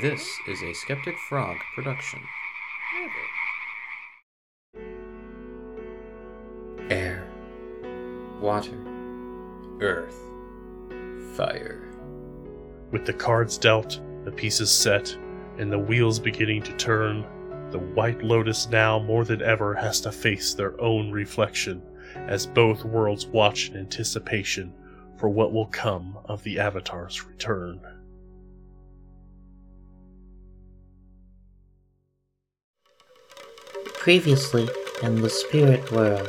This is a Skeptic Frog production. Air, water, earth, fire. With the cards dealt, the pieces set, and the wheels beginning to turn, the White Lotus now more than ever has to face their own reflection as both worlds watch in anticipation for what will come of the Avatar's return. Previously in the spirit world.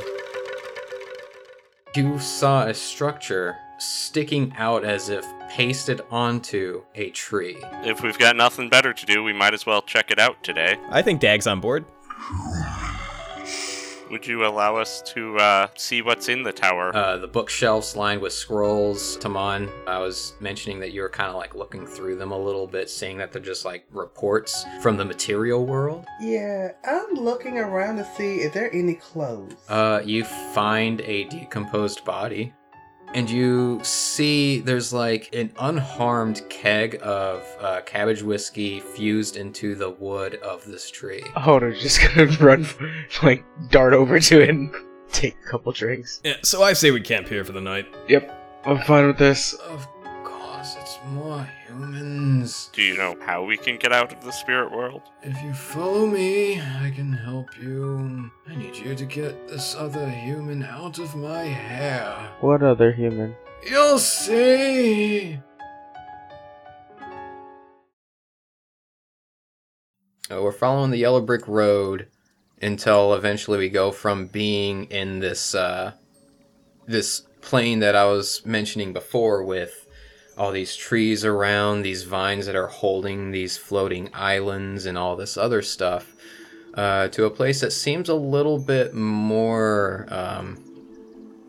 You saw a structure sticking out as if pasted onto a tree. If we've got nothing better to do, we might as well check it out today. I think Dag's on board. Would you allow us to uh, see what's in the tower? Uh, the bookshelves lined with scrolls. Taman, I was mentioning that you were kind of like looking through them a little bit, seeing that they're just like reports from the material world. Yeah, I'm looking around to see if there are any clothes. Uh, you find a decomposed body. And you see there's like an unharmed keg of uh, cabbage whiskey fused into the wood of this tree. Honor's just gonna run, like, dart over to it and take a couple drinks. Yeah, so I say we camp here for the night. Yep, I'm fine with this. Of course, it's more humans. Do you know how we can get out of the spirit world? If you follow me, I can help you. I need you to get this other human out of my hair. What other human? You'll see. Uh, we're following the yellow brick road until eventually we go from being in this uh, this plane that I was mentioning before with all these trees around, these vines that are holding these floating islands and all this other stuff, uh, to a place that seems a little bit more, um,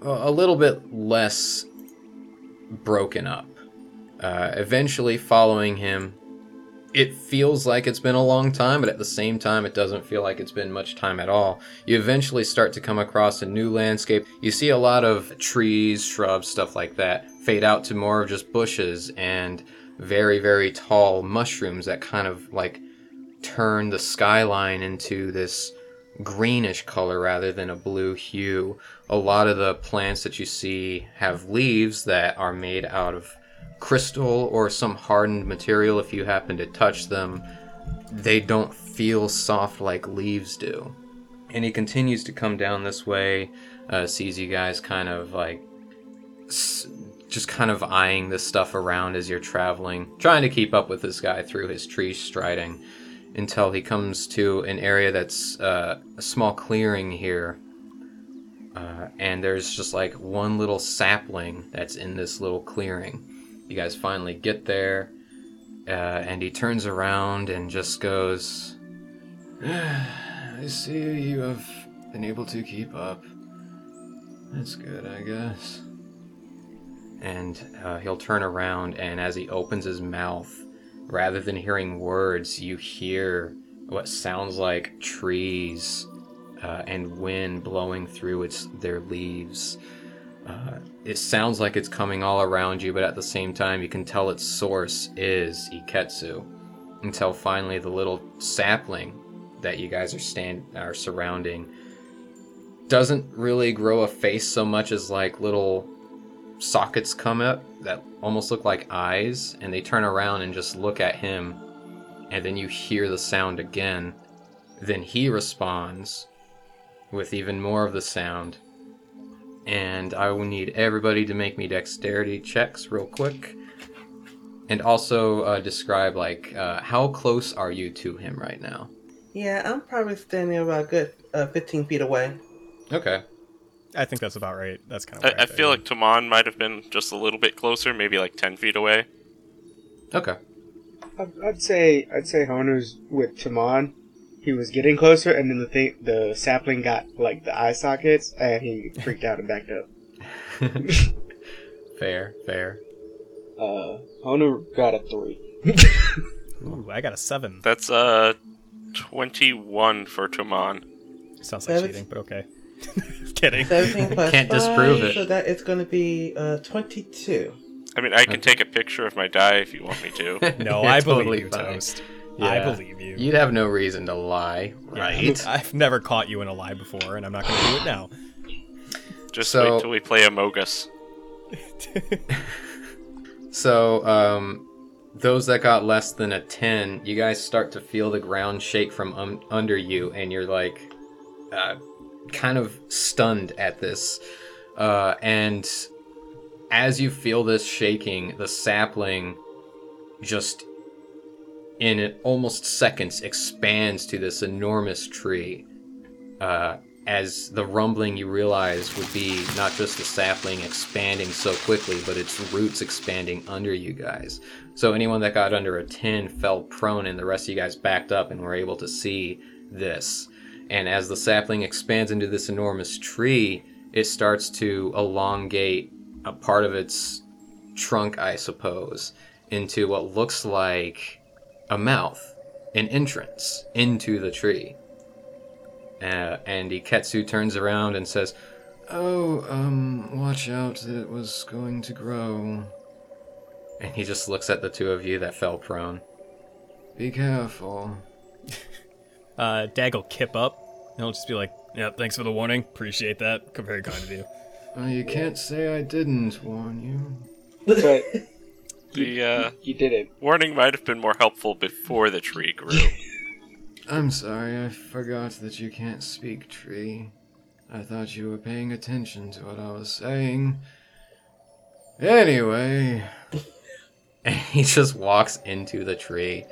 a little bit less broken up. Uh, eventually, following him, it feels like it's been a long time, but at the same time, it doesn't feel like it's been much time at all. You eventually start to come across a new landscape. You see a lot of trees, shrubs, stuff like that fade out to more of just bushes and very, very tall mushrooms that kind of like turn the skyline into this greenish color rather than a blue hue. A lot of the plants that you see have leaves that are made out of crystal or some hardened material if you happen to touch them. They don't feel soft like leaves do. And he continues to come down this way, uh, sees you guys kind of like just kind of eyeing this stuff around as you're traveling, trying to keep up with this guy through his tree striding until he comes to an area that's uh, a small clearing here. Uh, and there's just like one little sapling that's in this little clearing. You guys finally get there, uh, and he turns around and just goes, I see you have been able to keep up. That's good, I guess. And uh, he'll turn around, and as he opens his mouth, rather than hearing words, you hear what sounds like trees uh, and wind blowing through its their leaves. Uh, it sounds like it's coming all around you, but at the same time, you can tell its source is Iketsu. Until finally, the little sapling that you guys are stand are surrounding doesn't really grow a face so much as like little sockets come up that almost look like eyes, and they turn around and just look at him, and then you hear the sound again. Then he responds with even more of the sound. And I will need everybody to make me dexterity checks real quick. And also uh, describe, like, uh, how close are you to him right now? Yeah, I'm probably standing about a good uh, 15 feet away. Okay. I think that's about right. That's kind I, of. I feel like Taman might have been just a little bit closer, maybe like 10 feet away. Okay. I'd, I'd say I'd say Honu's with Timon. He was getting closer, and then the thing, the sapling got like the eye sockets, and he freaked out and backed up. fair, fair. Uh, Honor got a three. Ooh, I got a seven. That's uh 21 for Taman. Sounds like Seven- cheating, but okay. Kidding. 17 plus Can't 5, disprove it. So that is going to be uh, 22. I mean, I can take a picture of my die if you want me to. No, You're I totally believe you, fine. Toast. I Yeah. believe you. You'd have no reason to lie, Yeah, right? I've never caught you in a lie before, and I'm not going to do it now. Just So- wait till we play Amogus. So, um, those that got less than a 10, you guys start to feel the ground shake from um, under you, and you're like, uh, kind of stunned at this. Uh, and as you feel this shaking, the sapling just in almost seconds expands to this enormous tree. Uh, as the rumbling you realize would be not just the sapling expanding so quickly, but its roots expanding under you guys. So anyone that got under a 10 fell prone, and the rest of you guys backed up and were able to see this. And as the sapling expands into this enormous tree, it starts to elongate a part of its trunk, I suppose, into what looks like a mouth, an entrance into the tree. Uh, and Iketsu turns around and says, Oh, um, watch out, it was going to grow. And he just looks at the two of you that fell prone. Be careful. Uh, Dag will kip up, and he'll just be like, "Yep, thanks for the warning. Appreciate that. Very kind of you." Uh, you can't say I didn't warn you. But The uh, you did it. warning might have been more helpful before the tree grew. I'm sorry, I forgot that you can't speak, Tree. I thought you were paying attention to what I was saying. Anyway. And he just walks into the tree.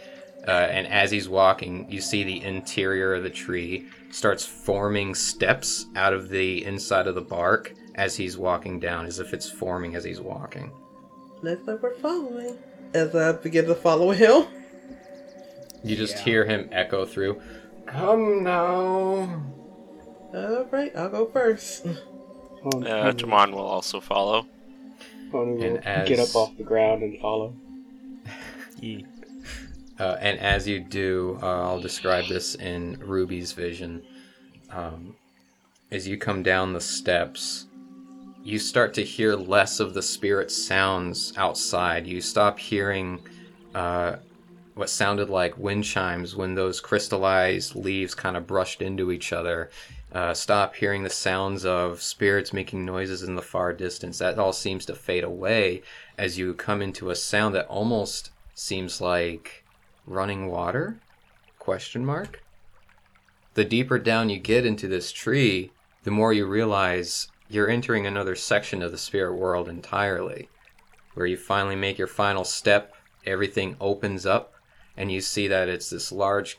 Uh, and as he's walking, you see the interior of the tree starts forming steps out of the inside of the bark as he's walking down, as if it's forming as he's walking. Looks like we're following. As I begin to follow him. You just hear him echo through, Come now. Alright, I'll go first. Hon- Uh, Tamon will also follow. Honu will And as- get up off the ground and follow. Ye. Uh, and as you do, uh, I'll describe this in Ruby's vision. Um, as you come down the steps, you start to hear less of the spirit sounds outside. You stop hearing uh, what sounded like wind chimes when those crystallized leaves kind of brushed into each other. Uh, stop hearing the sounds of spirits making noises in the far distance. That all seems to fade away as you come into a sound that almost seems like running water? Question mark. The deeper down you get into this tree the more you realize you're entering another section of the spirit world entirely where you finally make your final step everything opens up and you see that it's this large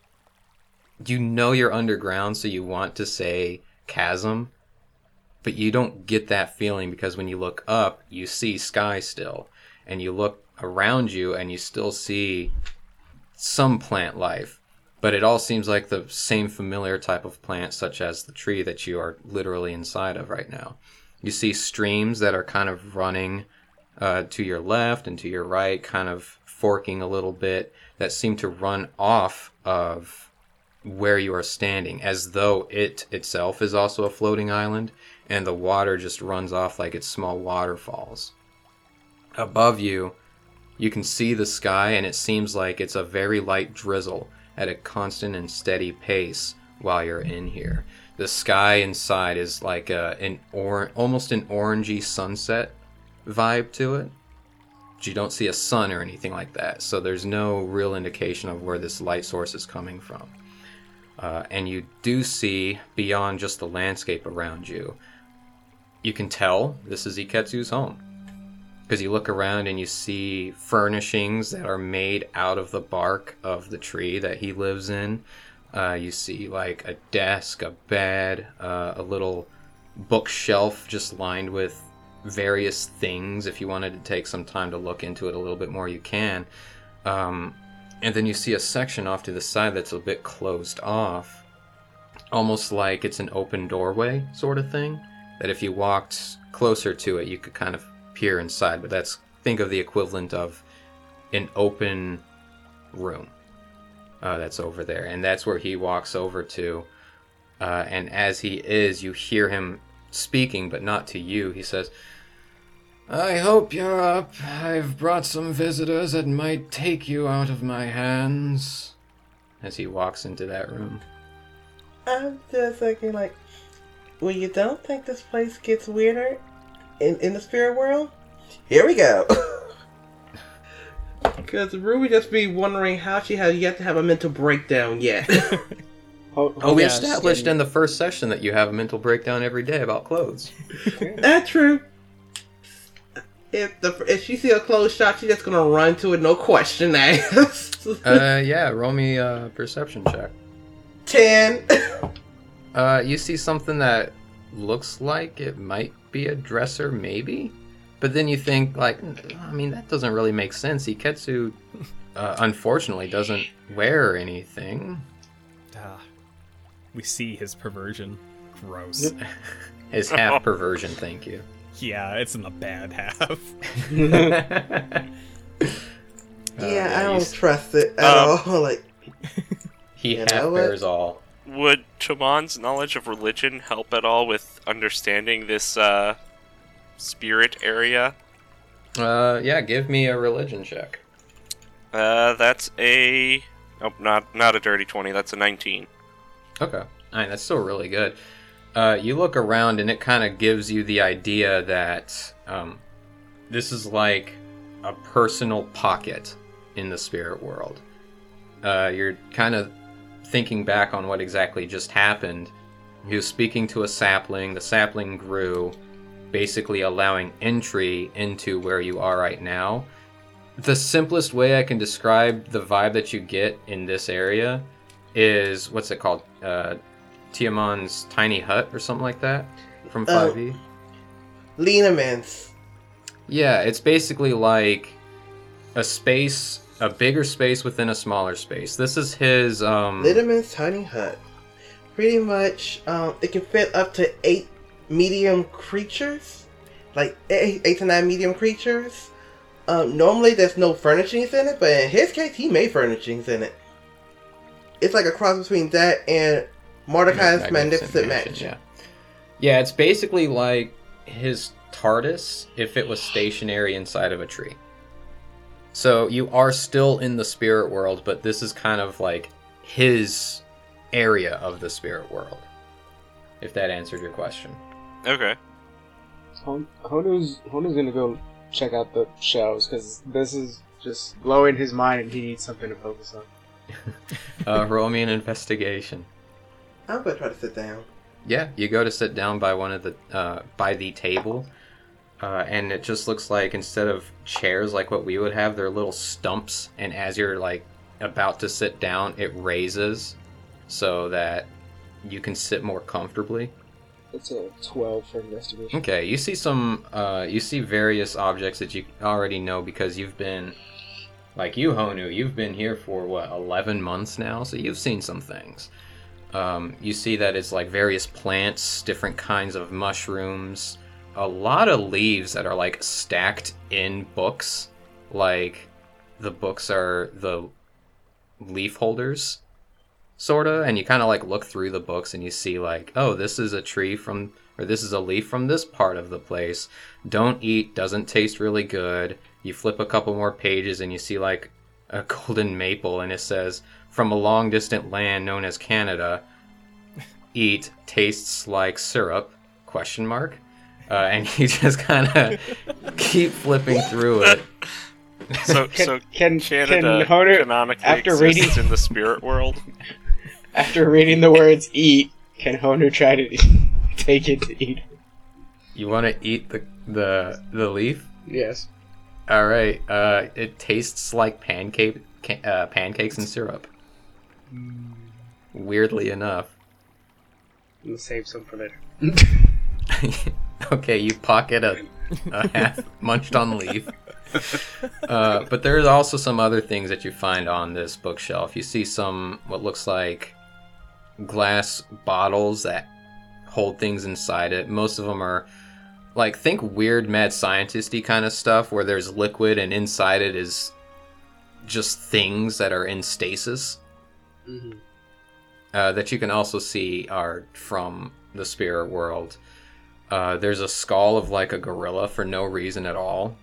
you know you're underground so you want to say chasm but you don't get that feeling because when you look up you see sky still and you look around you and you still see some plant life but it all seems like the same familiar type of plant such as the tree that you are literally inside of right now. You see streams that are kind of running uh, to your left and to your right kind of forking a little bit that seem to run off of where you are standing as though it itself is also a floating island and the water just runs off like it's small waterfalls. Above you you can see the sky, and it seems like it's a very light drizzle at a constant and steady pace while you're in here. The sky inside is like a, an or almost an orangey sunset vibe to it. But you don't see a sun or anything like that, so there's no real indication of where this light source is coming from. Uh, and you do see beyond just the landscape around you. You can tell this is Iketsu's home because you look around and you see furnishings that are made out of the bark of the tree that he lives in. Uh, you see like a desk, a bed, uh, a little bookshelf just lined with various things. If you wanted to take some time to look into it a little bit more, you can. Um, and then you see a section off to the side that's a bit closed off, almost like it's an open doorway sort of thing. That if you walked closer to it, you could kind of peer inside, but that's think of the equivalent of an open room uh, that's over there, and that's where he walks over to. Uh, and as he is, you hear him speaking, but not to you. He says, I hope you're up. I've brought some visitors that might take you out of my hands. As he walks into that room. I'm just thinking, like, well, you don't think this place gets weirder in, in the spirit world? Here we go. Because Ruby just be wondering how she has yet to have a mental breakdown yet. Ho- Oh, we Hono's established getting- in the first session that you have a mental breakdown every day about clothes. That's true. If the if she see a closed shot, she's just gonna run to it, no question asked. uh, yeah, roll me a perception check. Ten. Uh, you see something that looks like it might be a dresser, maybe? But then you think, like, I mean, that doesn't really make sense. Iketsu, uh, unfortunately, doesn't wear anything. Ah, we see his perversion. Gross. His half perversion, thank you. Yeah, it's in the bad half. yeah, Uh, I don't trust it at Um, all. Like, He You half know bears all. Would Chamon's knowledge of religion help at all with understanding this uh, spirit area? Uh, yeah, give me a religion check. Uh, that's a oh, not not a dirty twenty. That's a nineteen. Okay. I mean, that's still really good. Uh, you look around and it kind of gives you the idea that um, this is like a personal pocket in the spirit world. Uh, you're kind of thinking back on what exactly just happened. He was speaking to a sapling, the sapling grew, basically allowing entry into where you are right now. The simplest way I can describe the vibe that you get in this area is what's it called? Uh, Tiamon's tiny hut or something like that from Oh. 5e. Leomund's. Yeah, it's basically like a space, a bigger space within a smaller space. This is his um Leomund's tiny hut. Pretty much, um, it can fit up to eight medium creatures, like eight, eight to nine medium creatures. Um, normally there's no furnishings in it, but in his case, he made furnishings in it. It's like a cross between that and Mordecai's Magnificent, Mansion. Yeah. Yeah, it's basically like his TARDIS if it was stationary inside of a tree. So you are still in the spirit world, but this is kind of like his area of the spirit world. If that answered your question. Okay. Hon- Hono's Hono's gonna go check out the shelves because this is just blowing his mind and he needs something to focus on. Uh, roll me an investigation. I'm gonna try to sit down. Yeah, you go to sit down by one of the uh, by the table, uh, and it just looks like instead of chairs like what we would have, they're little stumps. And as you're like about to sit down, it raises so that you can sit more comfortably. It's a twelve for investigation. Okay, you see some, uh, you see various objects that you already know because you've been, like you, Honu, you've been here for what, 11 months now? So you've seen some things. Um, you see that it's like various plants, different kinds of mushrooms, a lot of leaves that are like stacked in books. Like the books are the leaf holders sorta and you kind of like look through the books and you see like oh this is a tree from or this is a leaf from this part of the place. Don't eat doesn't taste really good. You flip a couple more pages and you see like a golden maple and it says from a long distant land known as canada eat tastes like syrup? Question mark uh, and you just kind of keep flipping through it So Can, so can, Canada can Hono, canonically after exists reading- in the spirit world. after reading the words "eat," can Hono try to take it to eat? you want to eat the the the leaf Yes. All right. Uh, it tastes like pancake, uh, pancakes and syrup. Weirdly enough. I'm gonna save some for later. okay, you pocket a, a half munched on leaf. Uh, but there's also some other things that you find on this bookshelf. You see some what looks like glass bottles that hold things inside it. Most of them are like think weird mad scientisty kind of stuff where there's liquid and inside it is just things that are in stasis. uh, that you can also see are from the spirit world. Uh, there's a skull of like a gorilla for no reason at all.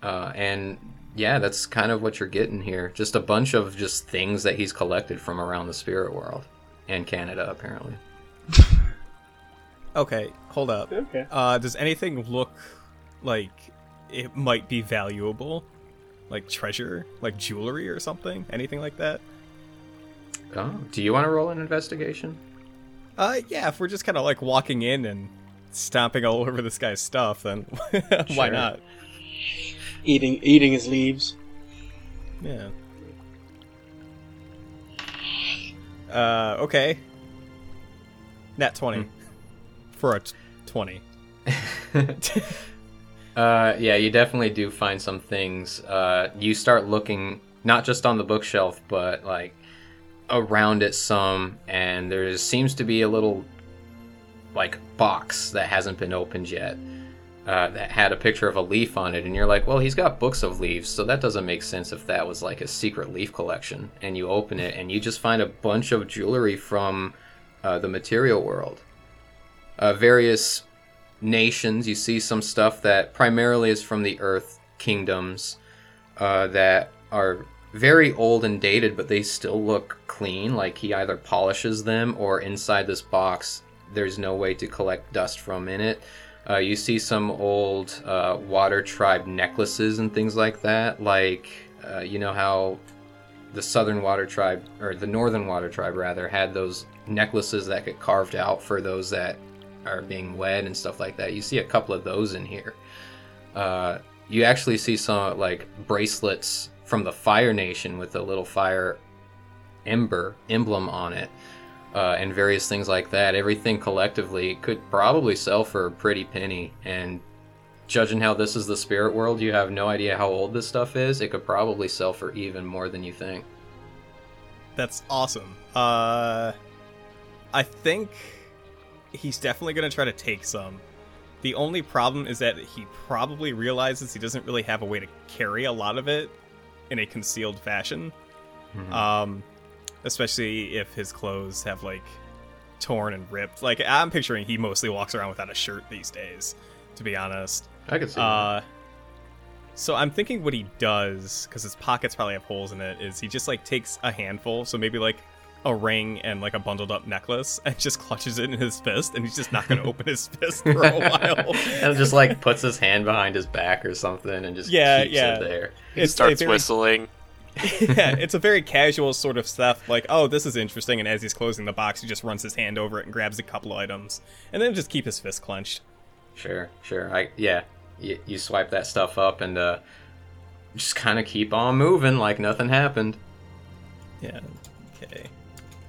Uh, and yeah, that's kind of what you're getting here. Just a bunch of just things that he's collected from around the spirit world and Canada, apparently. Okay, hold up. Okay. Uh, does anything look like it might be valuable? Like treasure? Like jewelry or something? Anything like that? Oh, do you want to roll an investigation? Uh, yeah, if we're just kind of like walking in and stomping all over this guy's stuff, then why Sure. not? Eating eating his leaves. Yeah. Uh, okay. Nat 20. For a t- 20. Uh, yeah, you definitely do find some things. Uh, you start looking not just on the bookshelf, but like around it some, and there seems to be a little like box that hasn't been opened yet. Uh, that had a picture of a leaf on it, and you're like, well, he's got books of leaves, so that doesn't make sense if that was like a secret leaf collection. And you open it, and you just find a bunch of jewelry from uh, the material world. Uh, various nations. You see some stuff that primarily is from the Earth kingdoms uh, that are very old and dated, but they still look clean. Like he either polishes them or inside this box, there's no way to collect dust from in it. Uh, you see some old uh, water tribe necklaces and things like that. Like, uh, you know how the southern water tribe, or the northern water tribe rather, had those necklaces that get carved out for those that are being wed and stuff like that. You see a couple of those in here. Uh, you actually see some like bracelets from the Fire Nation with a little fire ember emblem on it, uh, and various things like that. Everything collectively could probably sell for a pretty penny. And judging how this is the spirit world, you have no idea how old this stuff is. It could probably sell for even more than you think. That's awesome. Uh, I think he's definitely going to try to take some. The only problem is that he probably realizes he doesn't really have a way to carry a lot of it in a concealed fashion. Mhm. Um, especially if his clothes have like torn and ripped. Like I'm picturing he mostly walks around without a shirt these days, to be honest. I could see. that. Uh, so I'm thinking what he does, because his pockets probably have holes in it, is he just like takes a handful, so maybe like a ring and like a bundled up necklace, and just clutches it in his fist, and he's just not gonna open his fist for a while. and just like puts his hand behind his back or something and just Yeah, keeps yeah. it there. He It's a starts very- whistling. yeah, it's a very casual sort of stuff. Like, oh, this is interesting, and as he's closing the box, he just runs his hand over it and grabs a couple items, and then just keep his fist clenched. Sure, sure. I yeah. You, you swipe that stuff up and uh, just kind of keep on moving like nothing happened. Yeah. Okay.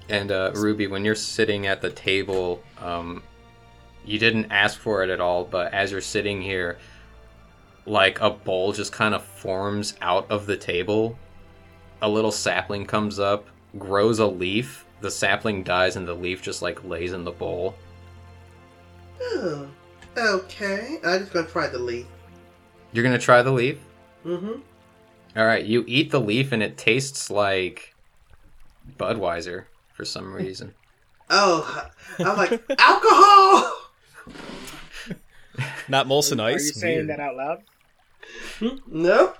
And uh, Ruby, when you're sitting at the table, um, you didn't ask for it at all, but as you're sitting here, like a bowl just kind of forms out of the table. A little sapling comes up, grows a leaf. The sapling dies, and the leaf just like lays in the bowl. Oh, okay. I'm just gonna try the leaf. You're gonna try the leaf. Mm-hmm. All right, you eat the leaf, and it tastes like Budweiser for some reason. Oh, I'm like alcohol. Not Molson Ice. Are you saying Weird. that out loud? Hmm? No,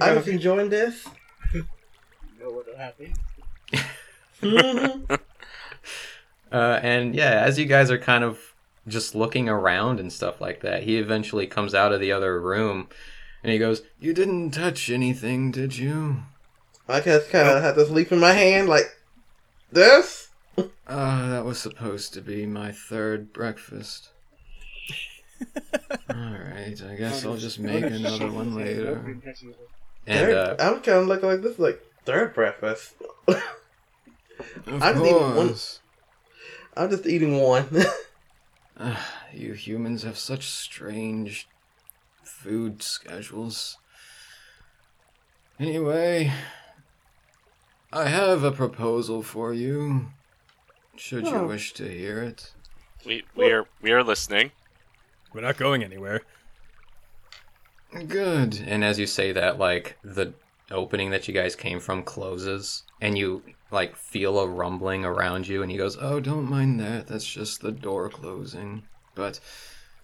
I'm just enjoying this. You know what'll happen. Uh, and yeah, as you guys are kind of just looking around and stuff like that, he eventually comes out of the other room, and he goes, "You didn't touch anything, did you?" I just kind of had this leaf in my hand, like this. Ah, that was supposed to be my third breakfast. All right, I guess I'll just make another one later. And Third, uh, I'm kind of looking like this, like third breakfast. of I'm just eating one. course. I'm just eating one. Ah, you humans have such strange food schedules. Anyway, I have a proposal for you. Should you Oh. wish to hear it? We we are we are listening. We're not going anywhere. Good. And as you say that, like the opening that you guys came from closes, and you like feel a rumbling around you, and he goes, "Oh, don't mind that. That's just the door closing." but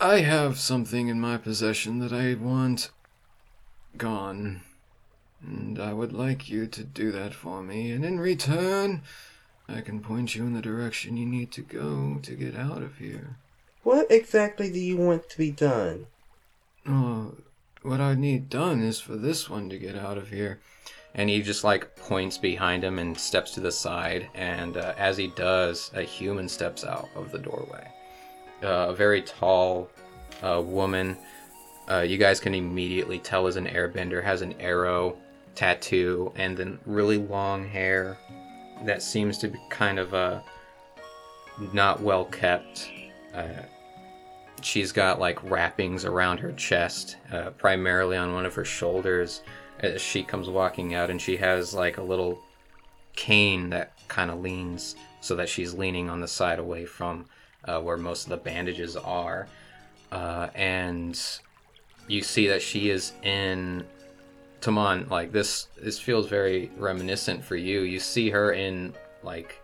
I have something in my possession that I want gone. And I would like you to do that for me, and in return, I can point you in the direction you need to go to get out of here. What exactly do you want to be done? Oh, what I need done is for this one to get out of here. And he just like points behind him and steps to the side. And uh, as he does, a human steps out of the doorway. Uh, a very tall uh, woman. Uh, you guys can immediately tell is an airbender, has an arrow tattoo, and then really long hair that seems to be kind of uh, not well kept. Uh, she's got like wrappings around her chest, uh, primarily on one of her shoulders. As she comes walking out, and she has like a little cane that kind of leans so that she's leaning on the side away from uh, where most of the bandages are. Uh, and you see that she is in Taman. Like this, this feels very reminiscent for you. You see her in like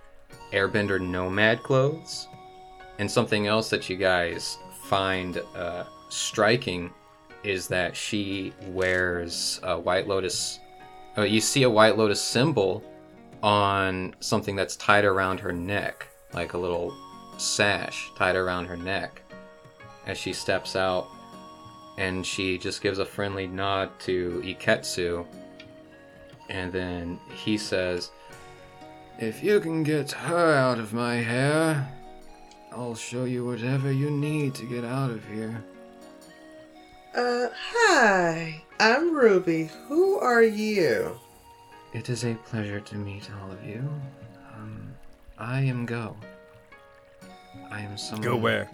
airbender nomad clothes and something else that you guys find uh, striking is that she wears a White Lotus. Uh, you see a White Lotus symbol on something that's tied around her neck, like a little sash tied around her neck, as she steps out. And she just gives a friendly nod to Iketsu. And then he says, If you can get her out of my hair, I'll show you whatever you need to get out of here. Uh, hi. I'm Ruby. Who are you? It is a pleasure to meet all of you. Um, I am Go. I am someone. Go where?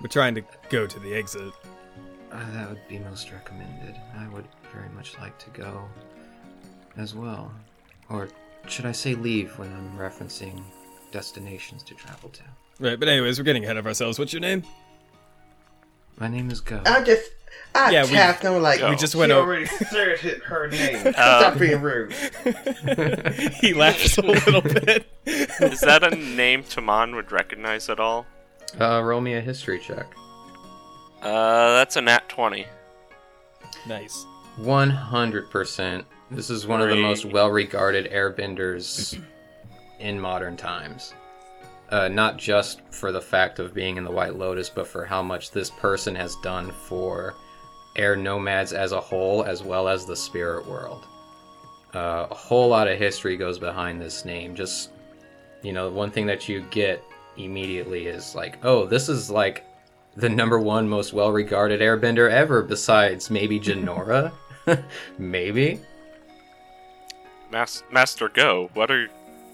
We're trying to go to the exit. Uh, that would be most recommended. I would very much like to go as well. Or should I say leave when I'm referencing destinations to travel to? Right, but anyways, we're getting ahead of ourselves. What's your name? My name is Go. I just, I Yeah, we- tapped him like, We just she went over- already said her name. Um, Stop being rude. he laughs a little bit. Is that a name Taman would recognize at all? Uh, roll me a history check. Uh, that's a nat 20. nice. 100%. This is one of the most well regarded airbenders in modern times. Uh, not just for the fact of being in the White Lotus, but for how much this person has done for air nomads as a whole, as well as the spirit world. Uh, a whole lot of history goes behind this name. Just, you know, one thing that you get immediately is like, oh, this is like the number one most well regarded airbender ever, besides maybe Janora. maybe. Mas- Master Go, what are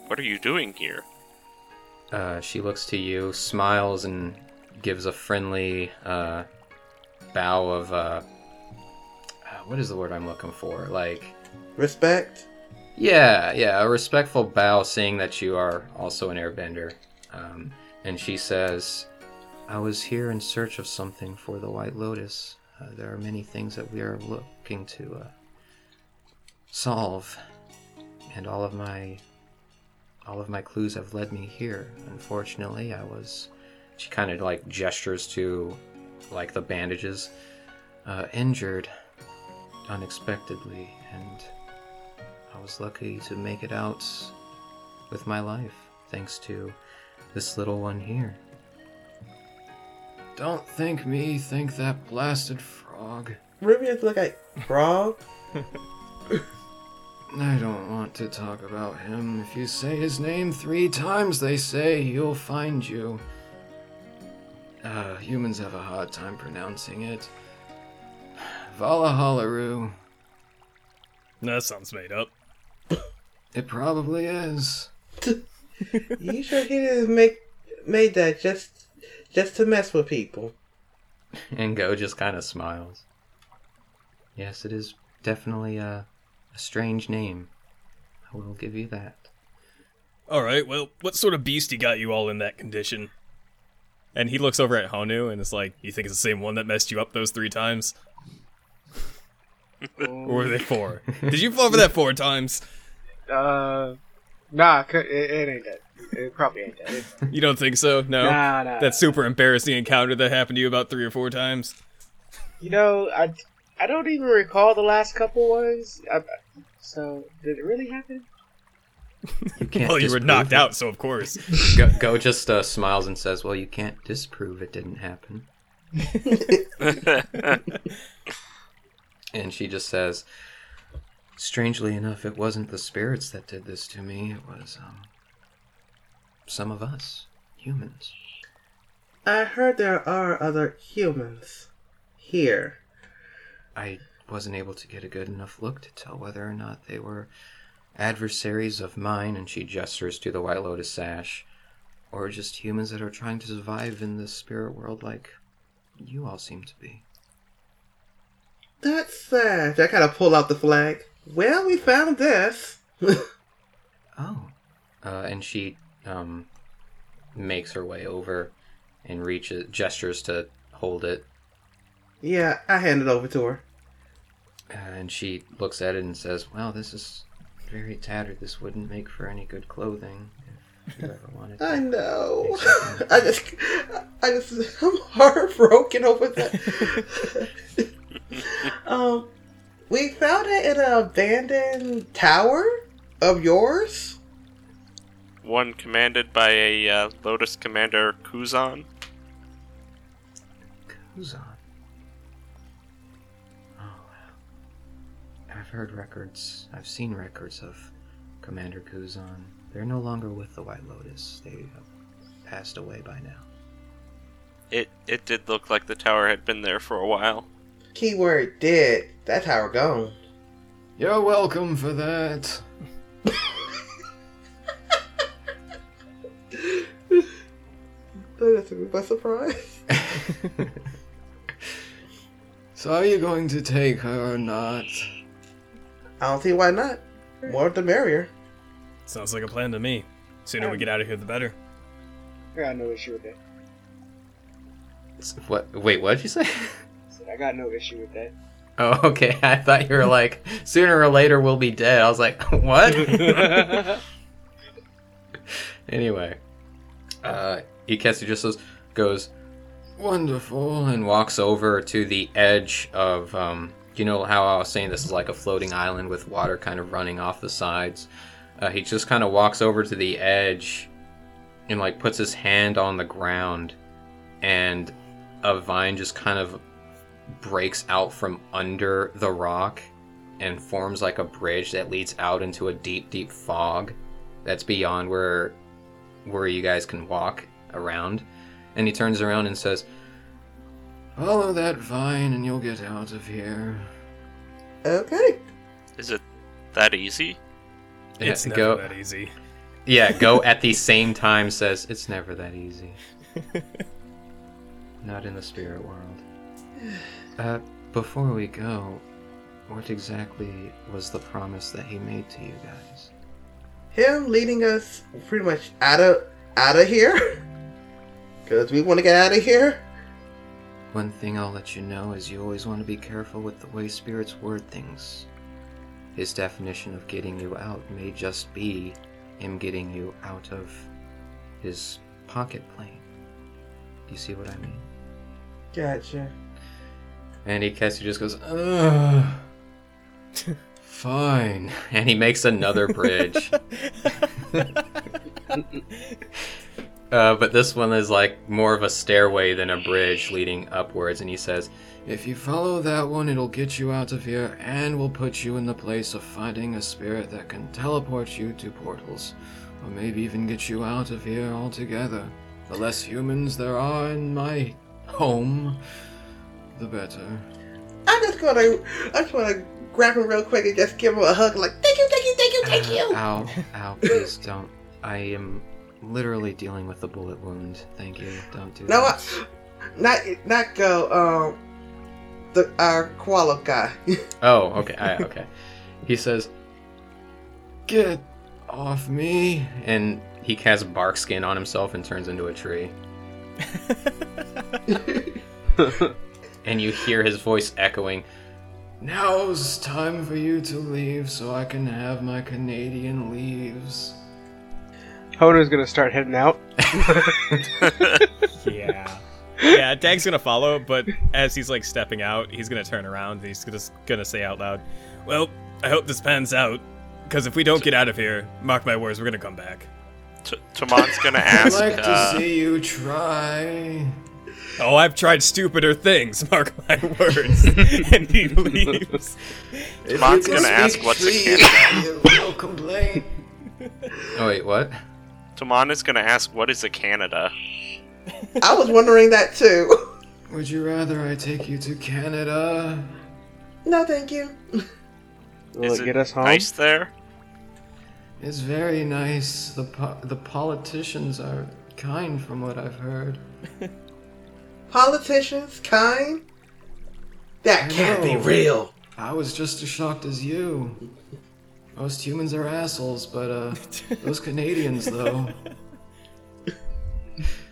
what are you doing here? Uh, she looks to you, smiles, and gives a friendly uh, bow of. Uh, uh, what is the word I'm looking for? Like, Respect? yeah, yeah, a respectful bow, seeing that you are also an airbender. Um, and she says, I was here in search of something for the White Lotus. Uh, there are many things that we are looking to uh, solve, and all of my all of my clues have led me here. Unfortunately, I was. She kind of like gestures to, like the bandages, uh, injured unexpectedly, and I was lucky to make it out with my life, thanks to this little one here. Don't think me, think that blasted frog. Ruby just look like frog. I don't want to talk about him. If you say his name three times, they say he'll find you. Uh, humans have a hard time pronouncing it. Valahalaru. That sounds made up. It probably is. You sure he didn't make made that just just to mess with people? And Go just kind of smiles. Yes, it is definitely a, a strange name. I will give you that. All right, well, what sort of beastie got you all in that condition? And he looks over at Honu and is like, "You think it's the same one that messed you up those three times, or were they four? Did you fall for that four times?" Uh, nah, it, it ain't that. It probably ain't that. You don't think so? No. Nah, nah. That super embarrassing encounter that happened to you about three or four times. You know, I, I don't even recall the last couple ones. I, so did it really happen? You can't. well, you were knocked it. out, so of course. Go, Go just uh, smiles and says, "Well, you can't disprove it didn't happen." And she just says, "Strangely enough, it wasn't the spirits that did this to me. It was um, some of us humans." I heard there are other humans here. I wasn't able to get a good enough look to tell whether or not they were adversaries of mine, and she gestures to the White Lotus sash, or just humans that are trying to survive in the spirit world like you all seem to be. That's sad. I kind of pull out the flag. Well, we found this. Oh. Uh, and she um, makes her way over and reaches, gestures to hold it, yeah, I hand it over to her. and she looks at it and says, "Well, this is very tattered. This wouldn't make for any good clothing if you ever wanted." I know. I just, I just, I'm heartbroken over that. um, we found it in an abandoned tower of yours. One commanded by a uh, Lotus Commander Kuzan. Kuzan. Oh, wow. I've heard records, I've seen records of Commander Kuzan. They're no longer with the White Lotus. They have passed away by now. It it did look like the tower had been there for a while. Keyword dead. That tower gone. You're welcome for that. That took me by surprise. so are you going to take her or not? I don't see why not. More the merrier. Sounds like a plan to me. Sooner we get out of here, the better. I got no issue with that. What? Wait, what did you say? I said, I got no issue with that. Oh, okay. I thought you were like, sooner or later we'll be dead. I was like, what? anyway, uh, Iketsu just goes, wonderful, and walks over to the edge of, um, you know how I was saying this is like a floating island with water kind of running off the sides? Uh, he just kind of walks over to the edge and like puts his hand on the ground, and a vine just kind of breaks out from under the rock and forms like a bridge that leads out into a deep, deep fog that's beyond where where you guys can walk around. And he turns around and says, "Follow that vine, and you'll get out of here." Okay. Is it that easy? It's Yeah, never go. that easy. Yeah, go at the same time says it's never that easy. Not in the spirit world. Uh, before we go, what exactly was the promise that he made to you guys? Him leading us pretty much out of out of here. Cause we want to get out of here. One thing I'll let you know is you always want to be careful with the way spirits word things. His definition of getting you out may just be him getting you out of his pocket plane. Do you see what I mean? Gotcha. And Iketsu just goes, Ugh. Fine. And he makes another bridge. uh, but this one is like more of a stairway than a bridge leading upwards. And he says, If you follow that one, it'll get you out of here and will put you in the place of finding a spirit that can teleport you to portals. Or maybe even get you out of here altogether. The less humans there are in my home, the better. I'm just gonna I just wanna grab him real quick and just give him a hug like thank you, thank you, thank you, thank you. Ow, ow, please don't. I am literally dealing with a bullet wound. Thank you. Don't do No, that. not not go. Um, the our koala guy. Oh, okay. I, okay. He says, "Get off me!" And he casts bark skin on himself and turns into a tree. And you hear his voice echoing. Now's time for you to leave, so I can have my Canadian leaves. Hona's gonna start heading out. Yeah. Yeah, Dag's gonna follow, but as he's like stepping out, he's gonna turn around and he's just gonna say out loud, Well, I hope this pans out. Because if we don't get out of here, mark my words, we're gonna come back. T- Tamon's gonna ask. I'd ask. like to uh, see you try. Oh, I've tried stupider things, mark my words. and he leaves. If Mon's you can gonna ask what's a tree, Canada. you will complain. oh wait, what? Tamon is gonna ask, "What is a Canada?" I was wondering that too. Would you rather I take you to Canada? No, thank you. Will is it get us home? nice there? It's very nice. The po- the politicians are kind, from what I've heard. Politicians, kind. That I can't be real. I was just as shocked as you. Most humans are assholes, but uh, those Canadians though.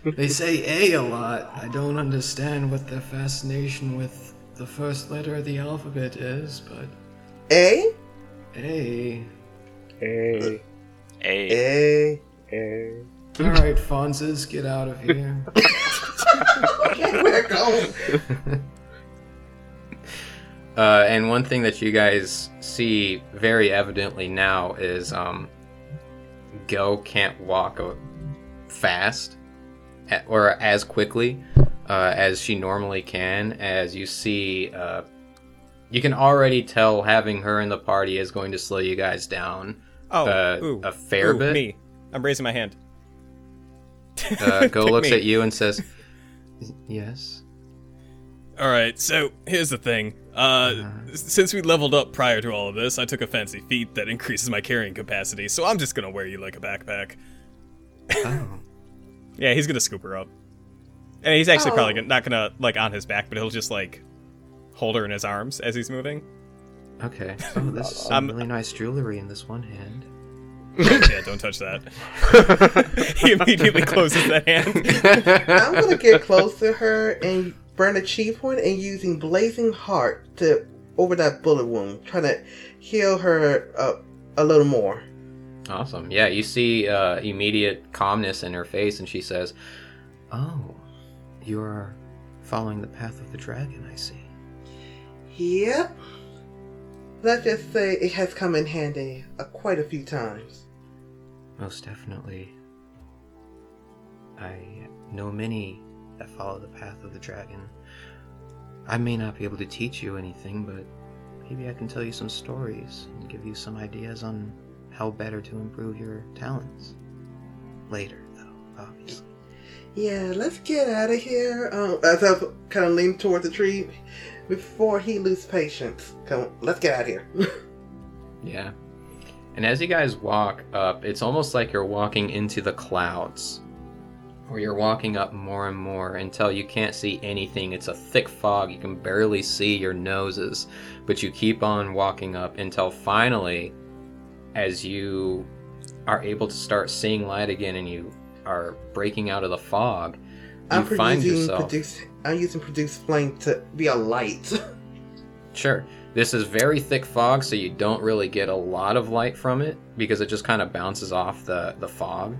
They say A a lot. I don't understand what their fascination with the first letter of the alphabet is, but A, A. A. A. A. hey. All right, Fonzes, get out of here. Okay, we're going. Uh, and one thing that you guys see very evidently now is um, Go can't walk fast a- or as quickly uh, as she normally can. As you see, uh, you can already tell having her in the party is going to slow you guys down Oh, uh, ooh, a fair ooh, bit. Me. I'm raising my hand. Uh, Go looks me. at you and says, "Yes." All right, so here's the thing. Uh, since we leveled up prior to all of this, I took a fancy feat that increases my carrying capacity, so I'm just gonna wear you like a backpack. Oh. Yeah, he's gonna scoop her up, and he's actually probably Oh. gonna, not gonna like on his back, but he'll just like hold her in his arms as he's moving. Okay. So this is some Um, really nice jewelry in this one hand. yeah, don't touch that. he immediately closes that hand. I'm gonna get close to her and burn a chi point and using blazing heart to over that bullet wound, trying to heal her up a little more. Awesome. Yeah, you see uh, immediate calmness in her face, and she says, "Oh, you are following the path of the dragon. I see." Yep. Let's just say it has come in handy uh, quite a few times. Most definitely. I know many that follow the path of the dragon. I may not be able to teach you anything, but maybe I can tell you some stories and give you some ideas on how better to improve your talents. Later, though, obviously. Yeah, let's get out of here. Um, as I kind of lean toward the tree before he loses patience. Come, let's get out of here. Yeah. And as you guys walk up, it's almost like you're walking into the clouds. Where you're walking up more and more until you can't see anything. It's a thick fog. You can barely see your noses. But you keep on walking up until finally, as you are able to start seeing light again and you are breaking out of the fog, you I'm find producing yourself. produce. I'm using produce flame to be a light. Sure. This is very thick fog, so you don't really get a lot of light from it because it just kind of bounces off the, the fog.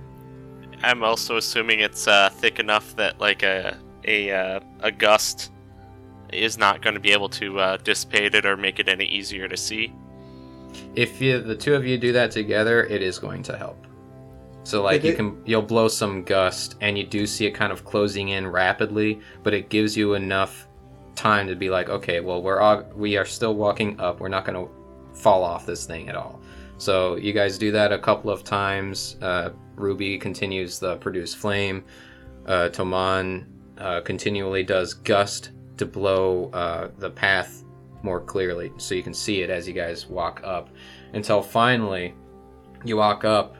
I'm also assuming it's uh, thick enough that like a a uh, a gust is not going to be able to uh, dissipate it or make it any easier to see. If you, the two of you do that together, it is going to help. So like Did you can you'll blow some gust and you do see it kind of closing in rapidly, but it gives you enough time to be like, okay, well we're all, we are still walking up. We're not going to fall off this thing at all. So you guys do that a couple of times. Uh, Ruby continues the produce flame. Uh, Toman uh, continually does gust to blow uh, the path more clearly, so you can see it as you guys walk up. Until finally, you walk up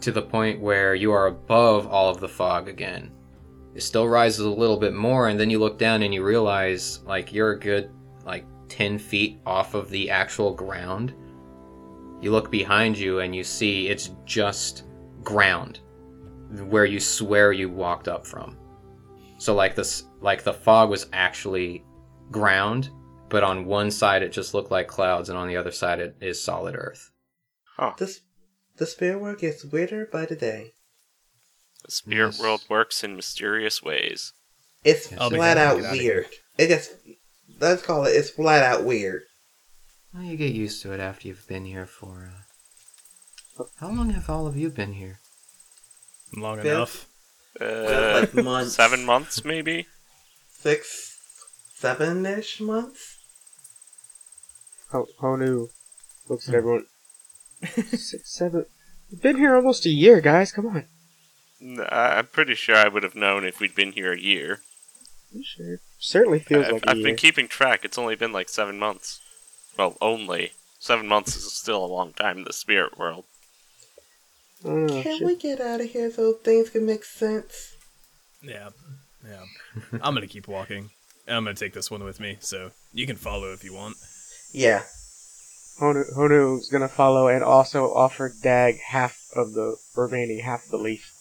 to the point where you are above all of the fog again. It still rises a little bit more, and then you look down and you realize like you're a good like 10 feet off of the actual ground. You look behind you and you see it's just ground where you swear you walked up from. So like this like the fog was actually ground, but on one side it just looked like clouds and on the other side it is solid earth. This The spirit world gets weirder by the day. The spirit Yes. world works in mysterious ways. It's I'll flat happy to out weird. It just let's call it. It's flat out weird. Well, you get used to it after you've been here for. Uh... How long have all of you been here? Long Bill? enough. Uh, like months. seven months, maybe. Six, seven ish months. Ho- Honu looks at everyone. Six, seven. We've been here almost a year, guys. Come on. I'm pretty sure I would have known if we'd been here a year. I'm sure. Certainly feels I've, like a I've year. been keeping track. It's only been like seven months. Well, only seven months is still a long time in the spirit world. Oh, Can shit. we get out of here so things can make sense? Yeah, yeah. I'm gonna keep walking. And I'm gonna take this one with me, so you can follow if you want. Yeah. Honu, Honu's gonna follow and also offer Dag half of the remaining half of the leaf.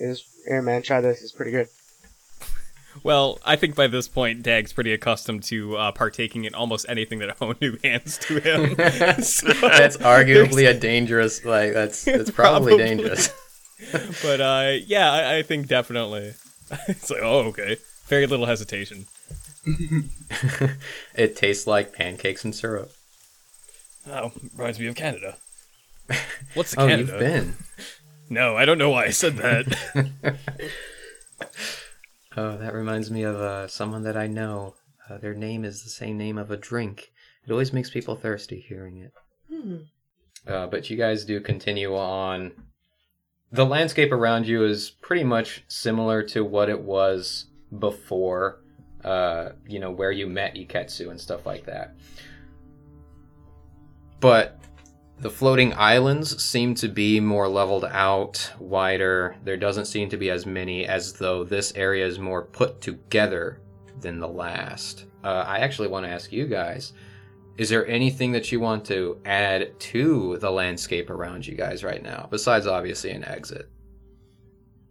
Is yeah, man, try this. It's pretty good. Well, I think by this point, Dag's pretty accustomed to uh, partaking in almost anything that Honu hands to him. So- that's arguably a dangerous. Like that's that's probably, Probably. dangerous. but uh, yeah, I, I think definitely. it's like, oh, okay. Very little hesitation. it tastes like pancakes and syrup. Oh, reminds me of Canada. What's Oh, Canada? you've been. No, I don't know why I said that. Oh, that reminds me of uh, someone that I know. Uh, their name is the same name of a drink. It always makes people thirsty hearing it. Hmm. Uh, but you guys do continue on. The landscape around you is pretty much similar to what it was before, uh, you know, where you met Iketsu and stuff like that. But the floating islands seem to be more leveled out, wider. There doesn't seem to be as many, as though this area is more put together than the last. Uh, I actually want to ask you guys is there anything that you want to add to the landscape around you guys right now, besides obviously an exit?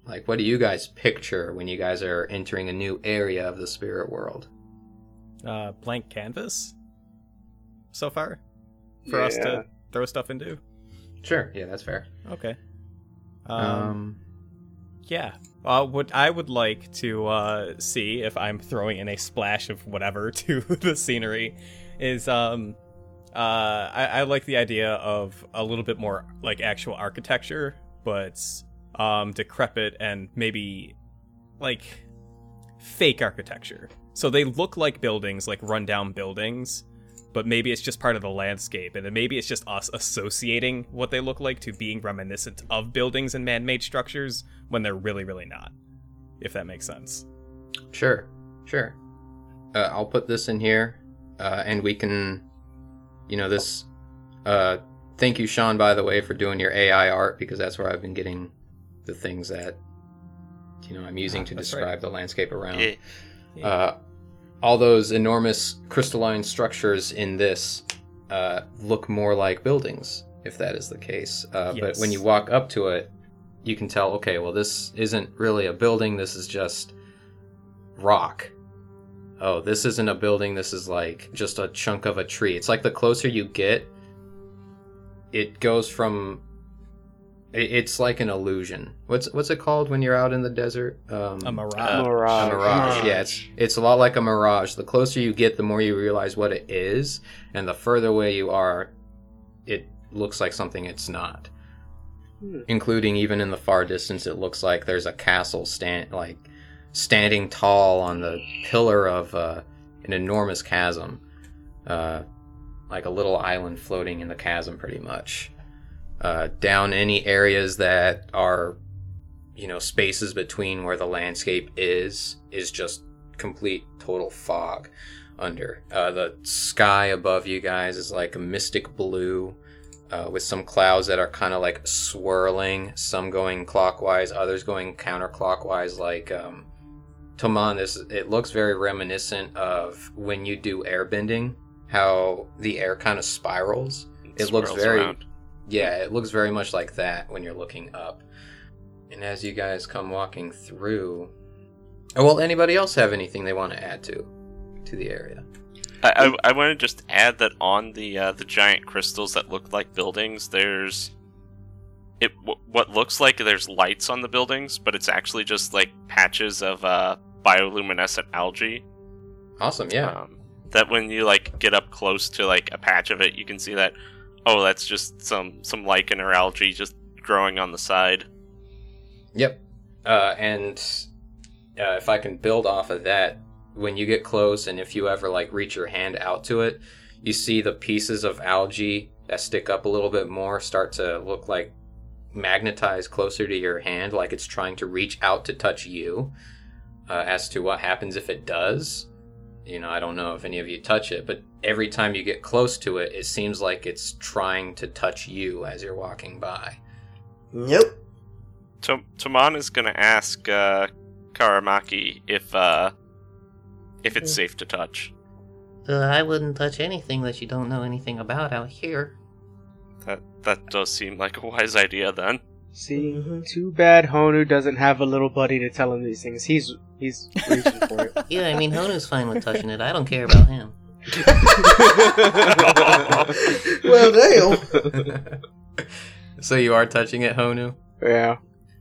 Like, what do you guys picture when you guys are entering a new area of the spirit world? uh, blank canvas so far for us to throw stuff into. Sure, yeah, that's fair. Okay. Um, Um, yeah. Uh, what I would like to uh, see if I'm throwing in a splash of whatever to the scenery is um uh I, I like the idea of a little bit more like actual architecture, but um decrepit and maybe like fake architecture. So they look like buildings, like rundown buildings, but maybe it's just part of the landscape, and then maybe it's just us associating what they look like to being reminiscent of buildings and man-made structures when they're really, really not. If that makes sense. Sure, sure. Uh, I'll put this in here, uh, and we can, you know, this. Uh, thank you, Sean, by the way, for doing your AI art because that's where I've been getting the things that, you know, I'm using Ah, to describe right. the landscape around. Yeah. Uh, all those enormous crystalline structures in this uh, look more like buildings, if that is the case. Uh, But when you walk up to it, you can tell, okay, well, this isn't really a building. This is just rock. Oh, this isn't a building. This is like just a chunk of a tree. It's like the closer you get, it goes from. It- It's like an illusion. What's what's it called when you're out in the desert? Um, A mirage. Uh, mirage. a mirage. Yeah, it's it's a lot like a mirage. The closer you get, the more you realize what it is, and the further away you are, it looks like something it's not. Hmm. Including even in the far distance, it looks like there's a castle stand like standing tall on the pillar of uh, an enormous chasm, uh, like a little island floating in the chasm, pretty much. Uh, down any areas that are you know spaces between where the landscape is is just complete total fog under uh, the sky above you guys is like a mystic blue uh, with some clouds that are kind of like swirling some going clockwise others going counterclockwise like um, Toman, this it looks very reminiscent of when you do airbending how the air kind of spirals it looks very around. Yeah it looks very much like that when you're looking up and as you guys come walking through oh well anybody else have anything they want to add to to the area I, I, I want to just add that on the uh, the giant crystals that look like buildings, there's it w- what looks like there's lights on the buildings, but it's actually just like patches of uh, bioluminescent algae. Awesome, yeah. Um, that when you like get up close to like a patch of it, you can see that. Oh, that's just some some lichen or algae just growing on the side. Yep. Uh, and uh, if I can build off of that, when you get close and if you ever like reach your hand out to it, you see the pieces of algae that stick up a little bit more start to look like magnetized closer to your hand, like it's trying to reach out to touch you. Uh, as to what happens if it does, you know, I don't know if any of you touch it, but every time you get close to it, it seems like it's trying to touch you as you're walking by. Nope. To- Taman is gonna ask uh, Karamaki if uh, if it's safe to touch. Uh, I wouldn't touch anything that you don't know anything about out here. That that does seem like a wise idea then. See, Mhm. too bad Honu doesn't have a little buddy to tell him these things. He's he's reaching for it. Yeah, I mean, Honu's fine with touching it. I don't care about him. well, damn. so you are touching it, Honu? yeah.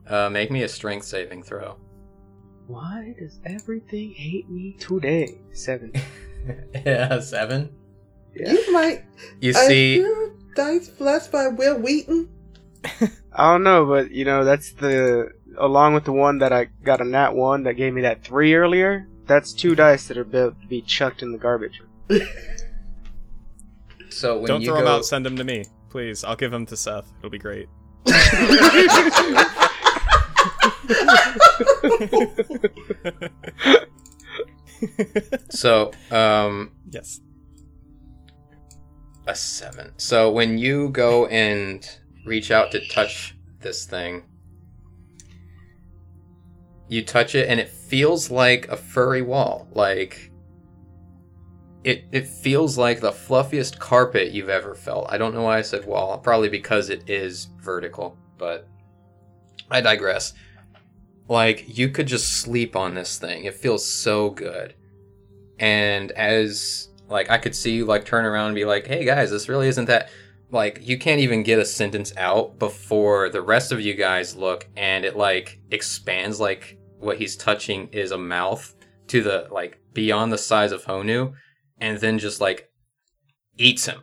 Uh, make me a strength saving throw. Why does everything hate me today? Seven. yeah, seven. Yeah. You might. You I see, hear dice blessed by Wil Wheaton. I don't know, but you know that's the along with the one that I got a nat one that gave me that three earlier. That's two dice that are about to be chucked in the garbage. so when Don't you throw go, him out. Send them to me, please. I'll give them to Seth. It'll be great. so um, yes. a seven. So when you go and reach out to touch this thing, you touch it and it feels like a furry wall. Like it it feels like the fluffiest carpet you've ever felt. I don't know why I said wall. Probably because it is vertical, but I digress. Like you could just sleep on this thing. It feels so good. And as like I could see you like turn around and be like, "Hey guys, this really isn't that like you can't even get a sentence out before the rest of you guys look and it like expands like what he's touching is a mouth to the like beyond the size of Honu and then just like eats him.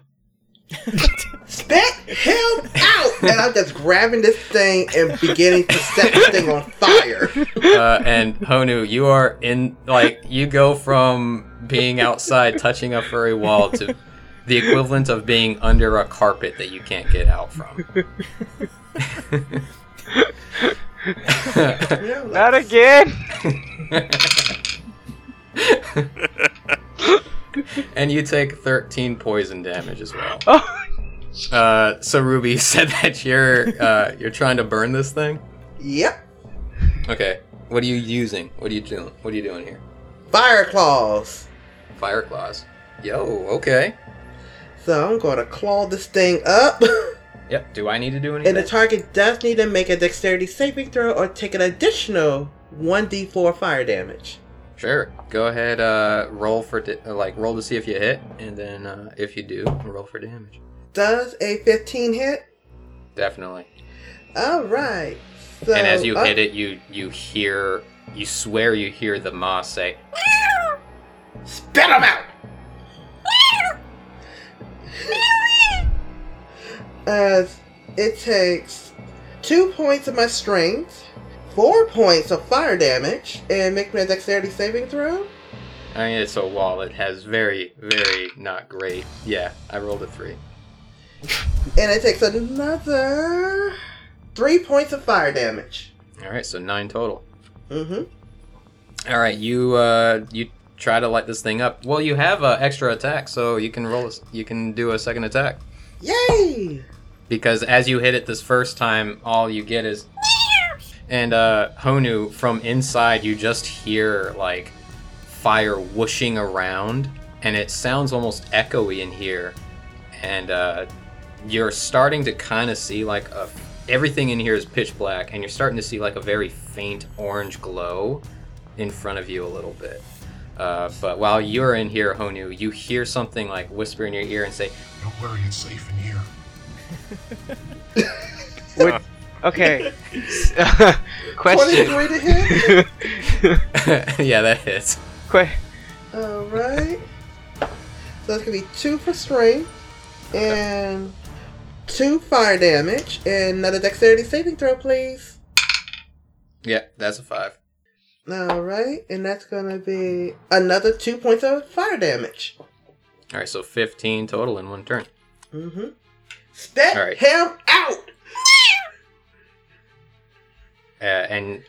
Spit him out! And I'm just grabbing this thing and beginning to set this thing on fire. Uh, and Honu, you are in like you go from being outside touching a furry wall to the equivalent of being under a carpet that you can't get out from. You know, like, Not again. and you take 13 poison damage as well. Oh, Uh, so Ruby you said that you're uh, you're trying to burn this thing. yep. Okay, what are you using? What are you doing? What are you doing here? Fire claws. Fire claws. Yo, okay. So I'm going to claw this thing up. Yep. Do I need to do anything? And the target does need to make a dexterity saving throw or take an additional 1d4 fire damage. Sure. Go ahead. Uh, roll for da- uh, like roll to see if you hit, and then uh, if you do, roll for damage. Does a 15 hit? Definitely. Alright. So, and as you uh, hit it, you you hear you swear you hear the moss say, Spit him out! As it takes two points of my strength, four points of fire damage, and make me a dexterity saving throw. I mean, it's a wall. It has very, very not great. Yeah, I rolled a three. And it takes another three points of fire damage. All right, so nine total. Mm-hmm. All right, you uh, you try to light this thing up. Well, you have uh, extra attack, so you can roll. A, you can do a second attack Yay! Because as you hit it this first time, all you get is. And uh, Honu, from inside, you just hear like fire whooshing around, and it sounds almost echoey in here. And uh, you're starting to kind of see like a everything in here is pitch black, and you're starting to see like a very faint orange glow in front of you a little bit. Uh, but while you're in here, Honu, you hear something like whisper in your ear and say, Don't worry, it's safe in here. Would Okay. Question. 23 to hit. yeah, that hits. Que- Alright. So that's gonna be two for strength and two fire damage and another dexterity saving throw, please. Yeah, that's a five. Alright, and that's gonna be another two points of fire damage. All right, so 15 total in one turn. Mm-hmm. Step All right. him out! uh, and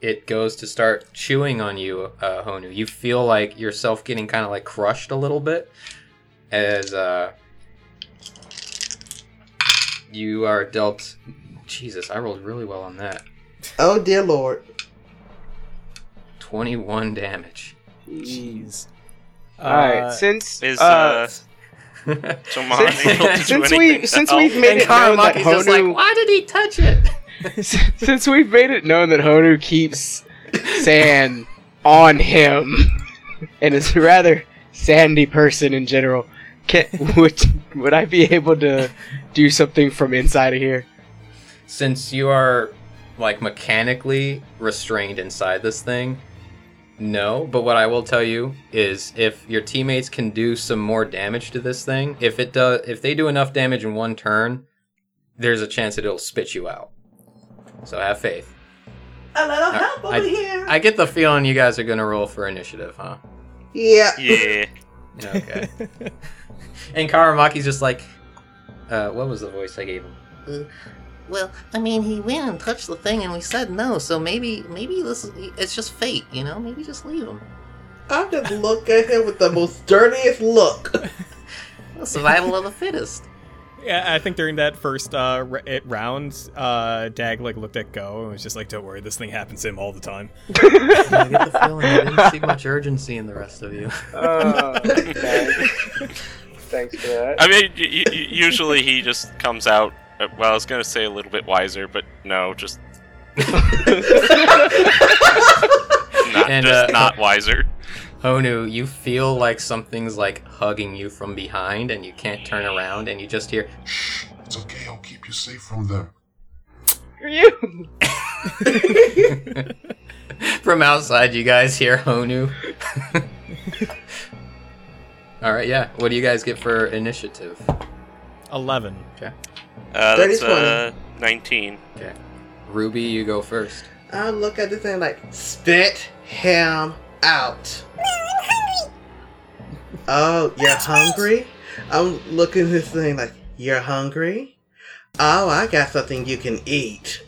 it goes to start chewing on you, uh, Honu. You feel like yourself getting kind of like crushed a little bit as uh, you are dealt. Jesus, I rolled really well on that. Oh dear lord. 21 damage. Jeez. All right. Since Is uh, since- able to do since we since we've made and it known that Karamaki's just like, Honu why did he touch it? since we've made it known that Honu keeps sand on him and is a rather sandy person in general, can, would would I be able to do something from inside of here? Since you are like mechanically restrained inside this thing, no. But what I will tell you is, if your teammates can do some more damage to this thing, if it does, if they do enough damage in one turn, there's a chance that it'll spit you out. So have faith. A little Uh, help over I- here. I get the feeling you guys are gonna roll for initiative, huh? yeah. Yeah. Okay. and Karamaki's just like, uh, what was the voice I gave him? Well, I mean, he went and touched the thing, and we said no. So maybe, maybe this is, it's just fate, you know. Maybe just leave him. I just look at him with the most dirtiest look. The survival of the fittest. Yeah, I think during that first uh, r- it round, uh, Dag like looked at Go and was just like, "Don't worry, this thing happens to him all the time." I get the feeling I didn't see much urgency in the rest of you. Uh, Thanks for that. I mean, y- y- usually he just comes out. Uh, Well, I was gonna say a little bit wiser, but no, just not And, just uh, not wiser. Honu, you feel like something's like hugging you from behind and you can't turn around and you just hear Shh, it's okay. I'll keep you safe from them. you. from outside you guys hear Honu. Alright, yeah. What do you guys get for initiative? Eleven. Uh, Dirty that's uh, 19. Okay. Ruby, you go first. I look at this thing like, spit him out. No, I'm hungry. Oh, you're hungry? I'm looking at this thing like, you're hungry? Oh, I got something you can eat.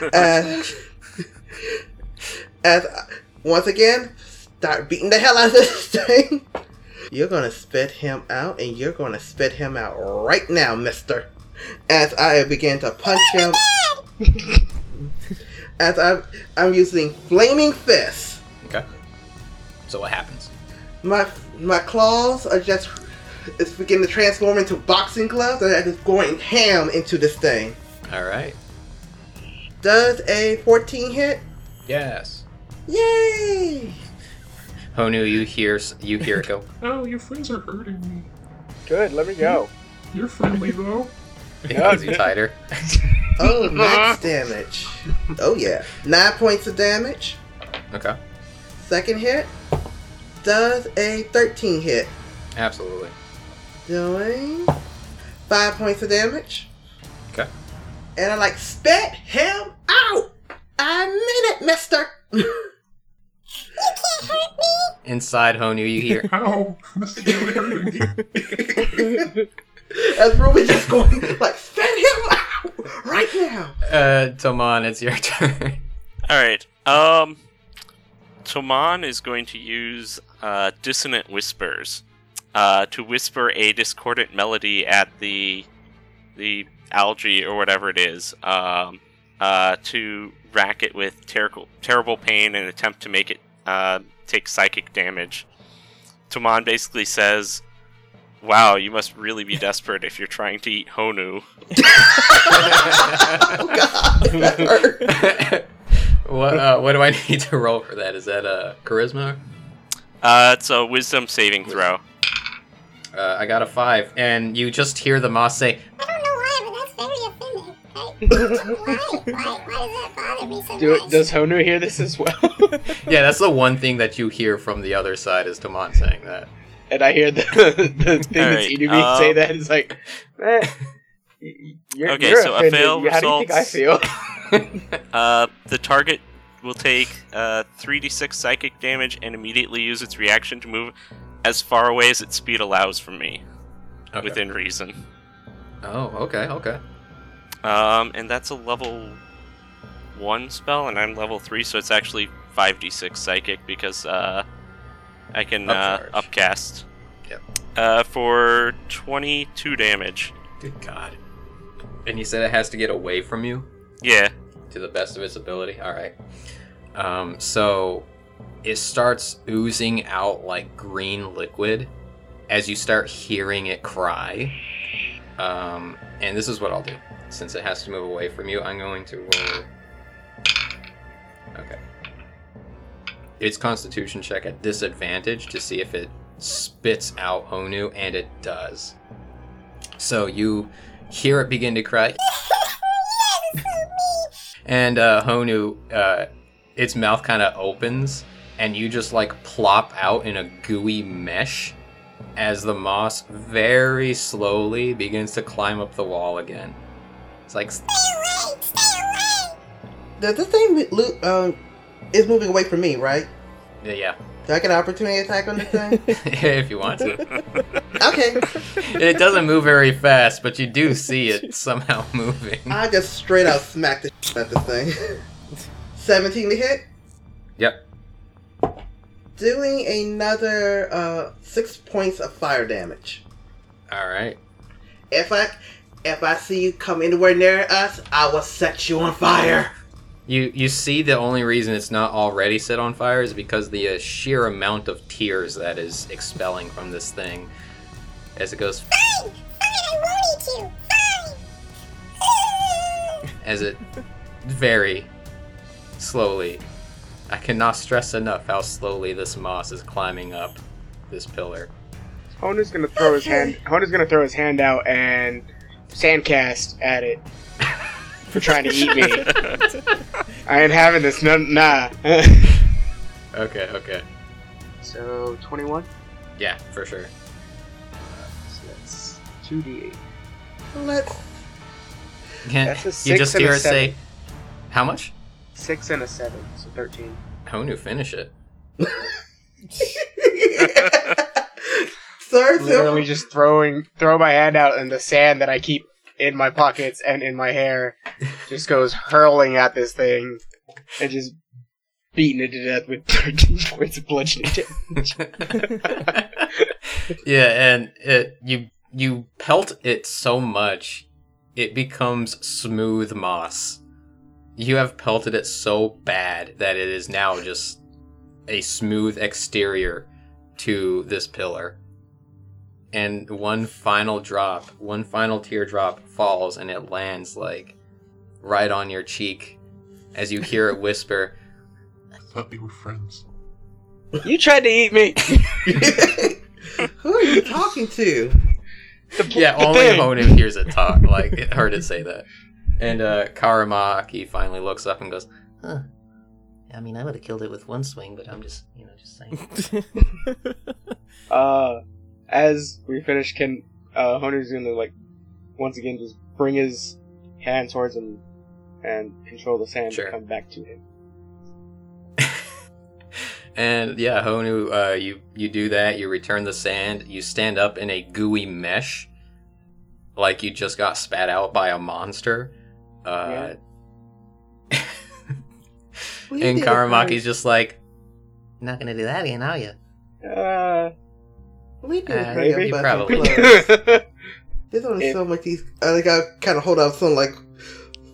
as, as once again, start beating the hell out of this thing. You're gonna spit him out, and you're gonna spit him out right now, mister. As I begin to punch him. as I'm, I'm using flaming fists. Okay. So what happens? My my claws are just it's beginning to transform into boxing gloves, and I'm just going ham into this thing. Alright. Does a 14 hit? Yes. Yay! Honu, you hear you hear it go. Oh, your friends are hurting me. Good. Let me go. You're friendly though. Because you tighter. Oh, max damage. Oh yeah, nine points of damage. Okay. Second hit does a 13 hit, Absolutely. doing five points of damage. Okay. And I like spit him out. I mean it, Mister. Inside Honu, you hear. Ow, this really. As Ruby just going like spit him out right now. Uh, Toman, it's your turn. Alright, um. Toman is going to use uh, Dissonant Whispers uh, to whisper a discordant melody at the the algae or whatever it is um, uh, to rack it with terrible, terrible pain and attempt to make it uh, take psychic damage. Toman basically says, Wow, you must really be desperate if you're trying to eat Honu. Oh God, what uh, what do I need to roll for that? Is that a uh, charisma? Uh, it's a wisdom saving throw. Uh, Uh, I got a five, and you just hear the moss say, why, why? Why does that bother me so Do, much? does Honu hear this as well? "Yeah, that's the one thing that you hear from the other side is Tamon saying that." and I hear the the thing that's Alright, eating me say um, that. It's like, eh, you're, Okay, you're so a offended. fail How do you think I feel? Uh, the target will take uh, 3d6 psychic damage and immediately use its reaction to move as far away as its speed allows from me, Okay. within reason. Oh, okay, okay. Um, and that's a level one spell, and I'm level three, so it's actually 5d6 psychic because uh, I can uh, Upcharge. upcast. Yep. Uh, for 22 damage. Good God. And you said it has to get away from you Yeah. to the best of its ability. All right. Um, so it starts oozing out like green liquid as you start hearing it cry. Um, and this is what I'll do. Since it has to move away from you, I'm going to roll. Okay. Its constitution check at disadvantage to see if it spits out Honu, and it does. So you hear it begin to cry. And uh, Honu, uh, its mouth kind of opens, and you just like plop out in a gooey mesh as the moss very slowly begins to climb up the wall again. It's like, Stay away! Stay away! Does this thing lo- um is moving away from me, right? yeah, yeah, Do I get an opportunity attack on this thing? if you want to. okay. it doesn't move very fast, but you do see it somehow moving. I just straight out smack the shit at this thing. 17 to hit. Yep. Doing another uh, six points of fire damage. All right. If I if I see you come anywhere near us, I will set you on fire. You you see the only reason it's not already set on fire is because the uh, sheer amount of tears that is expelling from this thing as it goes Fine! Fine, I won't eat you! Fine! as it very slowly. I cannot stress enough how slowly this moss is climbing up this pillar. Honu's gonna throw his hand. Honu's gonna throw his hand out and sandcast at it for trying to eat me. I ain't having this. No, nah. Okay, okay. so twenty-one. Yeah, for sure. So that's two d eight. Let's. You just hear it say, "How much?" Six and a seven, so thirteen. Honu, finish it. Sir, Literally just throwing throw my hand out and the sand that I keep in my pockets and in my hair just goes hurling at this thing and just beating it to death with 13 points of bludgeoning damage. yeah, and it you you pelt it so much, it becomes smooth moss. You have pelted it so bad that it is now just a smooth exterior to this pillar. And one final drop, one final teardrop falls and it lands like right on your cheek as you hear it whisper, I thought we were friends. You tried to eat me. Who are you talking to? The, Yeah, the only thing. Honan hears it talk. Like, it heard it say that. And uh, Karamaki finally looks up and goes, Huh. I mean, I would have killed it with one swing, but I'm just, you know, just saying. Uh, as we finish, can uh, Hunter's gonna like once again just bring his hand towards him and control the sand Sure. to come back to him. and yeah, Honu, uh, you you do that. You return the sand. You stand up in a gooey mesh, like you just got spat out by a monster. Uh, We and Karamaki's just like, Not gonna do that again, are you? Uh, We did Uh, hurry maybe, up about probably. clothes. There's only If- so much these. I think I kind of hold out some like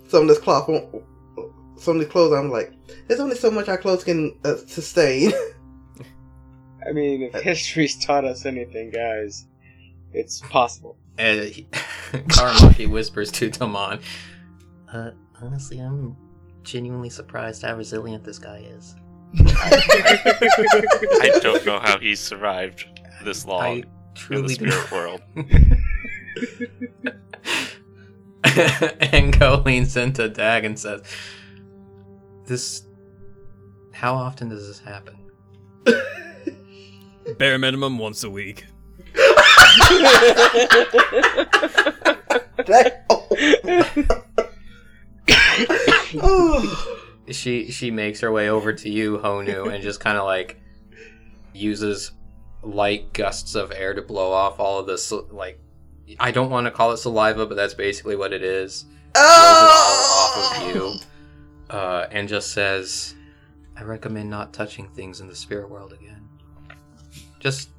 some of this cloth, some of these clothes. I'm like, there's only so much our clothes can uh, sustain. I mean, if history's taught us anything, guys, it's possible. and he- Karamaki whispers to Tamon, Uh, honestly, I'm genuinely surprised how resilient this guy is. I don't know how he's survived this long. I truly in the spirit world. and Go leans into Dag and says, "This, how often does this happen?" Bare minimum once a week. oh. She she makes her way over to you, Honu, and just kind of like uses light gusts of air to blow off all of this. Like, I don't want to call it saliva, but that's basically what it is. Blows it all off of you, uh, and just says, "I recommend not touching things in the spirit world again. Just,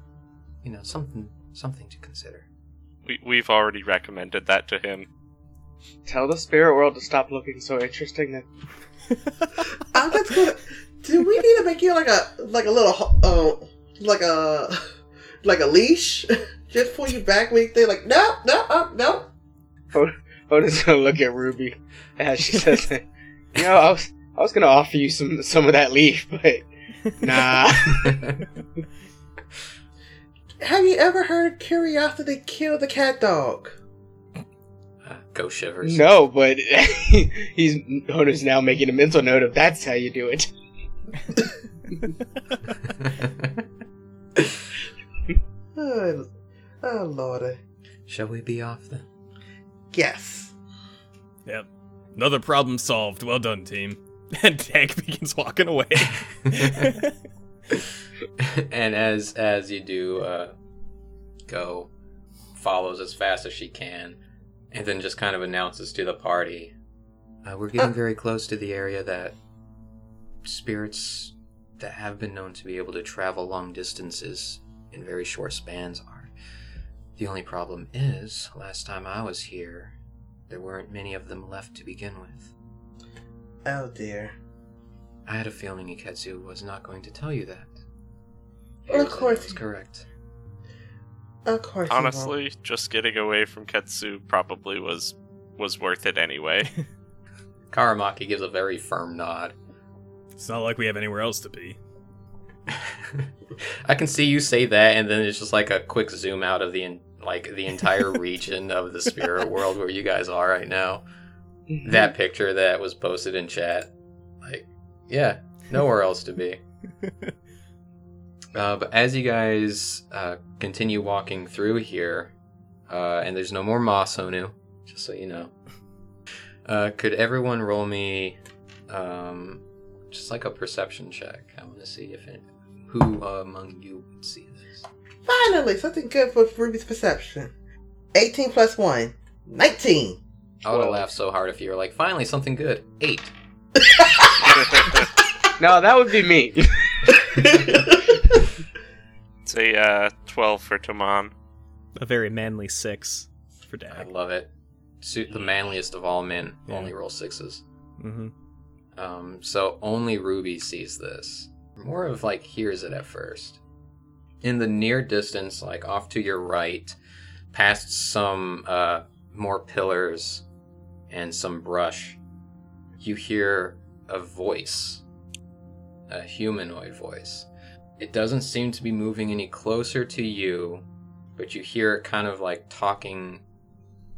you know, something something to consider." We, we've already recommended that to him. Tell the spirit world to stop looking so interesting. Then I'm just gonna. Do we need to make you like a like a little uh, like a like a leash just pull you back when you think like no no uh, no. Oda's gonna look at Ruby as she says, it. "You know, I was I was gonna offer you some some of that leaf, but nah." Have you ever heard curiosity kill the cat dog? Uh, go shivers. no, but he's Oda's now making a mental note of that's how you do it. Oh, oh lordy. Shall we be off then? Yes. Yep. Another problem solved. Well done, team. And Tank begins walking away. and as as you do, uh, go follows as fast as she can, and then just kind of announces to the party, uh, "We're getting very close to the area that spirits that have been known to be able to travel long distances in very short spans are. The only problem is, last time I was here, there weren't many of them left to begin with. Oh dear. I had a feeling Iketsu was not going to tell you that. Well, of course that's correct. Of course. you won't. Honestly, just getting away from Ketsu probably was was worth it anyway. Karamaki gives a very firm nod. It's not like we have anywhere else to be. I can see you say that, and then it's just like a quick zoom out of the en- like the entire region of the spirit world where you guys are right now. That picture that was posted in chat, like, yeah, nowhere else to be. Uh, but as you guys uh, continue walking through here, uh, and there's no more Moss Honu, just so you know. Uh, could everyone roll me um, just like a perception check? I want to see if it, who uh, among you would see this. Finally, something good for Ruby's perception. 18 plus 1. 19. I would have laughed so hard if you were like, finally, something good. Eight. no, that would be me. it's a uh, twelve for Taman. A very manly six for Dad. I love it. Suit the manliest of all men Yeah. only roll sixes. Mm-hmm. Um, so only Ruby sees this. More of like hears it at first. In the near distance, like off to your right, past some uh, more pillars and some brush, you hear a voice, a humanoid voice. It doesn't seem to be moving any closer to you, but you hear it kind of like talking.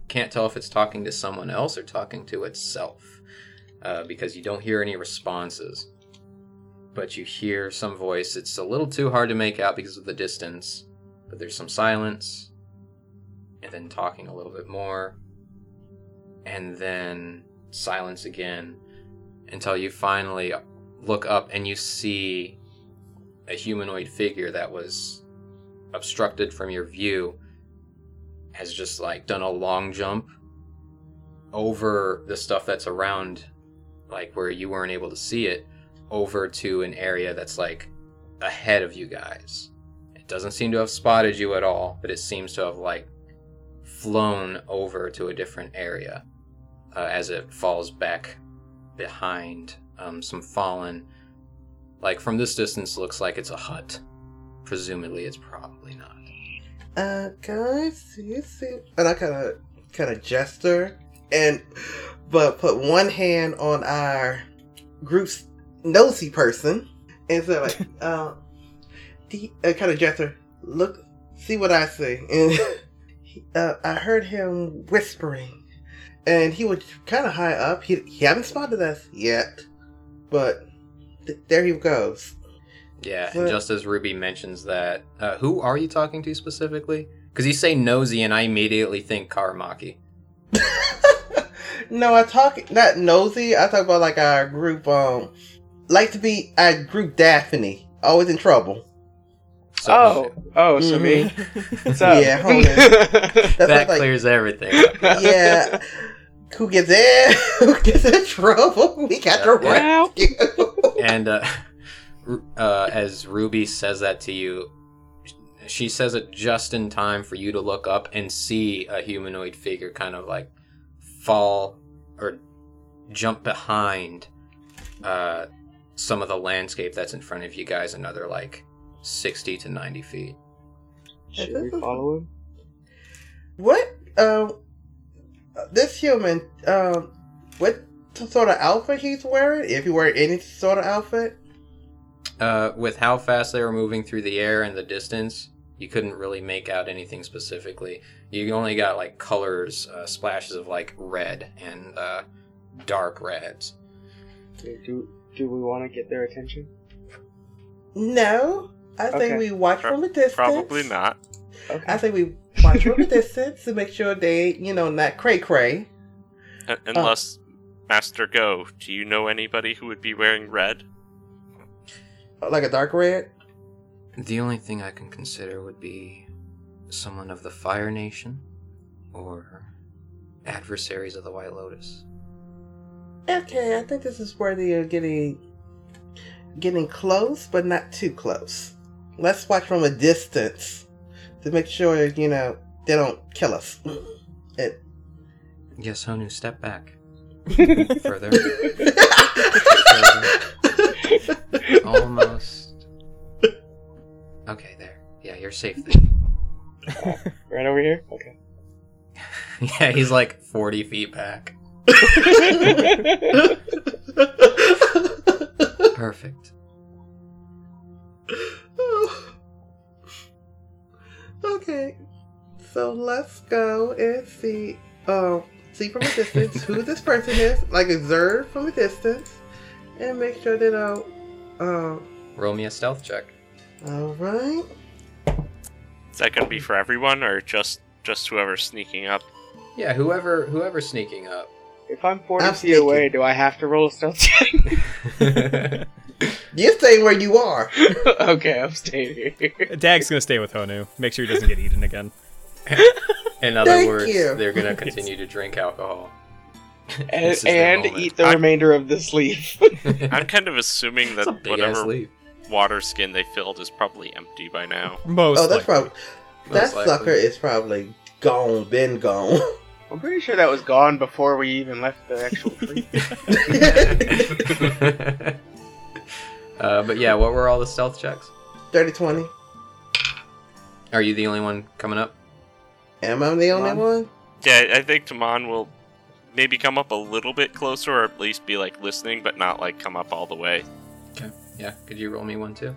Can't tell if it's talking to someone else or talking to itself uh, because you don't hear any responses. But you hear some voice. It's a little too hard to make out because of the distance, but there's some silence, and then talking a little bit more, and then silence again until you finally look up and you see a humanoid figure that was obstructed from your view has just like done a long jump over the stuff that's around like where you weren't able to see it over to an area that's like ahead of you guys. It doesn't seem to have spotted you at all, but it seems to have like flown over to a different area uh, as it falls back behind um, some fallen. Like from this distance, looks like it's a hut. Presumably, it's probably not. Uh, guys, you see? And I kind of, kind of gesture and, but put one hand on our group's nosy person and said, like, uh, do you, uh, kind of gesture. Look, see what I see. And he, uh, I heard him whispering, and he was kind of high up. He, he haven't spotted us yet, but th- there he goes. Yeah, But- and just as Ruby mentions that, uh, who are you talking to specifically? Because you say nosy, and I immediately think Karamaki. no, I talk not nosy. I talk about like our group. Um, like to be our group Daphne, always in trouble. So oh, oh, so Mhm. me. What's up? Yeah, hold That's that like, clears everything. up. yeah. Who gets in? Who gets in trouble? We got to Yeah. rescue. and uh, uh, as Ruby says that to you, she says it just in time for you to look up and see a humanoid figure kind of like fall or jump behind uh, some of the landscape that's in front of you guys, another like 60 to 90 feet. Should we follow him? What? Um, this human. Um, what sort of outfit he's wearing? If he wear any sort of outfit? Uh, with how fast they were moving through the air and the distance, you couldn't really make out anything specifically. You only got like colors, uh, splashes of like red and uh, dark reds. Do do we want to get their attention? No. I think Okay. we watch Pro- from a distance. Probably not. Okay. I think we watch from a distance to make sure they, you know, not cray cray. Uh, unless Master Go, do you know anybody who would be wearing red? Like a dark red. The only thing I can consider would be someone of the Fire Nation or adversaries of the White Lotus. Okay, I think this is worthy of getting getting close, but not too close. Let's watch from a distance to make sure you know they don't kill us. It, Yes, Honu, step back. Further. Almost. Okay, there. You're safe there. right over here. Okay. yeah, he's like 40 feet back. Perfect. okay, so let's go and see. Um, see from a distance who this person is. Like observe from a distance, and make sure they don't. Um, Roll me a stealth check. all right. Is that going to be for everyone or just just whoever's sneaking up? Yeah, whoever whoever's sneaking up. If I'm 40 I'm feet away, do I have to roll a stealth check? You stay where you are. okay, I'm staying here. Dag's gonna stay with Honu. Make sure he doesn't get eaten again. In other Thank words, you. they're gonna continue to drink alcohol. And, This is their and eat the I- remainder of this leaf. I'm kind of assuming that whatever leaf. Water skin they filled is probably empty by now. Most oh, that's likely. probably that likely. sucker is probably gone, been gone. I'm pretty sure that was gone before we even left the actual tree. uh, but yeah, what were all the stealth checks? 30 20. Are you the only one coming up? Am I the only Mom? one? Yeah, I think Taman will maybe come up a little bit closer or at least be like listening, but not like come up all the way. Yeah, could you roll me one too?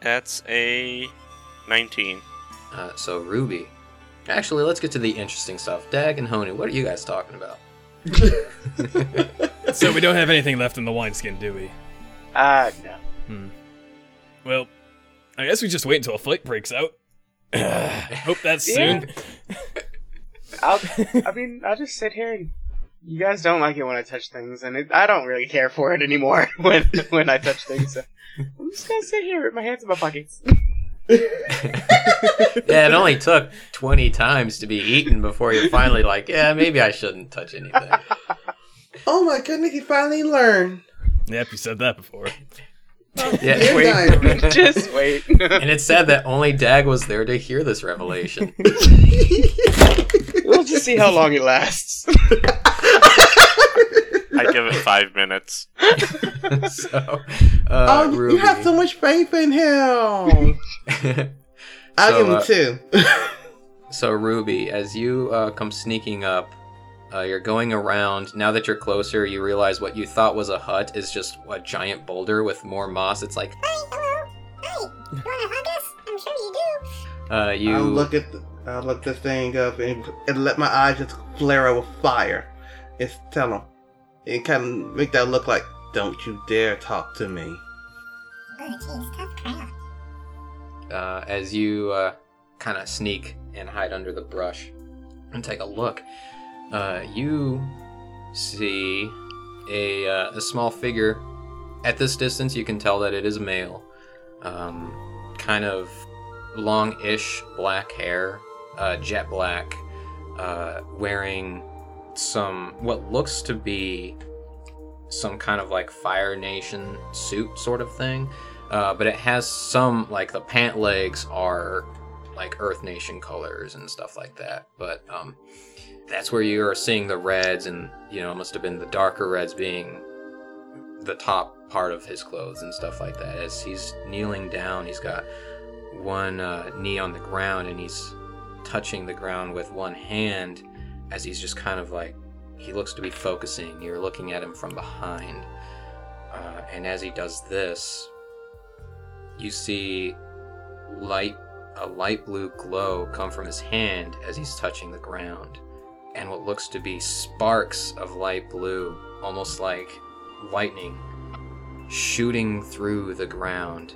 That's a 19. Uh, so Ruby. Actually, let's get to the interesting stuff. Dag and Honu, what are you guys talking about? So we don't have anything left in the wineskin, do we? Ah, no. Hmm. Well, I guess we just wait until a fight breaks out. I hope that's soon. I'll, I mean, I'll just sit here and. You guys don't like it when I touch things, and it, I don't really care for it anymore when when I touch things. So I'm just gonna sit here with my hands in my pockets. yeah, it only took 20 times to be eaten before you're finally like, yeah, maybe I shouldn't touch anything. Oh my goodness, he finally learned. Yep, you said that before. Yeah, You're wait, just wait. and it's sad that only Dag was there to hear this revelation. We'll just see how long it lasts. I give it five minutes. so, uh, oh, Ruby. you have so much faith in him. I'll So, give him uh, two. So, Ruby, as you uh, come sneaking up, uh, you're going around. Now that you're closer, you realize what you thought was a hut is just a giant boulder with more moss. It's like, Hi, hello. Hi. You wanna hug us? I'm sure you do. Uh, you I'll look at the, I'll look this thing up and, let my eyes just flare up with fire. And tell him. And kind of make that look like, don't you dare talk to me. Uh, as you uh, kind of sneak and hide under the brush and take a look, uh, you see a, uh, a small figure. At this distance, you can tell that it is male. Um, kind of long-ish black hair, uh, jet black, uh, wearing some what looks to be some kind of like Fire Nation suit sort of thing. Uh, but it has some like the pant legs are like Earth Nation colors and stuff like that. But um, that's where you are seeing the reds, and you know, must have been the darker reds being the top part of his clothes and stuff like that. As he's kneeling down, he's got one uh, knee on the ground, and he's touching the ground with one hand, as he's just kind of like he looks to be focusing. You're looking at him from behind, uh, and as he does this, you see light a light blue glow come from his hand as he's touching the ground and what looks to be sparks of light blue almost like lightning shooting through the ground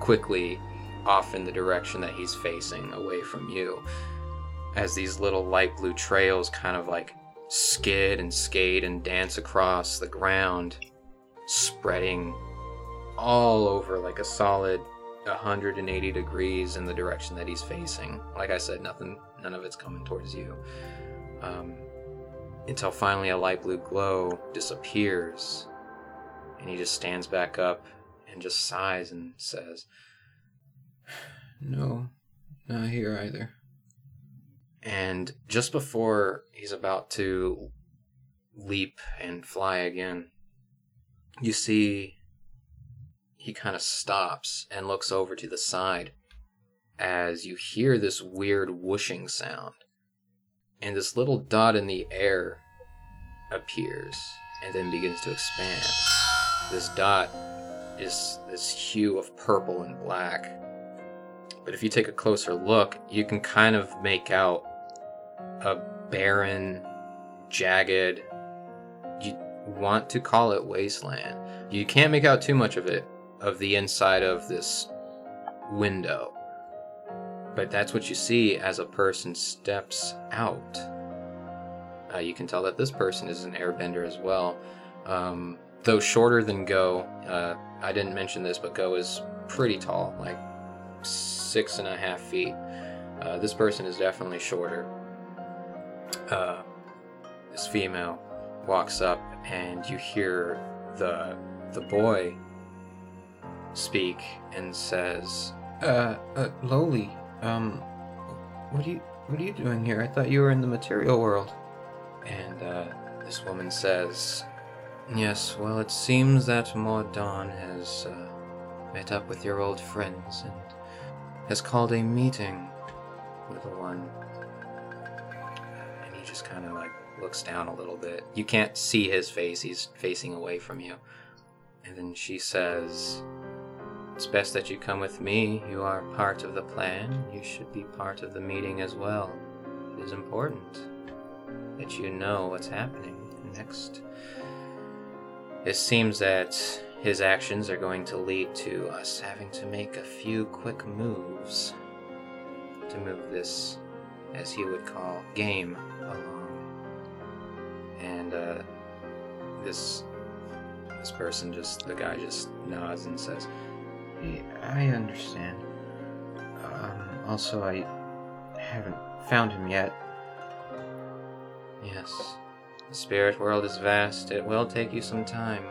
quickly off in the direction that he's facing away from you as these little light blue trails kind of like skid and skate and dance across the ground spreading all over like a solid 180 degrees in the direction that he's facing. Like I said, nothing, none of it's coming towards you. Um, until finally a light blue glow disappears, and he just stands back up and just sighs and says, "No, not here either." And just before he's about to leap and fly again, you see he kind of stops and looks over to the side as you hear this weird whooshing sound. And this little dot in the air appears and then begins to expand. This dot is this hue of purple and black. But if you take a closer look, you can kind of make out a barren, jagged, you want to call it wasteland. You can't make out too much of it, of the inside of this window. But that's what you see as a person steps out. Uh, you can tell that this person is an airbender as well. Um, though shorter than Go, uh, I didn't mention this, but Go is pretty tall, like six and a half feet. Uh, this person is definitely shorter. Uh, this female walks up, and you hear the the boy speak and says, "Uh, uh Loli, um, what are you what are you doing here? I thought you were in the material world." And uh, this woman says, "Yes, well, it seems that Mordan has uh, met up with your old friends and has called a meeting, little one." And he just kind of like looks down a little bit. You can't see his face; he's facing away from you. And then she says, It's best that you come with me. You are part of the plan. You should be part of the meeting as well. It is important that you know what's happening next. It seems that his actions are going to lead to us having to make a few quick moves to move this, as he would call, game along. And uh, this this person just the guy just nods and says, "Yeah, "I understand. Um, also, I haven't found him yet." Yes, the spirit world is vast. It will take you some time,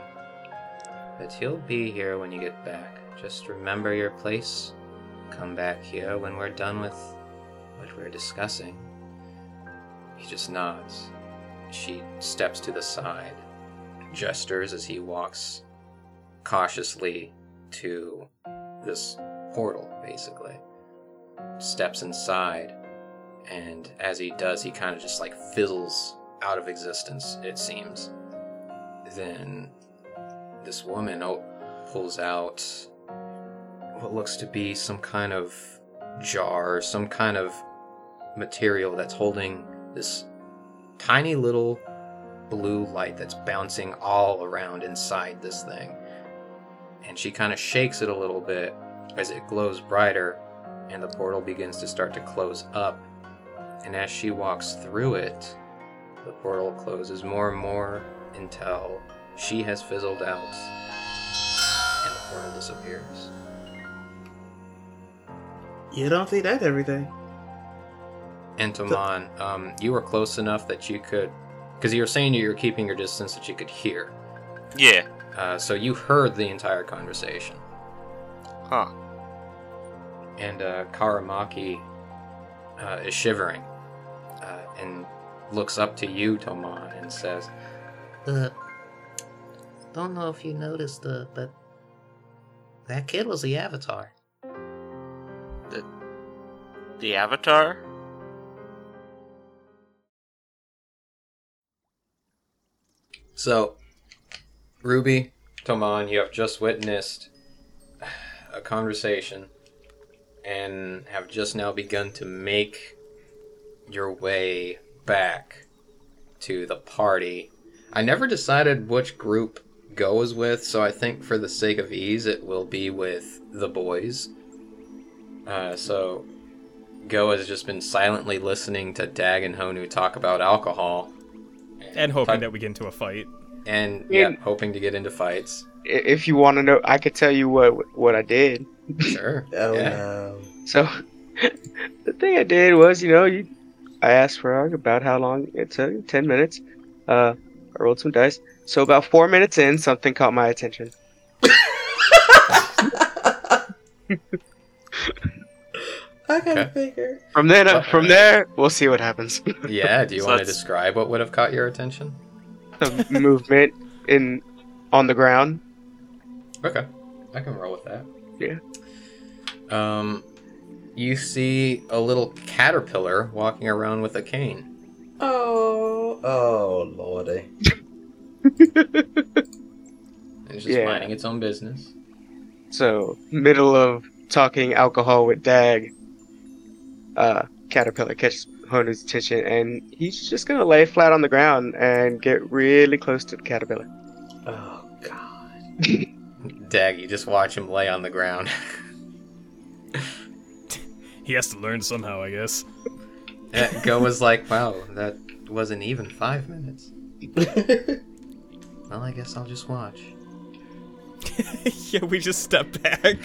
but he'll be here when you get back. Just remember your place. Come back here when we're done with what we're discussing. He just nods. She steps to the side gestures as he walks cautiously to this portal, basically. Steps inside, and as he does, he kind of just like fizzles out of existence, it seems. Then this woman pulls out what looks to be some kind of jar, some kind of material that's holding this tiny little blue light that's bouncing all around inside this thing. And she kind of shakes it a little bit as it glows brighter, and the portal begins to start to close up. And as she walks through it, the portal closes more and more until she has fizzled out and the portal disappears. You don't see that every day. And Toman, um, you were close enough that you could, because you were saying you were keeping your distance that you could hear. Yeah. Uh, so you heard the entire conversation. Huh. And uh, Karamaki uh, is shivering uh, and looks up to you, Toman, and says, Uh, don't know if you noticed, uh, but that kid was the Avatar. The Avatar? So, Ruby, Toman, you have just witnessed a conversation and have just now begun to make your way back to the party. I never decided which group Go was with, so I think for the sake of ease, it will be with the boys. Uh, so, Go has just been silently listening to Dag and Honu talk about alcohol. And hoping talk- that we get into a fight. and Yeah. yeah, hoping to get into fights. If you want to know, I could tell you what what I did. Sure. Oh yeah. no. So, the thing I did was, you know, you, I asked Frog about how long it took. Ten minutes. Uh, I rolled some dice. So about four minutes in, something caught my attention. I gotta Okay. figure. From then, uh, from there, we'll see what happens. Yeah. Do you So want to describe what would have caught your attention? the movement in on the ground. Okay, I can roll with that. Yeah. Um, you see a little caterpillar walking around with a cane. Oh, oh lordy. And it's just Yeah. minding its own business. So, middle of talking alcohol with Dag, uh, Caterpillar catches Honu's attention, and he's just gonna lay flat on the ground and get really close to the caterpillar. Oh god. Dag, you just watch him lay on the ground. He has to learn somehow, I guess. Go was like, "Wow, that wasn't even five minutes." Well, I guess I'll just watch. yeah, we just step back.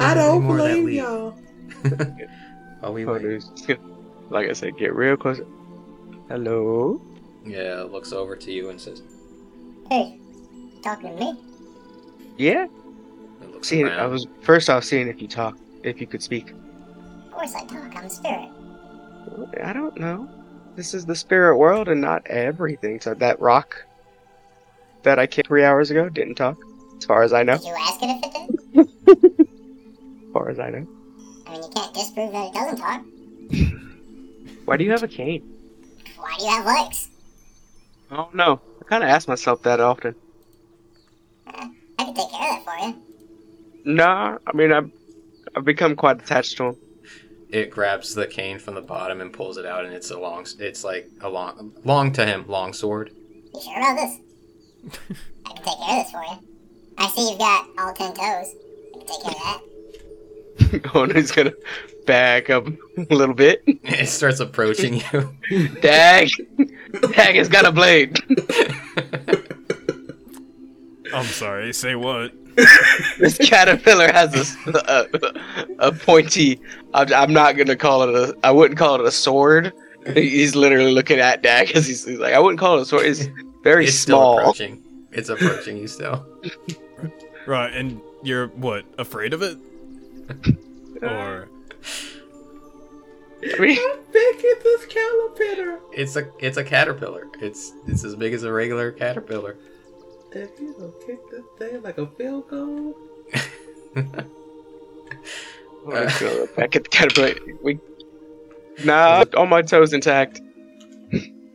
I don't More blame lead. y'all. While we oh, wait. Honu's, like I said, get real close. Hello? Yeah, looks over to you and says, Hey, talking to me? Yeah? and looks Seeing, around. I was first off seeing if you talk, if you could speak. Of course I talk, I'm a spirit. I don't know. This is the spirit world and not everything. So that rock that I kicked three hours ago didn't talk, as far as I know. Did you ask it if it did? As far as I know. I mean, you can't disprove that it doesn't talk. Why do you have a cane? Why do you have legs? I don't know. I kind of ask myself that often. Uh, I can take care of that for you. Nah, I mean I've I've become quite attached to him. It grabs the cane from the bottom and pulls it out, and it's a long. It's like a long, long to him, long sword. You sure about this? I can take care of this for you. I see you've got all ten toes. I can take care of that. Honu's gonna back up a little bit. It starts approaching you. Dag, Dag has got a blade. I'm sorry, say what? This caterpillar has a a pointy. I'm, I'm not gonna call it a. I wouldn't call it a sword. He's literally looking at Dag because he's, he's like, I wouldn't call it a sword. It's very it's still small. approaching. It's approaching you still. Right, and you're what, afraid of it? or I mean, How big is this caterpillar? It's a it's a caterpillar. It's it's as big as a regular caterpillar. If you don't kick this thing like a field goal. Honu's gonna look back at the caterpillar. We, nah, all my toes intact.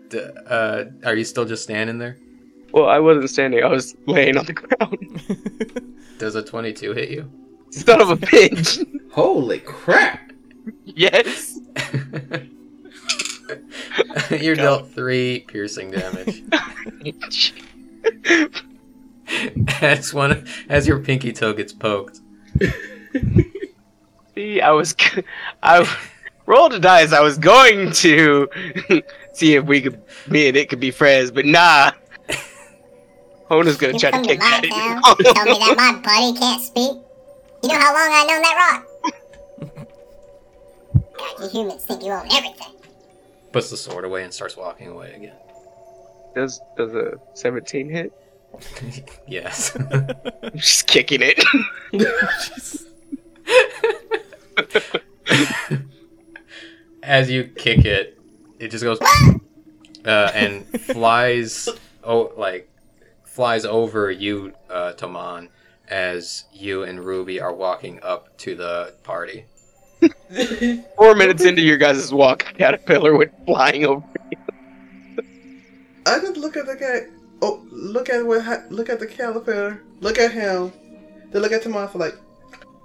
D- uh, are you still just standing there? Well, I wasn't standing. I was laying on the ground. Does a twenty-two hit you? Son of a bitch. Holy crap! yes. You're dealt three piercing damage. as one as your pinky toe gets poked. See, I was, I rolled a dice. I was going to see if we could, me and it could be friends, but nah. Honu's gonna You try to come to kick my that. town, you tell me that my buddy can't speak. You know how long I known that rock? God, you humans think you own everything. Puts the sword away and starts walking away again. Does does a seventeen hit? yes. I'm just kicking it. As you kick it, it just goes uh, and flies oh like flies over you, uh, Toman, as you and Ruby are walking up to the party. Four minutes into your guys' walk, a caterpillar went flying over. I just look at the guy. Oh, look at what. ha- Look at the caterpillar. Look at him. Then look at Toman like,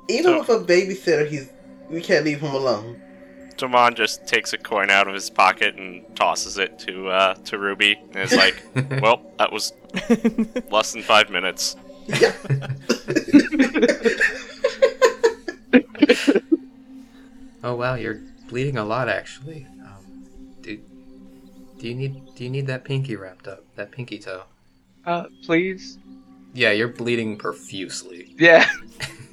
even So- with a babysitter, he's we can't leave him alone. Damon just takes a coin out of his pocket and tosses it to uh, to Ruby, and is like, "Well, that was less than five minutes." Yeah. Oh wow, you're bleeding a lot actually. Do, do you need do you need that pinky wrapped up? That pinky toe? Uh, please. Yeah, you're bleeding profusely. Yeah.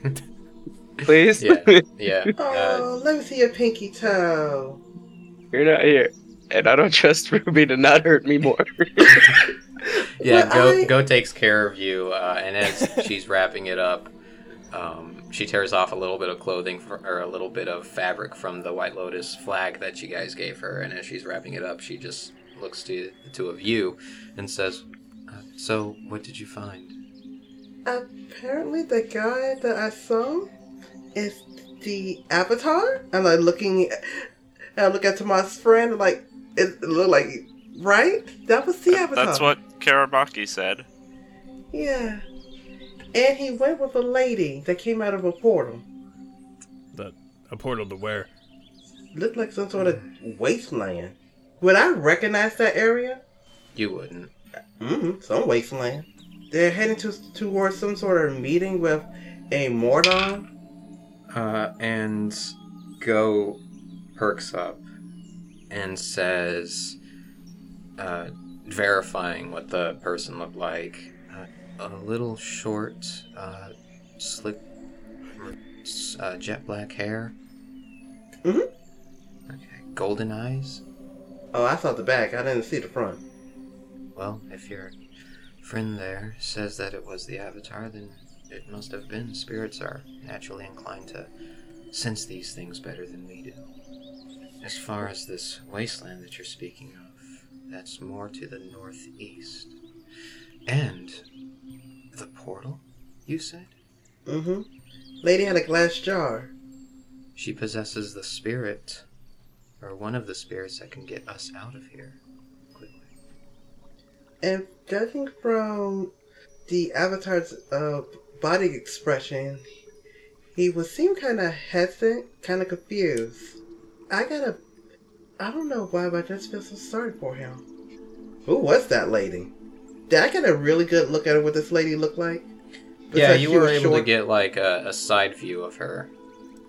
please. Yeah, yeah. Uh, Oh, let me see your pinky toe. You're not here, and I don't trust Ruby to not hurt me more. yeah. But Go I- Go takes care of you, uh, and as she's wrapping it up, um, she tears off a little bit of clothing for, or a little bit of fabric from the White Lotus flag that you guys gave her, and as she's wrapping it up, she just looks to the two of you and says, uh, "So, what did you find?" Apparently, the guy that I saw is the Avatar. And I'm like looking. And I look at Tomas' friend. Like it looked like right. That was the Avatar. That's what Karabaki said. Yeah. And he went with a lady that came out of a portal. The a portal to where? Looked like some sort of wasteland. Would I recognize that area? You wouldn't. Mm-hmm. Some wasteland. They're heading to towards some sort of meeting with a Mordon. Uh, and Go perks up and says, uh, verifying what the person looked like, uh, a little short, uh, slick, uh, jet black hair. Mm-hmm. Okay, golden eyes. Oh, I saw the back. I didn't see the front. Well, if your friend there says that it was the Avatar, then it must have been. Spirits are naturally inclined to sense these things better than we do. As far as this wasteland that you're speaking of, that's more to the northeast. And the portal, you said? Mm-hmm. Lady had a glass jar. She possesses the spirit, or one of the spirits that can get us out of here quickly. And judging from the Avatar's uh, body expression, he would seem kind of hesitant, kind of confused. I gotta. I don't know why, but I just feel so sorry for him. Who was that lady? Did I get a really good look at her? What this lady looked like? yeah, Besides you she were was able to get like a, a side view of her.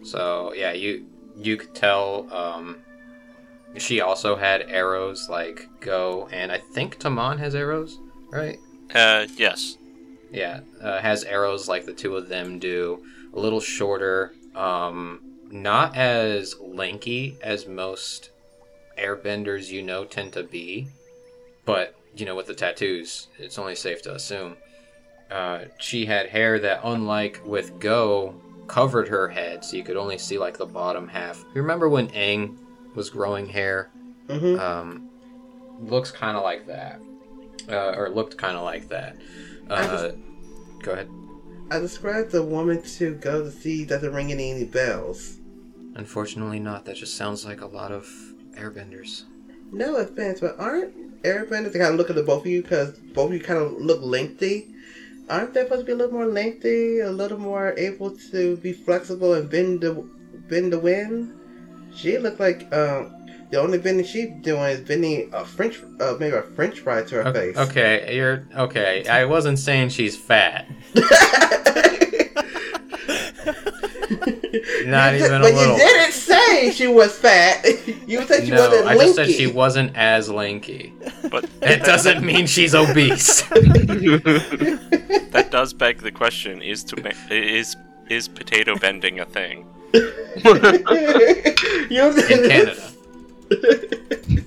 So yeah, you you could tell um, she also had arrows like go, and I think Taman has arrows, right? Uh, yes. Yeah, uh, has arrows like the two of them do. A little shorter, um, not as lanky as most airbenders you know tend to be, but you know with the tattoos, it's only safe to assume. Uh, she had hair that, unlike with Go, covered her head, so you could only see like the bottom half. You remember when Aang was growing hair? Mhm. Um, looks kind of like that, uh, or looked kind of like that. Uh, go ahead. I described the woman to go to see doesn't ring any, any bells. Unfortunately, not. That just sounds like a lot of airbenders. No offense, but aren't airbenders? I kind of look at the both of you because both of you kind of look lengthy. aren't they supposed to be a little more lengthy, a little more able to be flexible and bend the bend the wind? She looked like um, the only bending she's doing is bending a French, uh, maybe a French fry to her Okay, face. okay, you're okay. I wasn't saying she's fat. Not You even said- a but little. you didn't say she was fat. You said she no, wasn't I just said she wasn't as lanky. But It doesn't mean she's obese. that does beg the question: Is to is is potato bending a thing? You In Canada.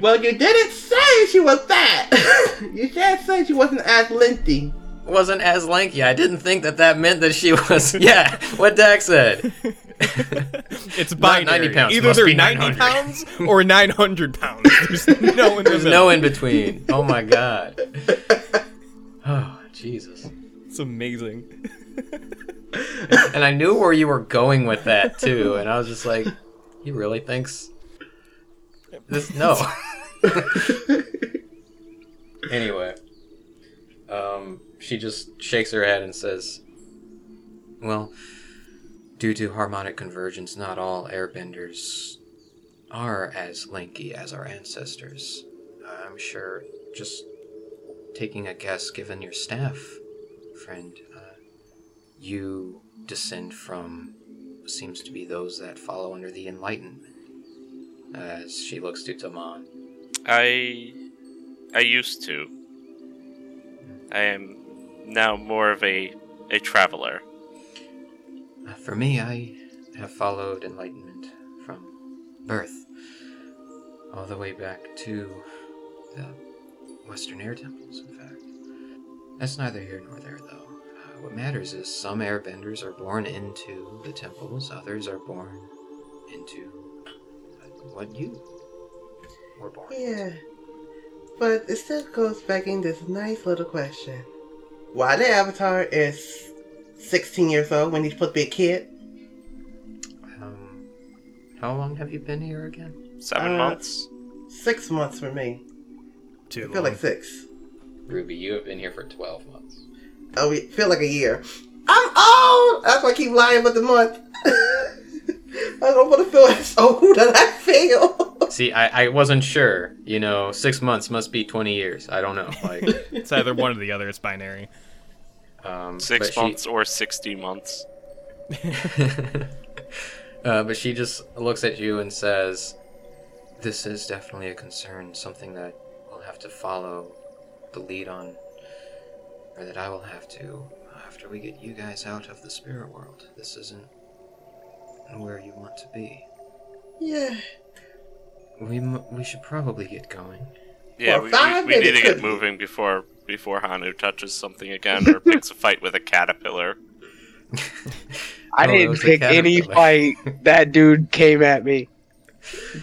Well, you didn't say she was fat. you just said she wasn't as lengthy. Wasn't as lanky. I didn't think that that meant that she was. Yeah, what Dag said. It's Not binary. 90 pounds, Either they're 90 pounds or 900 pounds. There's no in There's no in between. Oh my god. Oh, Jesus. It's amazing. And I knew where you were going with that too, and I was just like, he really thinks this no. anyway. Um she just shakes her head and says, Well, due to harmonic convergence, not all airbenders are as lanky as our ancestors. I'm sure just taking a guess given your staff, friend, you descend from seems to be those that follow under the enlightenment as she looks to Taman. I I used to. I am now more of a a traveler. Uh, For me, I have followed enlightenment from birth all the way back to the Western Air Temples, in fact. That's neither here nor there, what matters is some airbenders are born into the temples, others are born into what you were born into. Yeah. But it still goes back in this nice little question. Why the Avatar is 16 years old when he's supposed to be a kid? Um, how long have you been here again? Seven Uh, months. Six months for me. Too I feel like six. Ruby, you have been here for 12 months. Oh, we feel like a year. I'm old! That's why I keep lying about the month. I don't want to feel as old that I feel. See, I, I wasn't sure. You know, six months must be 20 years. I don't know. Like, It's either one or the other. It's binary. um, Six but she- months or sixty months. uh, but she just looks at you and says, This is definitely a concern, something that we'll have to follow the lead on, or that I will have to after we get you guys out of the spirit world. This isn't where you want to be. yeah. We, m- we should probably get going. Yeah, For we, we, we need to get moving before before Honu touches something again or picks a fight with a caterpillar. I Oh, didn't pick any fight. That dude came at me.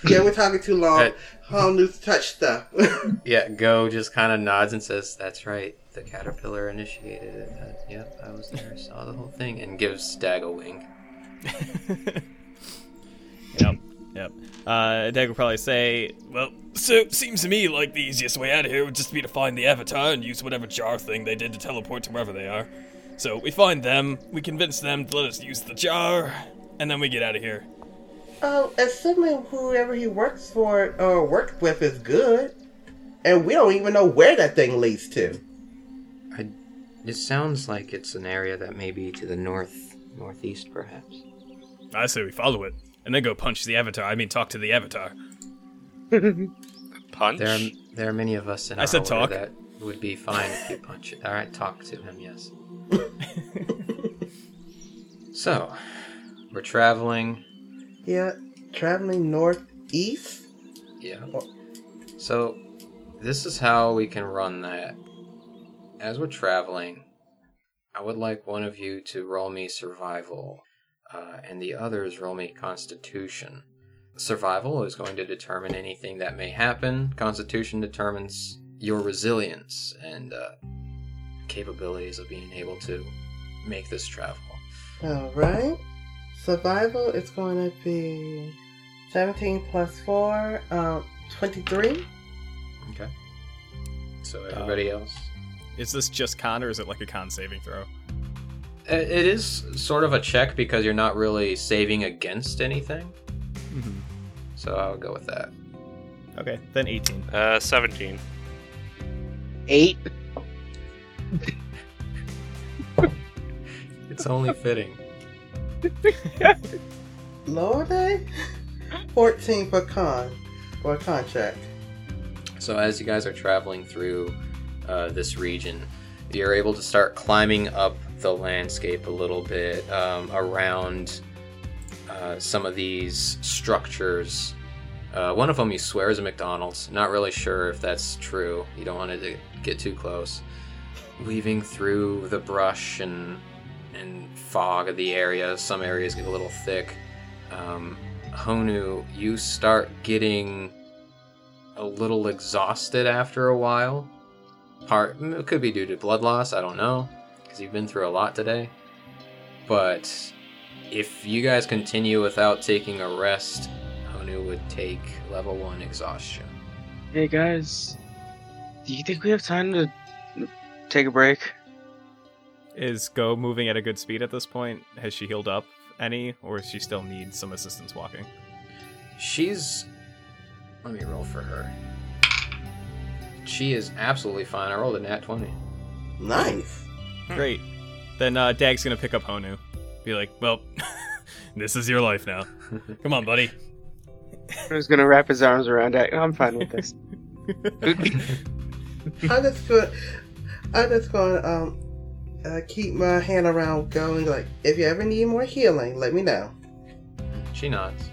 Yeah, we're talking too long. Uh, Whole new stuff. Yeah, Go just kind of nods and says, "That's right. The caterpillar initiated it. Uh, yep, I was there, saw the whole thing," and gives Dag a wink. Yep. Yep. Uh, Dag will probably say, Well, so seems to me like the easiest way out of here would just be to find the Avatar and use whatever jar thing they did to teleport to wherever they are. So we find them, we convince them to let us use the jar, and then we get out of here. Oh, assuming whoever he works for or works with is good, and we don't even know where that thing leads to. I, it sounds like it's an area that may be to the north, northeast, perhaps. I say we follow it, and then go punch the Avatar. I mean, talk to the Avatar. Punch. There, are, there are many of us in I our said talk. that would be fine if you punch it. All right, talk to him. Yes. so, we're traveling. Yeah, traveling northeast. Yeah. Oh. So, this is how we can run that. As we're traveling, I would like one of you to roll me survival, uh, and the others roll me constitution. Survival is going to determine anything that may happen. Constitution determines your resilience and uh, capabilities of being able to make this travel. All right. Survival is going to be 17 plus 4, um, 23. Okay. So everybody else. Is this just con or is it like a con saving throw? It is sort of a check because you're not really saving against anything. Mm-hmm. So I'll go with that. Okay, then 18. Uh, 17. Eight. It's only fitting. Lower day? 14 for con. For a con check. So as you guys are traveling through uh, this region, you're able to start climbing up the landscape a little bit um, around uh, some of these structures. Uh, one of them you swear is a McDonald's. Not really sure if that's true. You don't want it to get too close. Weaving through the brush and and fog of the area, some areas get a little thick. Um, Honu, you start getting a little exhausted after a while. Part it could be due to blood loss. I don't know because you've been through a lot today. But if you guys continue without taking a rest, Honu would take level one exhaustion. Hey guys, do you think we have time to take a break? Is Go moving at a good speed at this point? Has she healed up any, or does she still need some assistance walking? She's. Let me roll for her. She is absolutely fine. I rolled a nat 20. Nice. Great. Then uh, Dag's gonna pick up Honu. Be like, well, this is your life now. Come on, buddy. Who's gonna wrap his arms around that? I'm fine with this. I just go. I just gonna um uh, keep my hand around going like if you ever need more healing, let me know. She nods.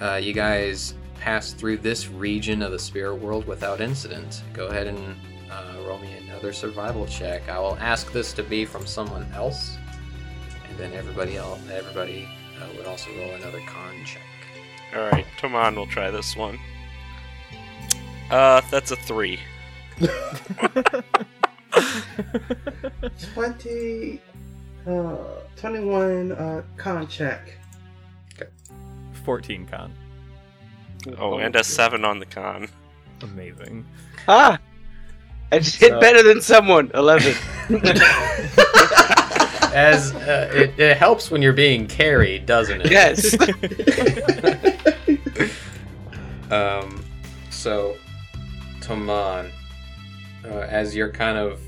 Uh, you guys pass through this region of the spirit world without incident. Go ahead and uh, roll me another survival check. I will ask this to be from someone else, and then everybody else, everybody uh, would also roll another con check. Alright, Toman will try this one. Uh, that's a 3. Twenty. Uh, 21 uh, con check. Okay. 14 con. Oh, and a 7 on the con. Amazing. Ah! I just hit So- better than someone. Eleven. As uh, it, it helps when you're being carried, doesn't it? yes. Um, so, Toman, uh, as you're kind of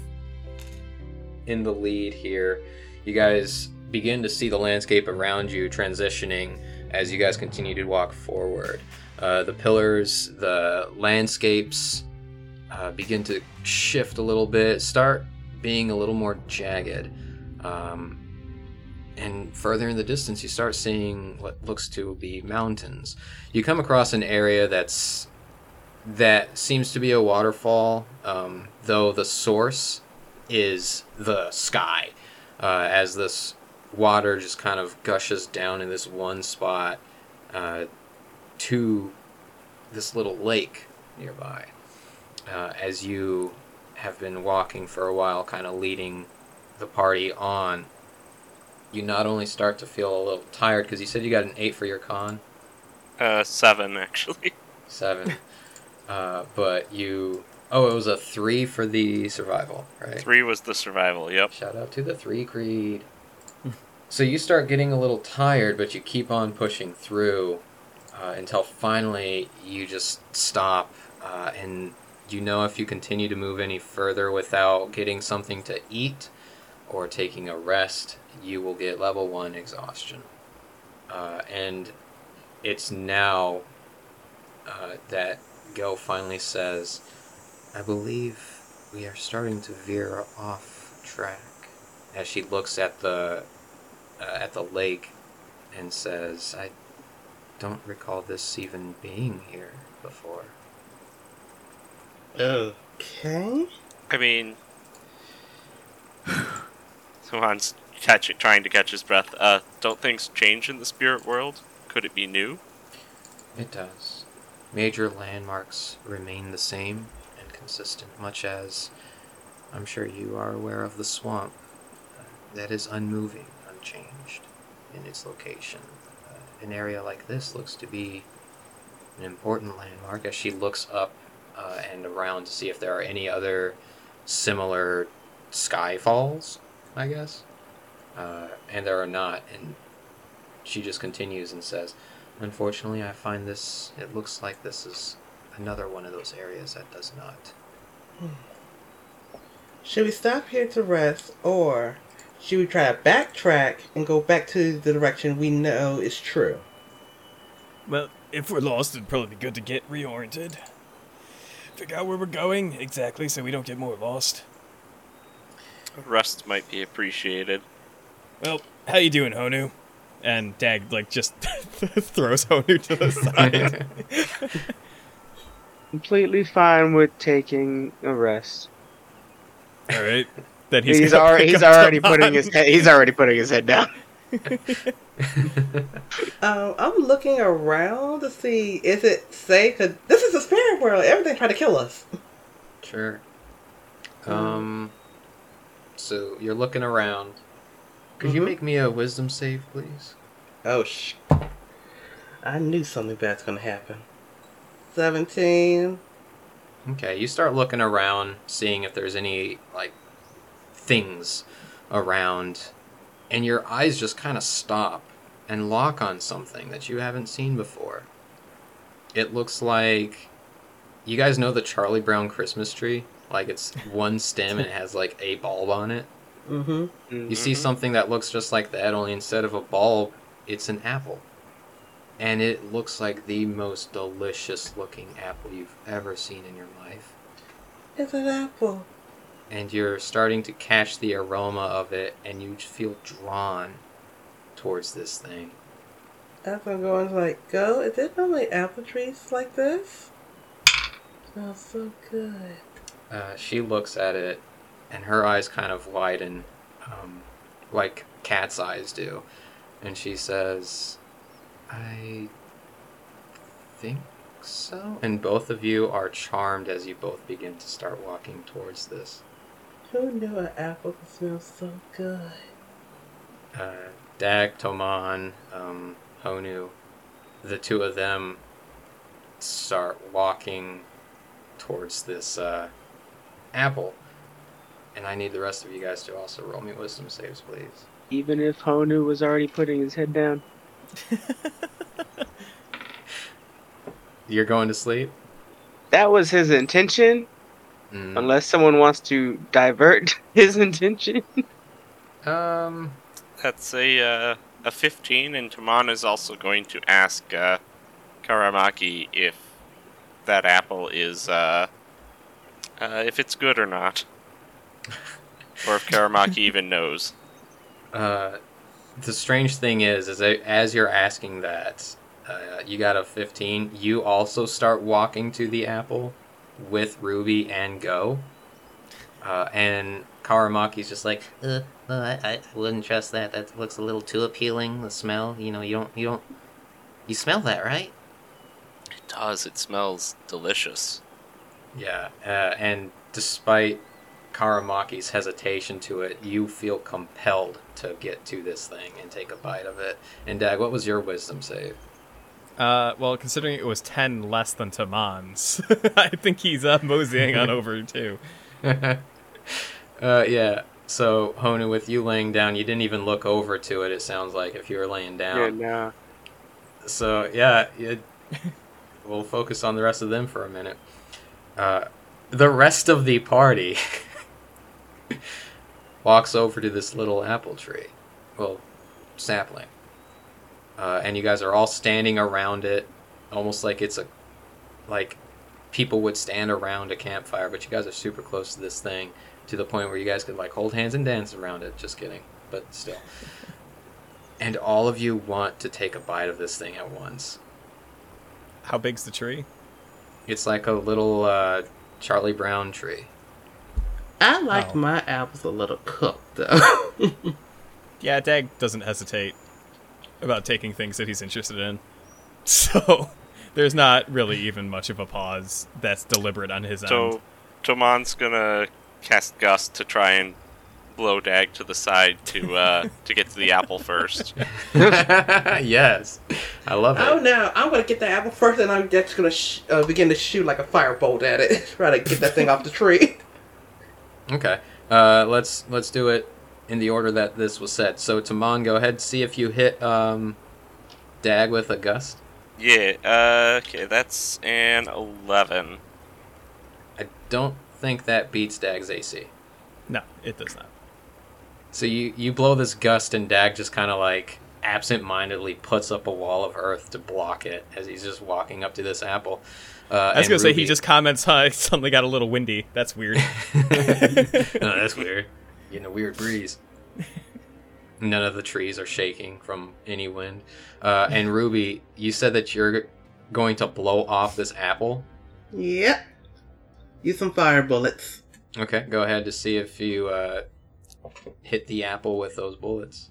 in the lead here, you guys begin to see the landscape around you transitioning as you guys continue to walk forward. Uh, the pillars, the landscapes uh, begin to shift a little bit, start being a little more jagged. Um, and further in the distance, you start seeing what looks to be mountains you come across an area that's that seems to be a waterfall um, though the source is the sky uh, as this water just kind of gushes down in this one spot uh, to this little lake nearby uh, as you have been walking for a while kind of leading the party on you not only start to feel a little tired because you said you got an 8 for your con Uh, 7, actually. Seven. uh, but you. Oh, it was a three for the survival, right? 3 was the survival, yep. Shout out to the three creed. so you start getting a little tired, but you keep on pushing through uh, until finally you just stop. Uh, and you know if you continue to move any further without getting something to eat or taking a rest, you will get level one exhaustion. Uh, and it's now uh, that Go finally says, I believe we are starting to veer off track. As she looks at the uh, at the lake and says, I don't recall this even being here before. Okay. I mean, Toman's catching, trying to catch his breath. Uh, don't things change in the spirit world? Could it be new? It does. Major landmarks remain the same and consistent, much as I'm sure you are aware of the swamp. That is unmoving, unchanged in its location. An area like this looks to be an important landmark as she looks up uh, and around to see if there are any other similar skyfalls, I guess. Uh, and there are not. And she just continues and says, Unfortunately, I find this, it looks like this is another one of those areas that does not. Should we stop here to rest, or should we try to backtrack and go back to the direction we know is true? Well, if we're lost, it'd probably be good to get reoriented. Figure out where we're going exactly so we don't get more lost. Rest might be appreciated. Well, how you doing, Honu? And Dag like just throws Honu to the side. Completely fine with taking a rest. All right. Then he's, He's, gonna already he's already Toman. putting his head, he's already putting his head down. Um, I'm looking around to see is it safe? Cause this is a spirit world. Everything trying to kill us. Sure. Um. So you're looking around. Could you Mhm. make me a wisdom save, please? Oh sh! I knew something bad's gonna happen. Seventeen. Okay, you start looking around, seeing if there's any like things around, and your eyes just kind of stop and lock on something that you haven't seen before. It looks like you guys know the Charlie Brown Christmas tree. Like it's one stem and it has like a bulb on it. Mm-hmm. You see something that looks just like that, only instead of a bulb, it's an apple. And it looks like the most delicious looking apple you've ever seen in your life. It's an apple. And you're starting to catch the aroma of it, and you feel drawn towards this thing. As I'm going like, go. Is there normally apple trees like this? Smells so good. Uh, she looks at it, and her eyes kind of widen, um, like cat's eyes do. And she says, I think so. And both of you are charmed as you both begin to start walking towards this. Who knew an apple could smell so good? uh, Dag, Toman, um, Honu, the two of them start walking towards this uh, apple. And I need the rest of you guys to also roll me wisdom saves, please. Even if Honu was already putting his head down. You're going to sleep? That was his intention, Mm. unless someone wants to divert his intention. Um, That's a uh, a 15, and Toman is also going to ask uh, Karamaki if that apple is uh, uh, if it's good or not, or if Karamaki even knows. uh, the strange thing is, is that as you're asking that, uh, you got a 15. You also start walking to the apple with Ruby and Go. Uh, and Karamaki's just like, Uh, no, I, I wouldn't trust that. That looks a little too appealing. The smell, you know, you don't, you don't, you smell that, right? It does. It smells delicious. yeah. Uh, and despite Karamaki's hesitation to it, you feel compelled to get to this thing and take a bite of it. And Dag, what was your wisdom save? Uh, well, considering it was ten less than Toman's, I think he's uh, moseying on over too. uh, yeah. So Honu, with you laying down, you didn't even look over to it. It sounds like if you were laying Yeah, down. nah. So yeah, it, we'll focus on the rest of them for a minute. Uh, the rest of the party walks over to this little apple tree, well, sapling, uh, and you guys are all standing around it, almost like it's a like people would stand around a campfire, but you guys are super close to this thing to the point where you guys could like hold hands and dance around it. Just kidding, but still. And all of you want to take a bite of this thing at once. How big's the tree? It's like a little uh, Charlie Brown tree. I like Oh. my apples a little cooked though. Yeah, Dag doesn't hesitate about taking things that he's interested in. So there's not really even much of a pause that's deliberate on his end. So, Toman's gonna cast Gust to try and blow Dag to the side to uh, to get to the apple first. yes, I love it. Oh no! I'm gonna get the apple first, and I'm just gonna sh- uh, begin to shoot like a firebolt at it, try to get that thing off the tree. Okay, uh, let's let's do it in the order that this was set. So, Toman, go ahead, see if you hit um, Dag with a gust. Yeah. Uh, okay, that's an eleven. I don't think that beats Dag's AC. No, it does not. So you you blow this gust, and Dag just kind of like absent-mindedly puts up a wall of earth to block it as he's just walking up to this apple. Uh, I was gonna say he just comments, "Huh, something got a little windy." That's weird. no, that's weird. Getting a weird breeze. None of the trees are shaking from any wind. Uh, and Ruby, you said that you're going to blow off this apple. yep. Use some fire bullets. Okay, go ahead to see if you uh, hit the apple with those bullets.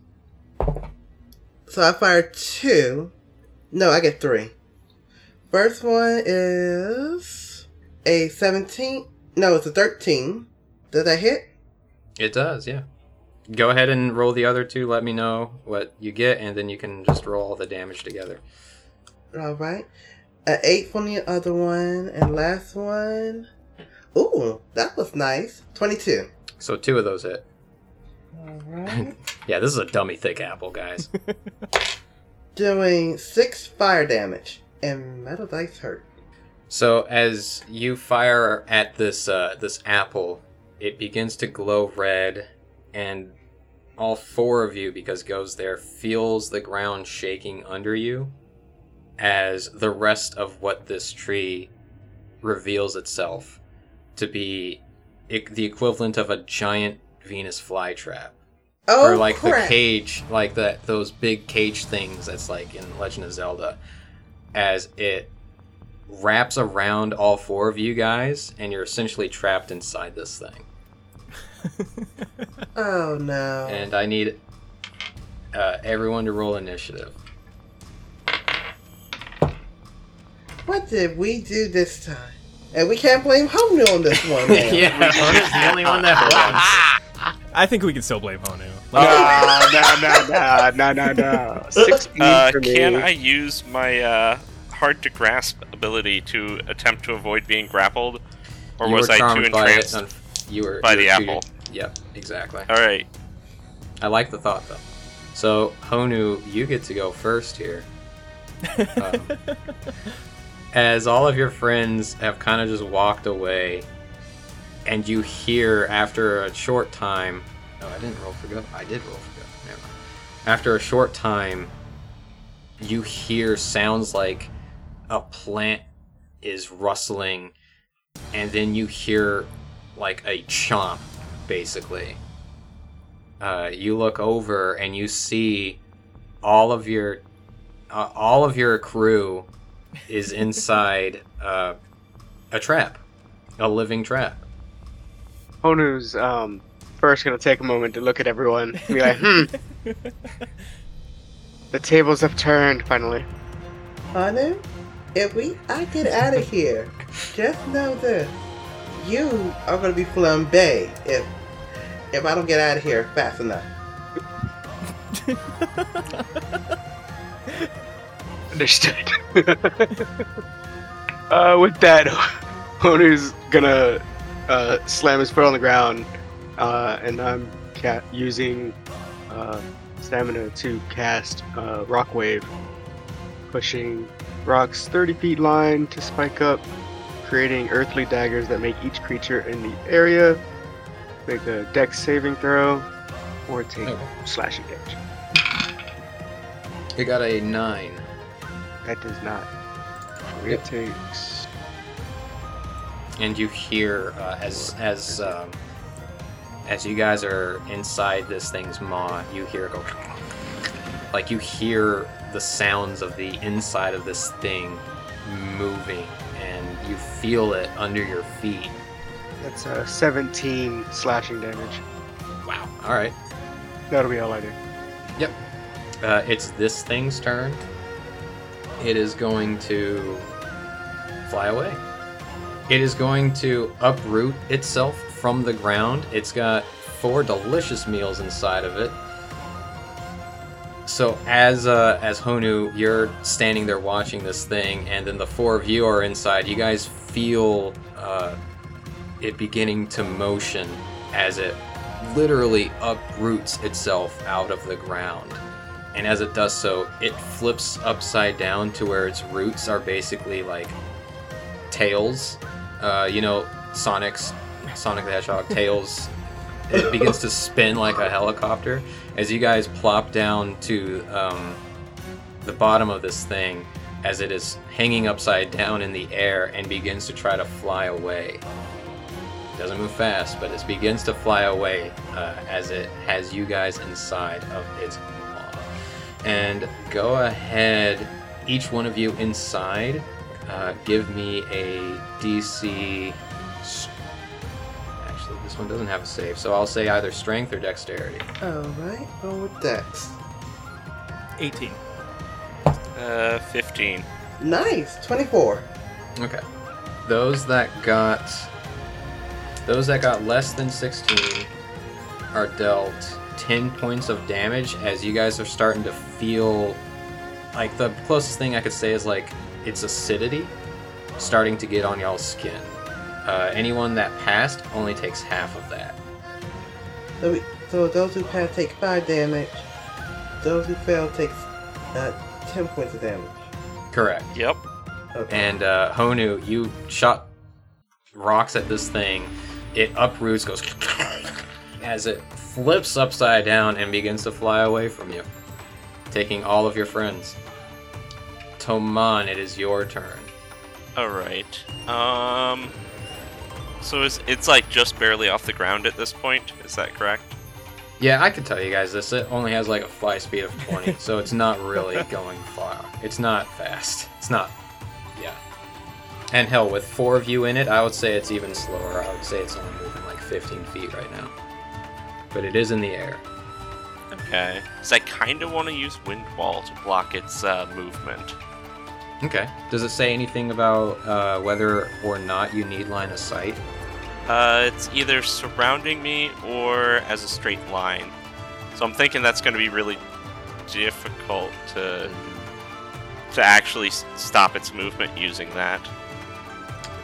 So I fired two. No, I get three. First one is a 17. No, it's a 13. Does that hit? It does, yeah. Go ahead and roll the other two. Let me know what you get, and then you can just roll all the damage together. All right. An 8 from the other one. And last one. Ooh, that was nice. 22. So two of those hit. All right. Yeah, this is a dummy thick apple, guys. Doing 6 fire damage. And metal dice hurt. So as you fire at this uh, this apple, it begins to glow red, and all four of you, because goes there, feels the ground shaking under you, as the rest of what this tree reveals itself to be the equivalent of a giant Venus flytrap, Oh, or like crap. the cage, like that those big cage things that's like in Legend of Zelda, as it wraps around all four of you guys, and you're essentially trapped inside this thing. Oh, no. And I need uh, everyone to roll initiative. What did we do this time? And we can't blame Honu on this one. man. yeah, Honu's the only one that won. I think we can still blame Honu. No, no, no, no, no, no. Sixteen Uh, for me. can I use my uh, hard to grasp ability to attempt to avoid being grappled, or You was I too charmed it, entranced? un- You were by you the were too- apple. Yep, exactly. All right. I like the thought though. So Honu, you get to go first here. Um, as all of your friends have kind of just walked away, and you hear after a short time. Oh, I didn't roll for go. I did roll for go. Never mind. After a short time, you hear sounds like a plant is rustling, and then you hear like a chomp, basically. Uh, you look over and you see all of your uh, all of your crew is inside uh, a trap, a living trap. Honu's um, first gonna take a moment to look at everyone and be like, hmm. the tables have turned finally. Honu, if we I get out of here, just know this. You are gonna be flambe if if I don't get out of here fast enough. Understood. uh, with that, Honu's gonna uh, slam his foot on the ground, uh, and I'm ca- using uh, stamina to cast uh, Rock Wave, pushing rocks 30 feet line to spike up, creating earthly daggers that make each creature in the area make a dex saving throw or take Okay. slashing damage. You got a nine. That does not. It takes. and you hear uh, as as um, as you guys are inside this thing's maw, you hear it go like you hear the sounds of the inside of this thing moving, you feel it under your feet. That's uh, 17 slashing damage. Wow! All right, That'll be all I do. Yep. Uh, it's this thing's turn. It is going to fly away. It is going to uproot itself from the ground. It's got four delicious meals inside of it. So as uh, as Honu, you're standing there watching this thing, and then the four of you are inside. You guys feel uh, it beginning to motion as it literally uproots itself out of the ground. And as it does so, it flips upside down to where its roots are basically like tails. Uh, you know, Sonic's Sonic the Hedgehog tails. It begins to spin like a helicopter as you guys plop down to um, the bottom of this thing as it is hanging upside down in the air and begins to try to fly away. It doesn't move fast, but it begins to fly away uh, as it has you guys inside of its maw. And go ahead, each one of you inside, uh, give me a DC. S- Actually, this one doesn't have a save, so I'll say either strength or dexterity. Alright, go with Dex. 18. Uh, 15. Nice! 24. Okay. Those that got those that got less than 16 are dealt 10 points of damage as you guys are starting to feel like the closest thing I could say is like its acidity starting to get on y'all's skin. Uh, anyone that passed only takes half of that. So, we, so those who pass take 5 damage. Those who fail take uh, 10 points of damage. Correct. Yep. Okay. And uh, Honu, you shot rocks at this thing. It uproots, goes as it flips upside down and begins to fly away from you, taking all of your friends. Toman, it is your turn. All right. Um. So it's it's like just barely off the ground at this point. Is that correct? Yeah, I could tell you guys this. It only has like a fly speed of 20, so it's not really going far. It's not fast. It's not. Yeah. And hell, with four of you in it, I would say it's even slower. I would say it's only moving like 15 feet right now. But it is in the air. Okay. So I kind of want to use wind wall to block its uh, movement. Okay. Does it say anything about uh, whether or not you need line of sight? Uh, it's either surrounding me or as a straight line. So I'm thinking that's going to be really difficult to to actually stop its movement using that.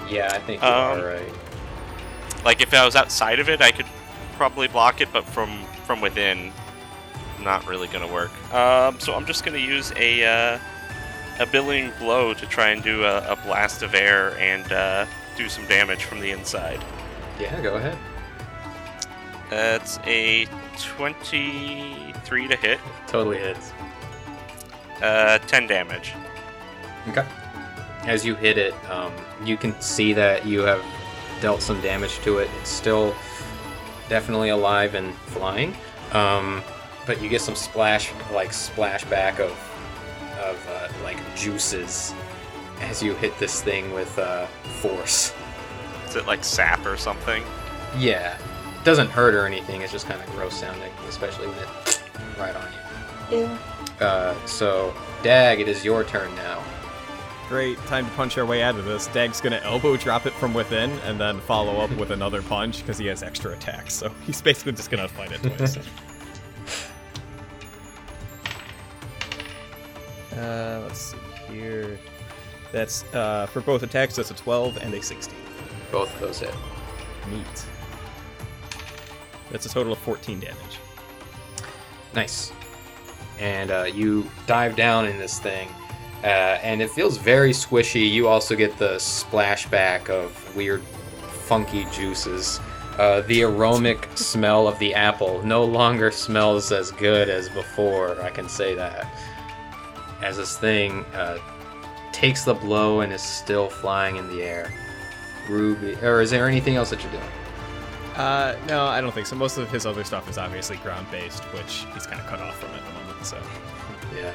Yeah, I think you Um, are right. Like if I was outside of it, I could probably block it, but from from within, not really going to work. Um, so I'm just going to use a uh, a billowing blow to try and do a, a blast of air and uh, do some damage from the inside. Yeah, go ahead. That's a 23 to hit, Totally hits. uh, 10 damage. Okay. As you hit it, um, you can see that you have dealt some damage to it. It's still definitely alive and flying, um, but you get some splash, like splashback of of uh, like juices as you hit this thing with uh, force. Is it like sap or something? Yeah, it doesn't hurt or anything. It's just kind of gross sounding, especially when it right on you. Yeah. Uh, so, Dag, it is your turn now. Great, time to punch our way out of this. Dag's gonna elbow drop it from within and then follow up with another punch because he has extra attacks. So he's basically just gonna fight it twice. uh, let's see here. That's uh, for both attacks. That's a 12 and a 16. Both of those hit. Neat. That's a total of 14 damage. Nice. And uh, you dive down in this thing, uh, and it feels very squishy. You also get the splashback of weird, funky juices. Uh, the aromatic smell of the apple no longer smells as good as before, I can say that. As this thing uh, takes the blow and is still flying in the air. Ruby, or is there anything else that you're doing? Uh, no, I don't think so. Most of his other stuff is obviously ground based, which he's kind of cut off from at the moment. So Yeah.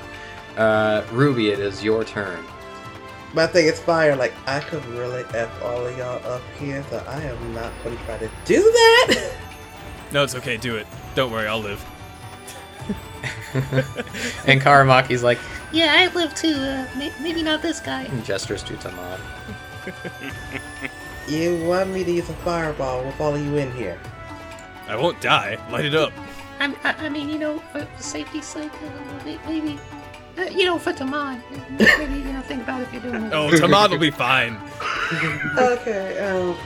Uh, Ruby, it is your turn. My thing is fire. Like I could really f all of y'all up here, so I am not going to try to do that. no, it's okay. Do it. Don't worry, I'll live. and Karamaki's like, Yeah, I live too. Uh, may- maybe not this guy. and gestures to Toman. You want me to use a fireball with all of you in here? I won't die. Light it up. I, I, I mean, you know, for, for safety's sake, uh, may- maybe, uh, you know, for Toman, maybe, you know, think about if you're doing it. Oh, Toman will be fine. Okay, um,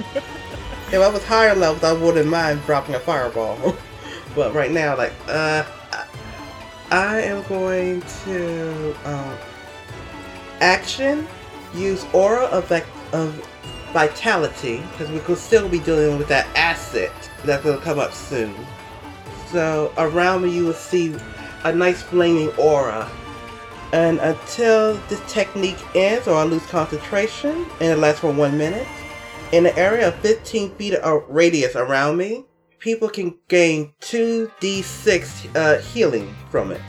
if I was higher levels, I wouldn't mind dropping a fireball. but right now, like, uh, I- am going to, um, action, use aura of, of vitality, because we could still be dealing with that asset that's going to come up soon. So, around me, you will see a nice flaming aura. And until this technique ends or I lose concentration, and it lasts for one minute, in an area of 15 feet of radius around me, people can gain 2d6 uh, healing from it.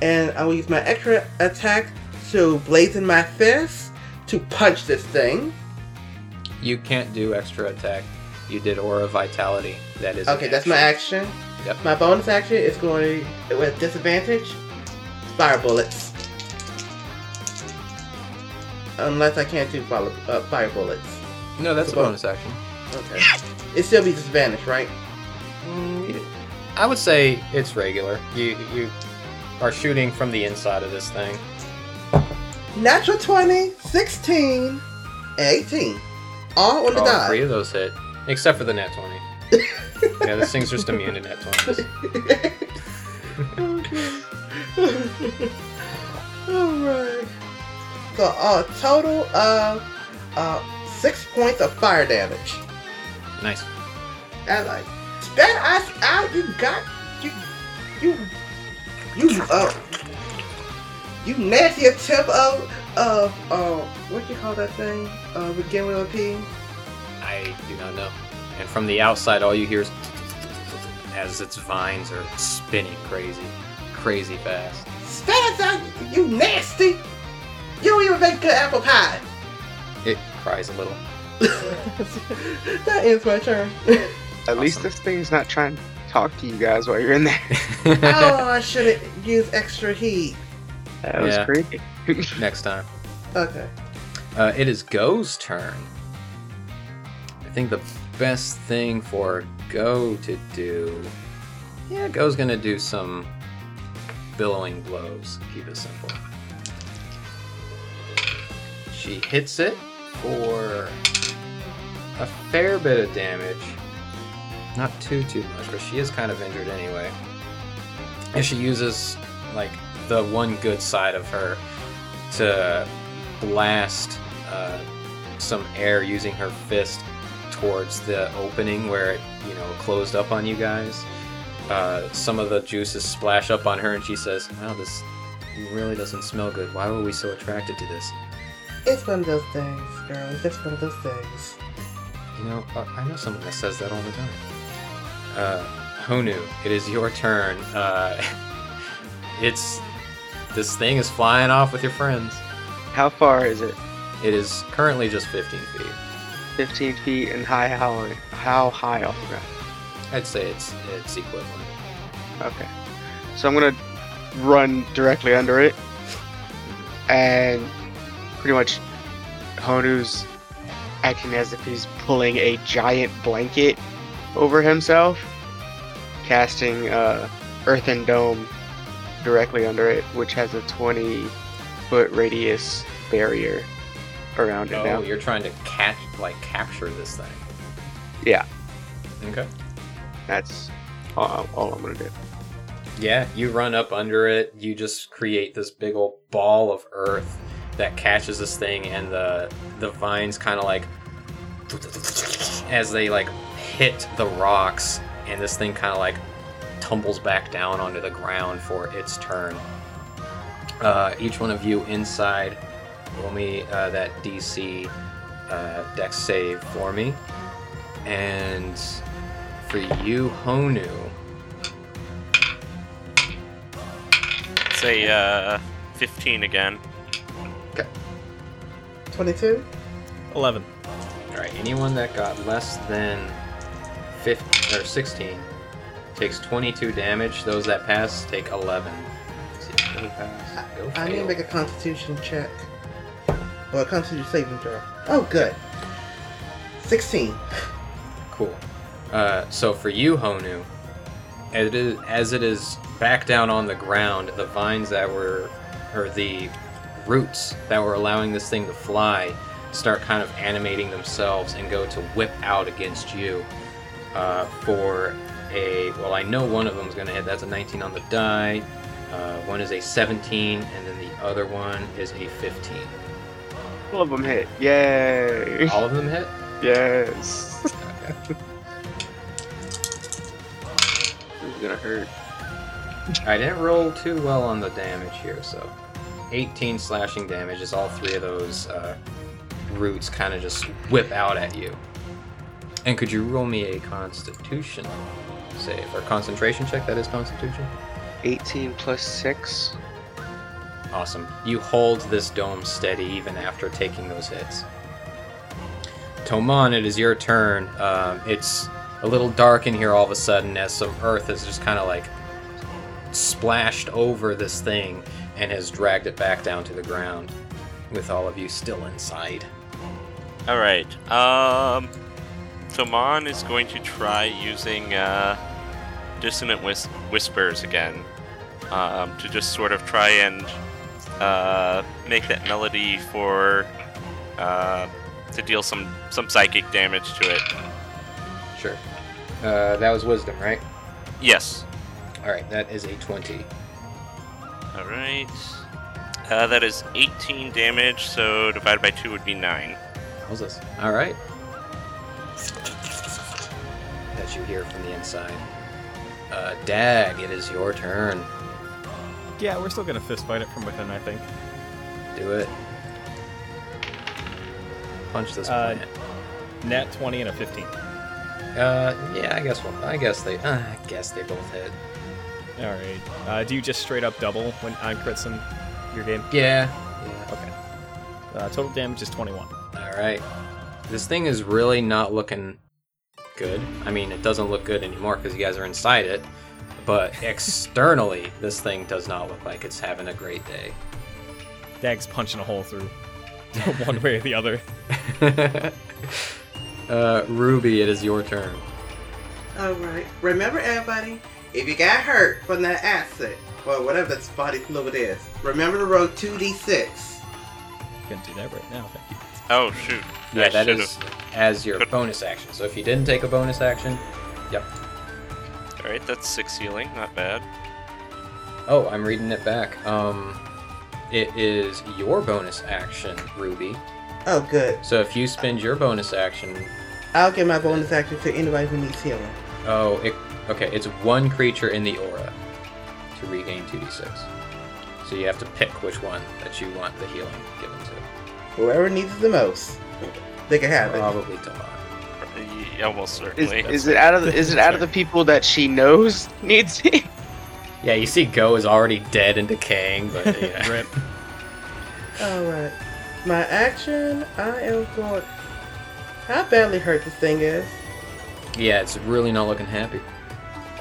And I will use my extra attack to blazon my fist to punch this thing. You can't do extra attack. You did aura vitality. That is Okay, that's my action. Yep. My bonus action is going with disadvantage. Fire bullets. Unless I can't do fire, uh, fire bullets. No, that's a bonus action. Okay. It still be disadvantage, right? Mm, I would say it's regular. You you are shooting from the inside of this thing. Natural 20, 16, 18. All on the All die. three of those hit, except for the nat twenty. yeah, this thing's just immune to nat twenties. Alright. So, a total of uh, six points of fire damage. Nice. I like. Spit us out, you got. You. You. You, uh. You nasty tip of. Of. Uh. What you call that thing? Uh, begin with a P? I do not know. And from the outside, all you hear is as its vines are spinning crazy, crazy fast. Us out, you nasty! You don't even make good apple pie! It cries a little. that ends my turn. At least this thing's not trying to talk to you guys while you're in there. oh, I should have used extra heat. That was Yeah. creepy. Next time. Okay. Uh, it is Go's turn. I think the best thing for Go to do. Yeah, Go's gonna do some billowing blows. Keep it simple. She hits it for a fair bit of damage. Not too too much, but she is kind of injured anyway. And she uses like the one good side of her to blast uh, some air using her fist towards the opening where it, you know, closed up on you guys. Uh, some of the juices splash up on her, and she says, "Wow, this really doesn't smell good. Why were we so attracted to this?" It's one of those things, girl. It's one of those things. You know, uh, I know someone that says that all the time. Uh, Honu, it is your turn. Uh, it's this thing is flying off with your friends. How far is it? It is currently just 15 feet. 15 feet and high how how high off the ground? I'd say it's it's equivalent. Okay. So I'm gonna run directly under it, and pretty much Honu's acting as if he's pulling a giant blanket over himself, casting uh, Earthen Dome directly under it, which has a 20 foot radius barrier around it Oh, now. you're trying to catch, like, capture this thing. Yeah. Okay. That's all, all I'm gonna do. Yeah, you run up under it. You just create this big old ball of earth that catches this thing, and the the vines kind of like as they like hit the rocks, and this thing kind of like tumbles back down onto the ground for its turn. Uh, each one of you inside, roll me uh, that DC uh, dex save for me, and for you, Honu. Say uh, 15 again. 22? 11. All right, anyone that got less than 15 or 16 takes 22 damage. Those that pass take 11. Let's see, go pass, go I need to fail. make a constitution check. Or a constitution saving throw. Oh, good. 16. Cool. Uh, so for you, Honu, as it is, as it is back down on the ground, the vines that were, or the roots that were allowing this thing to fly, start kind of animating themselves and go to whip out against you. Uh, for a well, I know one of them is going to hit. That's a 19 on the die. Uh, one is a 17, and then the other one is a 15. All of them hit. Yay! All of them hit. Yes. Okay. This is gonna hurt. I didn't roll too well on the damage here, so 18 slashing damage as all three of those uh, roots kind of just whip out at you. And could you roll me a Constitution save or concentration check? That is Constitution. 18 plus 6. Awesome. You hold this dome steady even after taking those hits. Toman, it is your turn. Um, it's a little dark in here all of a sudden as some earth is just kind of like splashed over this thing and has dragged it back down to the ground, with all of you still inside. All right. Um, Toman is going to try using uh, dissonant whis- whispers again um, to just sort of try and uh, make that melody for uh, to deal some some psychic damage to it. Sure. Uh, that was wisdom, right? Yes. All right, that is a 20. All right. Uh, that is 18 damage, so divided by two would be nine. How's this? All right. That you hear from the inside. Uh, Dag, it is your turn. Yeah, we're still gonna fist fight it from within, I think. Do it. Punch this Uh, plant. Nat 20 and a 15. Uh, yeah, I guess. Well, I guess they. Uh, I guess they both hit. All right. Uh, do you just straight up double when on crits in your game? Yeah. Yeah. Okay. Uh, total damage is 21. All right. This thing is really not looking good. I mean, it doesn't look good anymore because you guys are inside it. But externally, this thing does not look like it's having a great day. Dag's punching a hole through one way or the other. uh, Ruby, it is your turn. Alright. Remember, everybody, if you got hurt from that acid, or whatever that body fluid is, remember to roll 2d6. Can do that right now. Thank you. Oh shoot! Yeah, I that should've- is as your Good. bonus action. So if you didn't take a bonus action, yep. All right. That's six healing. Not bad. Oh, I'm reading it back. Um, it is your bonus action, Ruby. Oh, good. So if you spend your bonus action, I'll give my bonus action to anybody who needs healing. oh, it, okay, it's one creature in the aura to regain 2d6. So you have to pick which one that you want the healing given to. Whoever needs it the most, they can have it. Probably Toman. Y- Almost Is, certainly. is it out of the, is it out of the people that she knows needs it? Yeah, you see, Go is already dead and decaying, but yeah. Rip. Alright. My action, I am going. How badly hurt this thing is. yeah, it's really not looking happy.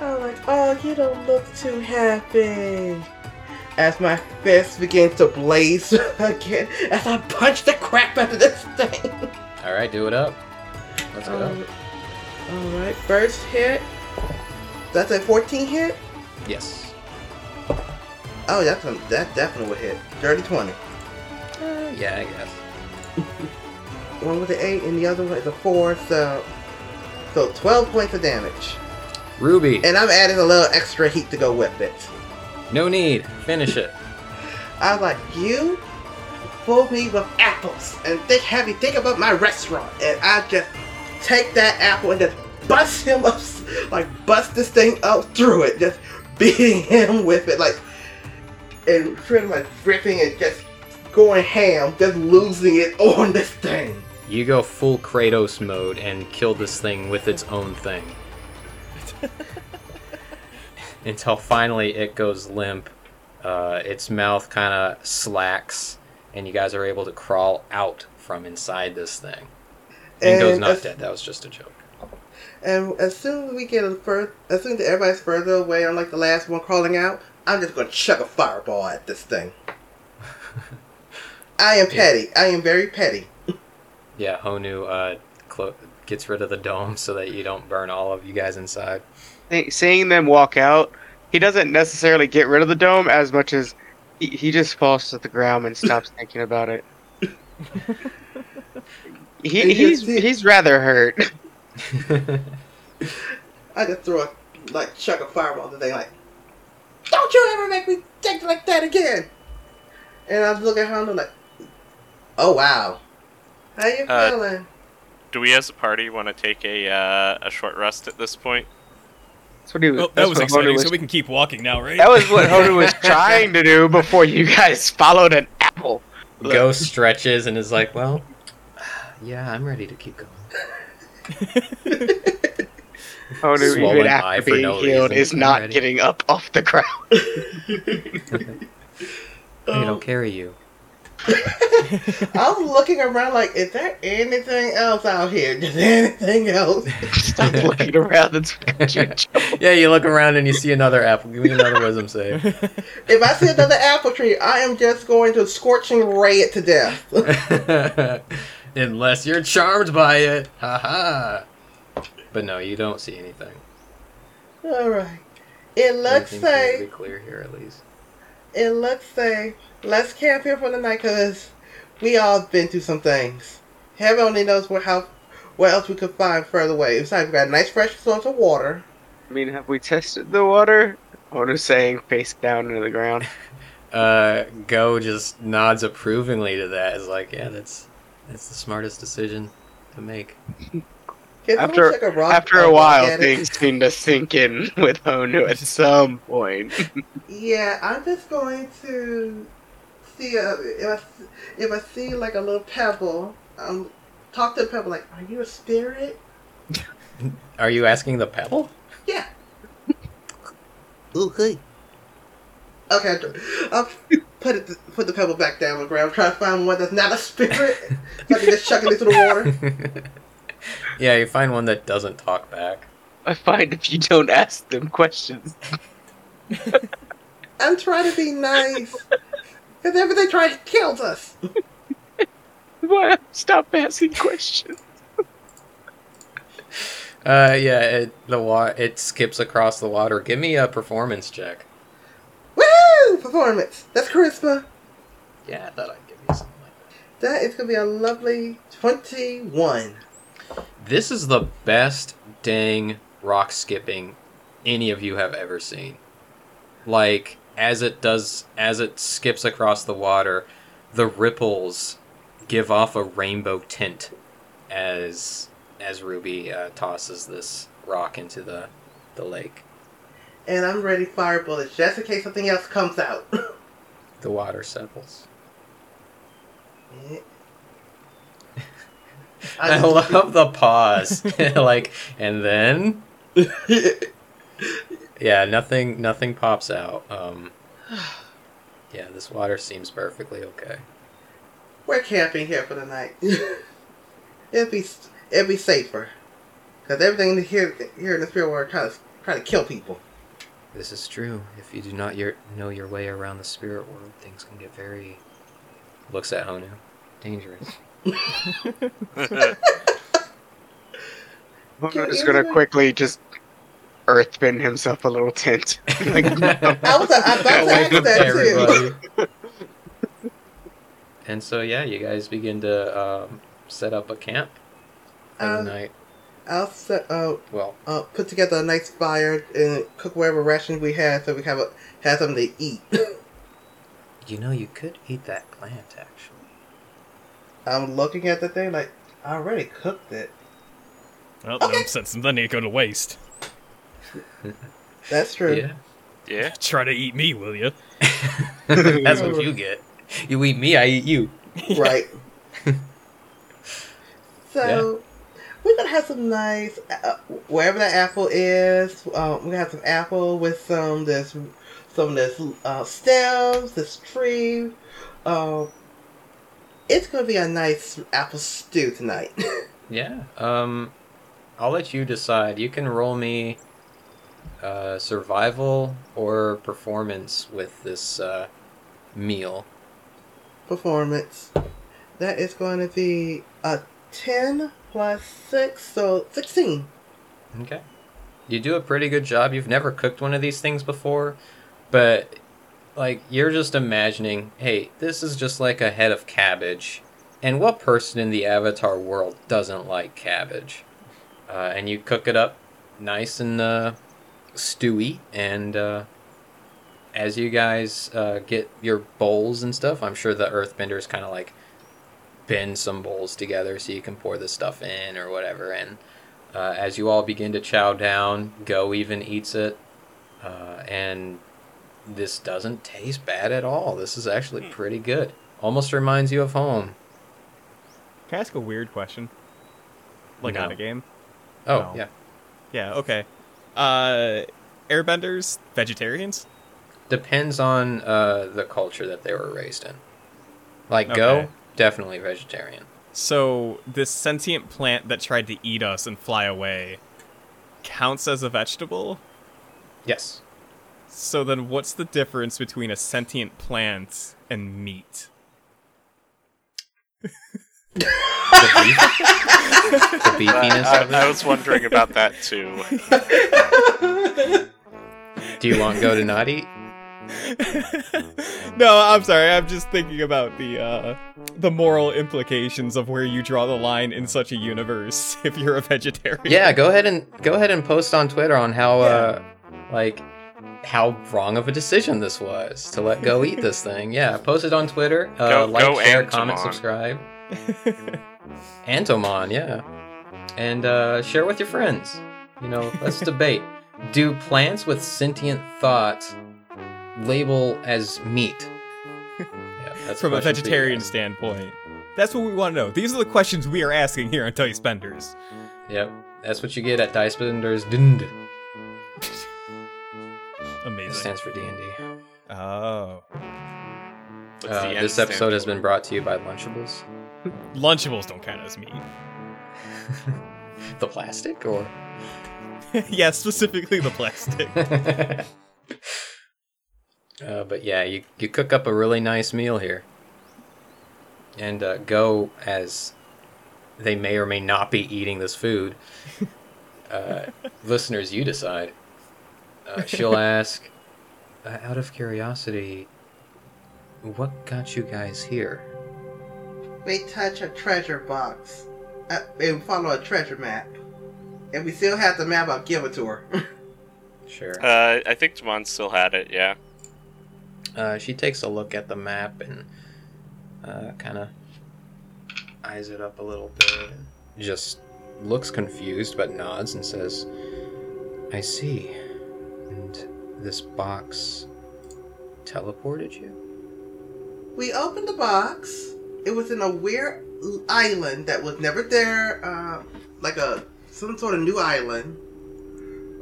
Oh, like, oh, you don't look too happy. As my fist begins to blaze again, as I punch the crap out of this thing. All right, do it up. Let's go. Um, Alright, first hit. That's a 14 hit? yes. Oh, that's a, that definitely would hit. Dirty 20. Uh, yeah, I guess. One with the 8 and the other one is a 4, so. So 12 points of damage. Ruby, And I'm adding a little extra heat to go with it. no need. Finish it. I was like, you fool me with apples and think have you think about my restaurant and I just take that apple and just bust him up like bust this thing up through it, just beating him with it like and pretty much ripping and just going ham, just losing it on this thing. You go full Kratos mode and kill this thing with its own thing. Until finally it goes limp, uh, its mouth kind of slacks, and you guys are able to crawl out from inside this thing. And, goes not as, dead. That was just a joke. and as soon as we get a fur, as soon as everybody's further away, I'm like the last one crawling out. I'm just gonna chuck a fireball at this thing. I am petty. I am very petty. Yeah, Honu uh, clo- gets rid of the dome so that you don't burn all of you guys inside. Think- Seeing them walk out, he doesn't necessarily get rid of the dome as much as he, he just falls to the ground and stops thinking about it. He, he's see- he's rather hurt. I just throw a like chuck a fireball at the thing like, don't you ever make me think like that again. And I was looking at her and I'm like, oh wow, how you Uh, feeling? Do we as a party want to take a uh, a short rest at this point? That's what he was. Well, that was what exciting. was- So we can keep walking now, right? that was what Honu was trying to do before you guys followed an apple. Ghost stretches and is like, well, yeah, I'm ready to keep going. Honu, Swollen even eye after for being no healed, reason. is not getting up off the ground. Hey, don't carry you. I was looking around like, is there anything else out here? Is there anything else? Stop looking around. That's what you Yeah, you look around and you see another apple. Give me another wisdom save. If I see another apple tree, I am just going to scorching ray it to death. Unless you're charmed by it. Haha. But no, you don't see anything. All right. It looks Everything seems to be like clear here at least. it looks like let's camp here for the night because we all been through some things. Heaven only knows where how what else we could find further away. Besides, we got a nice fresh source of water. I mean, have we tested the water? Honu's saying face down into the ground. Uh, Go just nods approvingly to that. Is like, yeah, that's that's the smartest decision to make. After- take a rock- After a a while, things seem to sink in with Honu at some point. Yeah, I'm just going to see uh, if I if I see like a little pebble. Um, talk to the pebble like, are you a spirit? Are you asking the pebble? Yeah. Okay. Okay, I'll put it put the pebble back down on the ground. Try to find one that's not a spirit, so I can just chuck it into the water. yeah, you find one that doesn't talk back. I find if you don't ask them questions. I'm trying to be nice, because everything tries kills us. Why stop asking questions? Uh, yeah, it the wa- it skips across the water. Give me a performance check. Woo! Performance. That's charisma. Yeah, I thought I'd give you something like that. That is gonna be a lovely twenty-one. This is the best dang rock skipping any of you have ever seen. Like as it does as it skips across the water, the ripples give off a rainbow tint as as Ruby uh, tosses this rock into the the lake. And I'm ready fire bullets just in case something else comes out. The water settles. I love the pause. like and then yeah, nothing nothing pops out. Um Yeah, this water seems perfectly okay. We're camping here for the night. it'd be it'd be safer, cause everything here here in the spirit world trying to try to kill people. This is true. If you do not your, know your way around the spirit world, things can get very looks at Honu. Dangerous. Honu's gonna quickly just earthbend himself a little tent. like, I was about to Away ask that too. and so yeah, you guys begin to um, set up a camp for the Um, night. I'll set, uh, Well, uh, put together a nice fire and cook whatever rations we have so we have a, have something to eat. you know you could eat that plant actually. I'm looking at the thing like I already cooked it. Well, no sense in letting it go to waste. That's true. Yeah. yeah. Try to eat me, will you? That's what you get. You eat me, I eat you. Right. so we're gonna have some nice uh, wherever that apple is. Um, we're gonna have some apple with some this some of this uh, stems, this tree. Um, it's gonna be a nice apple stew tonight. Yeah. Um, I'll let you decide. You can roll me uh, survival or performance with this uh, meal. Performance. That is going to be a ten plus 6, so 16. Okay. You do a pretty good job. You've never cooked one of these things before, but like you're just imagining, hey, this is just like a head of cabbage. And what person in the Avatar world doesn't like cabbage? Uh, and you cook it up nice and uh, stewy. And uh, as you guys uh, get your bowls and stuff, I'm sure the Earthbenders kind of like bend some bowls together so you can pour the stuff in or whatever. And uh, as you all begin to chow down, Go even eats it. Uh, and this doesn't taste bad at all. This is actually pretty good. Almost reminds you of home. Can I ask a weird question? Like No. on a game? Oh, No. yeah. Yeah, okay. Uh airbenders, vegetarians? Depends on uh, the culture that they were raised in. Like Go, definitely vegetarian. So this sentient plant that tried to eat us and fly away counts as a vegetable? Yes. So then what's the difference between a sentient plant and meat? The beef, the beefiness I, of I was wondering about that too. Do you want Go to not eat? no, I'm sorry. I'm just thinking about the uh the moral implications of where you draw the line in such a universe if you're a vegetarian. Yeah, go ahead and go ahead and post on Twitter on how uh like how wrong of a decision this was to let Go eat this thing. Yeah, post it on Twitter. Uh, Go- like, go share, comment, Toman. subscribe. Antomon, yeah. And uh, share with your friends. You know, let's debate. Do plants with sentient thought label as meat? Yeah, that's From a question for you vegetarian standpoint. That's what we want to know. These are the questions we are asking here on Dice Benders. Yep, that's what you get at Dice Benders. Dund. It Amazing. stands for D and D. Oh. Uh, this episode has been brought to you by Lunchables. Lunchables don't count as meat. the plastic, or yeah, specifically the plastic. uh, but yeah, you you cook up a really nice meal here, and uh, go as they may or may not be eating this food. Uh, listeners, you decide. Uh, she'll ask, uh, out of curiosity, what got you guys here? We touch a treasure box. Uh, and follow a treasure map. If we still have the map, I'll give it to her. Sure. Uh, I think Damon still had it. Yeah. Uh, she takes a look at the map and uh, kind of eyes it up a little bit. Just looks confused, but nods and says, "I see." And this box teleported you. we opened the box. It was in a weird island that was never there, uh, like a some sort of new island.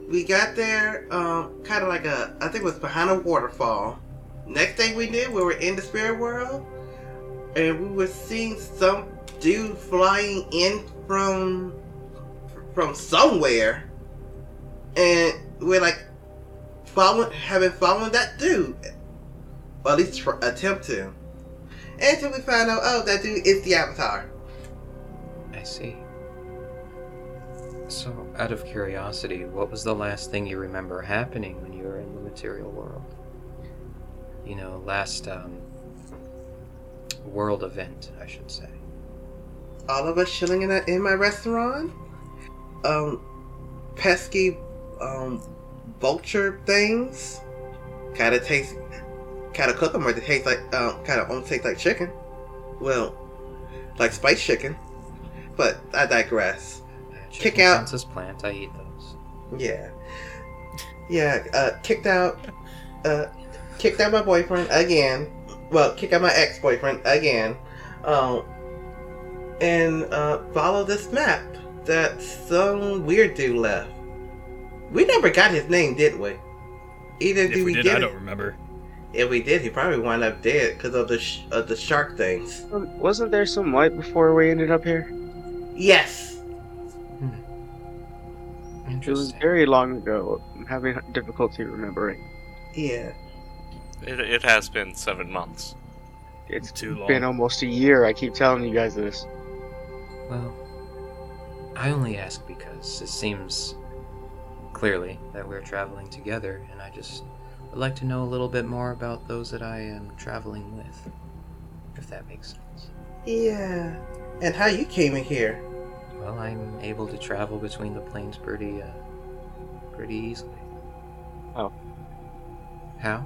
We got there, um, kind of like a, I think it was behind a waterfall. Next thing we did, we were in the spirit world, and we were seeing some dude flying in from from somewhere, and we're like following, having following that dude, or at least tr- attempt to. Until we find out, oh, that dude is the Avatar. I see. So, out of curiosity, what was the last thing you remember happening when you were in the material world? You know, last um, world event, I should say. All of us chilling in, a, in my restaurant. Um, pesky, um, vulture things. Kind of taste, kind of cook them, or they taste like, um, kind of almost taste like chicken. Well, like spiced chicken. But I digress. Chicken Kick out- Census plant, I eat those. Yeah. Yeah, uh, kicked out, uh, kicked out my boyfriend again. Well, kicked out my ex-boyfriend again. Um, and, uh, follow this map that some weird dude left. We never got his name, did we? Either if did we we, did, get I it? don't remember. If we did, he probably wound up dead because of the sh- of the shark things. Um, Wasn't there some light before we ended up here? Yes. It was very long ago. I'm having difficulty remembering. Yeah. It, it has been seven months. It's Too long. been almost a year. I keep telling you guys this. Well, I only ask because it seems clearly that we're traveling together, and I just would like to know a little bit more about those that I am traveling with, if that makes sense. Yeah. And how you came in here? Well, I'm able to travel between the planes pretty, uh, pretty easily. Oh. How?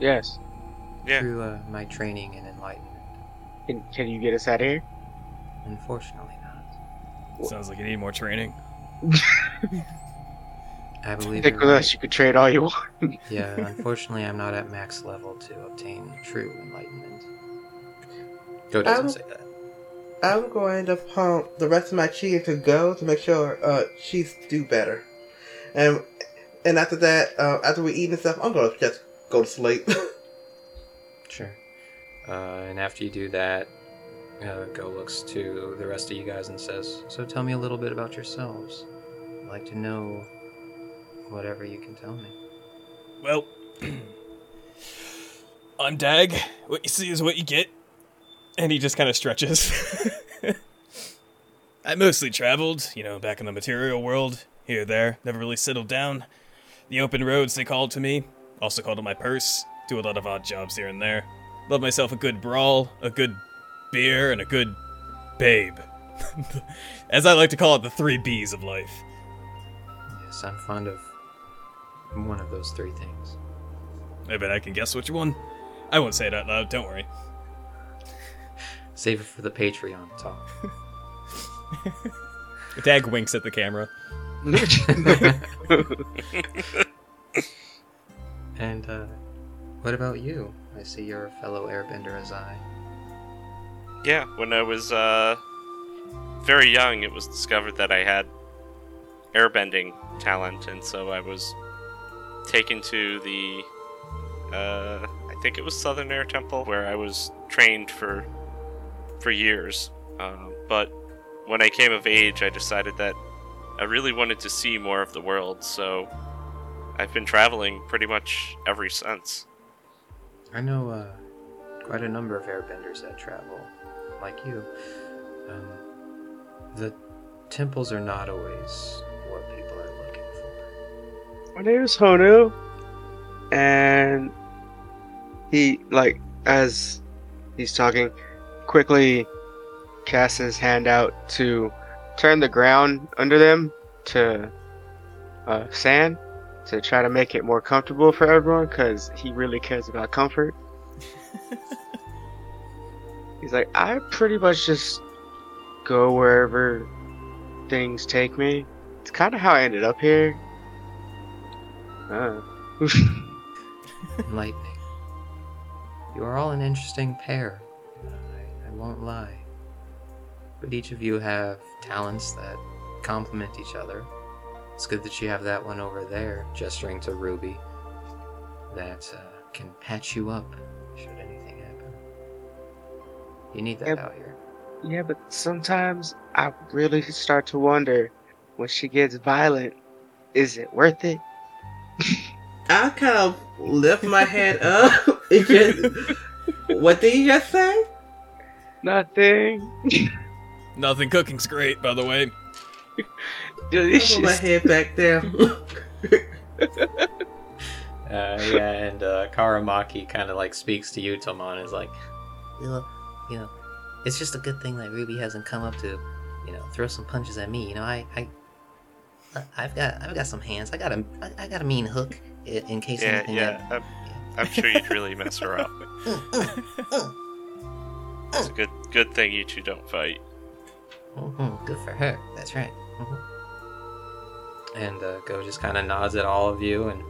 Yes. Yeah. Through uh, my training and enlightenment. Can, can you get us out of here? Unfortunately not. Sounds like you need more training. I believe Stick you're with right. us. You could trade all you want. Yeah, unfortunately, I'm not at max level to obtain true enlightenment. Go doesn't Um, say that. I'm going to pump the rest of my chi into Go to make sure uh, she's do better. And and after that, uh, after we eat and stuff, I'm gonna just go to sleep. Sure. Uh, and after you do that, uh, Go looks to the rest of you guys and says, So tell me a little bit about yourselves. I'd like to know whatever you can tell me. Well, I'm Dag. What you see is what you get. And he just kind of stretches. I mostly traveled, you know, back in the material world, here there, never really settled down. The open roads, they called to me. Also called it my purse. Do a lot of odd jobs here and there. Love myself a good brawl, a good beer, and a good babe. As I like to call it, the three B's of life. Yes, I'm fond of one of those three things. I bet I can guess which one. I won't say it out loud, don't worry. Save it for the Patreon talk. Dag winks at the camera. And, uh, what about you? I see you're a fellow airbender as I. Yeah, when I was uh, very young, it was discovered that I had airbending talent, and so I was taken to the, uh, I think it was Southern Air Temple, where I was trained for for years. Um, but when I came of age, I decided that I really wanted to see more of the world, so I've been traveling pretty much ever since. I know uh, quite a number of airbenders that travel, like you. Um, the temples are not always My name is Honu, and he like as he's talking, quickly casts his hand out to turn the ground under them to uh, sand to try to make it more comfortable for everyone because he really cares about comfort. He's like, I pretty much just go wherever things take me. It's kind of how I ended up here. Uh. Enlightening. You are all an interesting pair. I, I won't lie. But each of you have talents that complement each other. It's good that you have that one over there, gesturing to Ruby, that uh, can patch you up should anything happen. You need that Yep. out here. Yeah, but sometimes I really start to wonder when she gets violent, is it worth it? I kind of lift my head up. and just, what did you just say? Nothing. Nothing cooking's great, by the way. I put my head back down. Uh, yeah, and uh, Karamaki kind of like speaks to you, Toman, is like, You know, you know, it's just a good thing that Ruby hasn't come up to, you know, throw some punches at me. You know, I, I, I- I've got, I've got some hands. I got a, I, I got a mean hook in, in case Yeah, anything. yeah. I'm, I'm sure you'd really mess her up. Mm, mm, mm. It's a good good thing you two don't fight. Mhm, Good for her. That's right. Mhm. and uh, Go just kind of nods at all of you and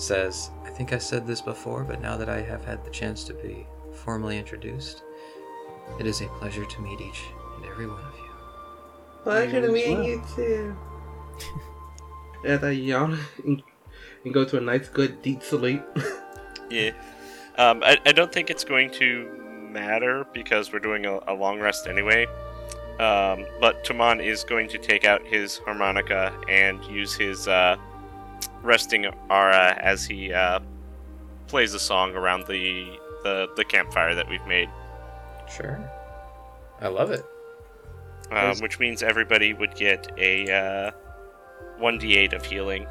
says, I think I said this before, but now that I have had the chance to be formally introduced, it is a pleasure to meet each and every one of you. Pleasure to You meet well. you too. As I yawn and, and go to a nice, good, deep sleep. Yeah. Um, I, I don't think it's going to matter because we're doing a, a long rest anyway. Um, but Toman is going to take out his harmonica and use his uh, resting aura as he uh, plays a song around the, the the campfire that we've made. Sure. I love it. um, which means everybody would get a uh, 1d8 of healing.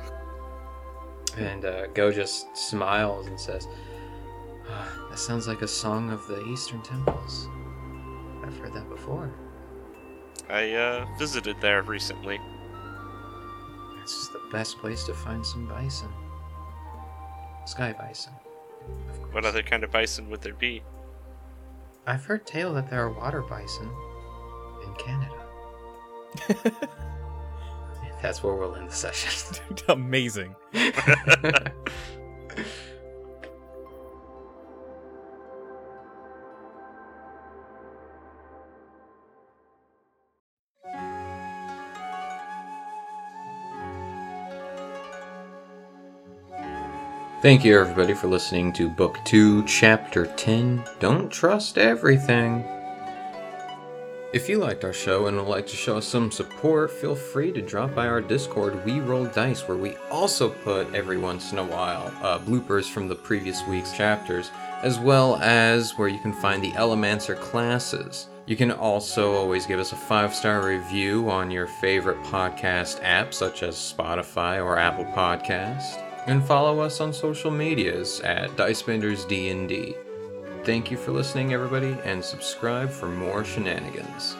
And uh, Go just smiles and says, "Ah, That sounds like a song of the Eastern Temples. I've heard that before. I uh, visited there recently. It's just the best place to find some bison. Sky bison. What other kind of bison would there be? I've heard tale that there are water bison in Canada. That's where we'll end the session. Amazing. Thank you, everybody, for listening to Book 2, Chapter 10 Don't Trust Everything. If you liked our show and would like to show us some support, feel free to drop by our Discord, We Roll Dice, where we also put every once in a while uh, bloopers from the previous week's chapters, as well as where you can find the Elemancer classes. You can also always give us a five star review on your favorite podcast app, such as Spotify or Apple Podcast, and follow us on social medias at Dicebenders D&D. Thank you for listening, everybody, and subscribe for more shenanigans.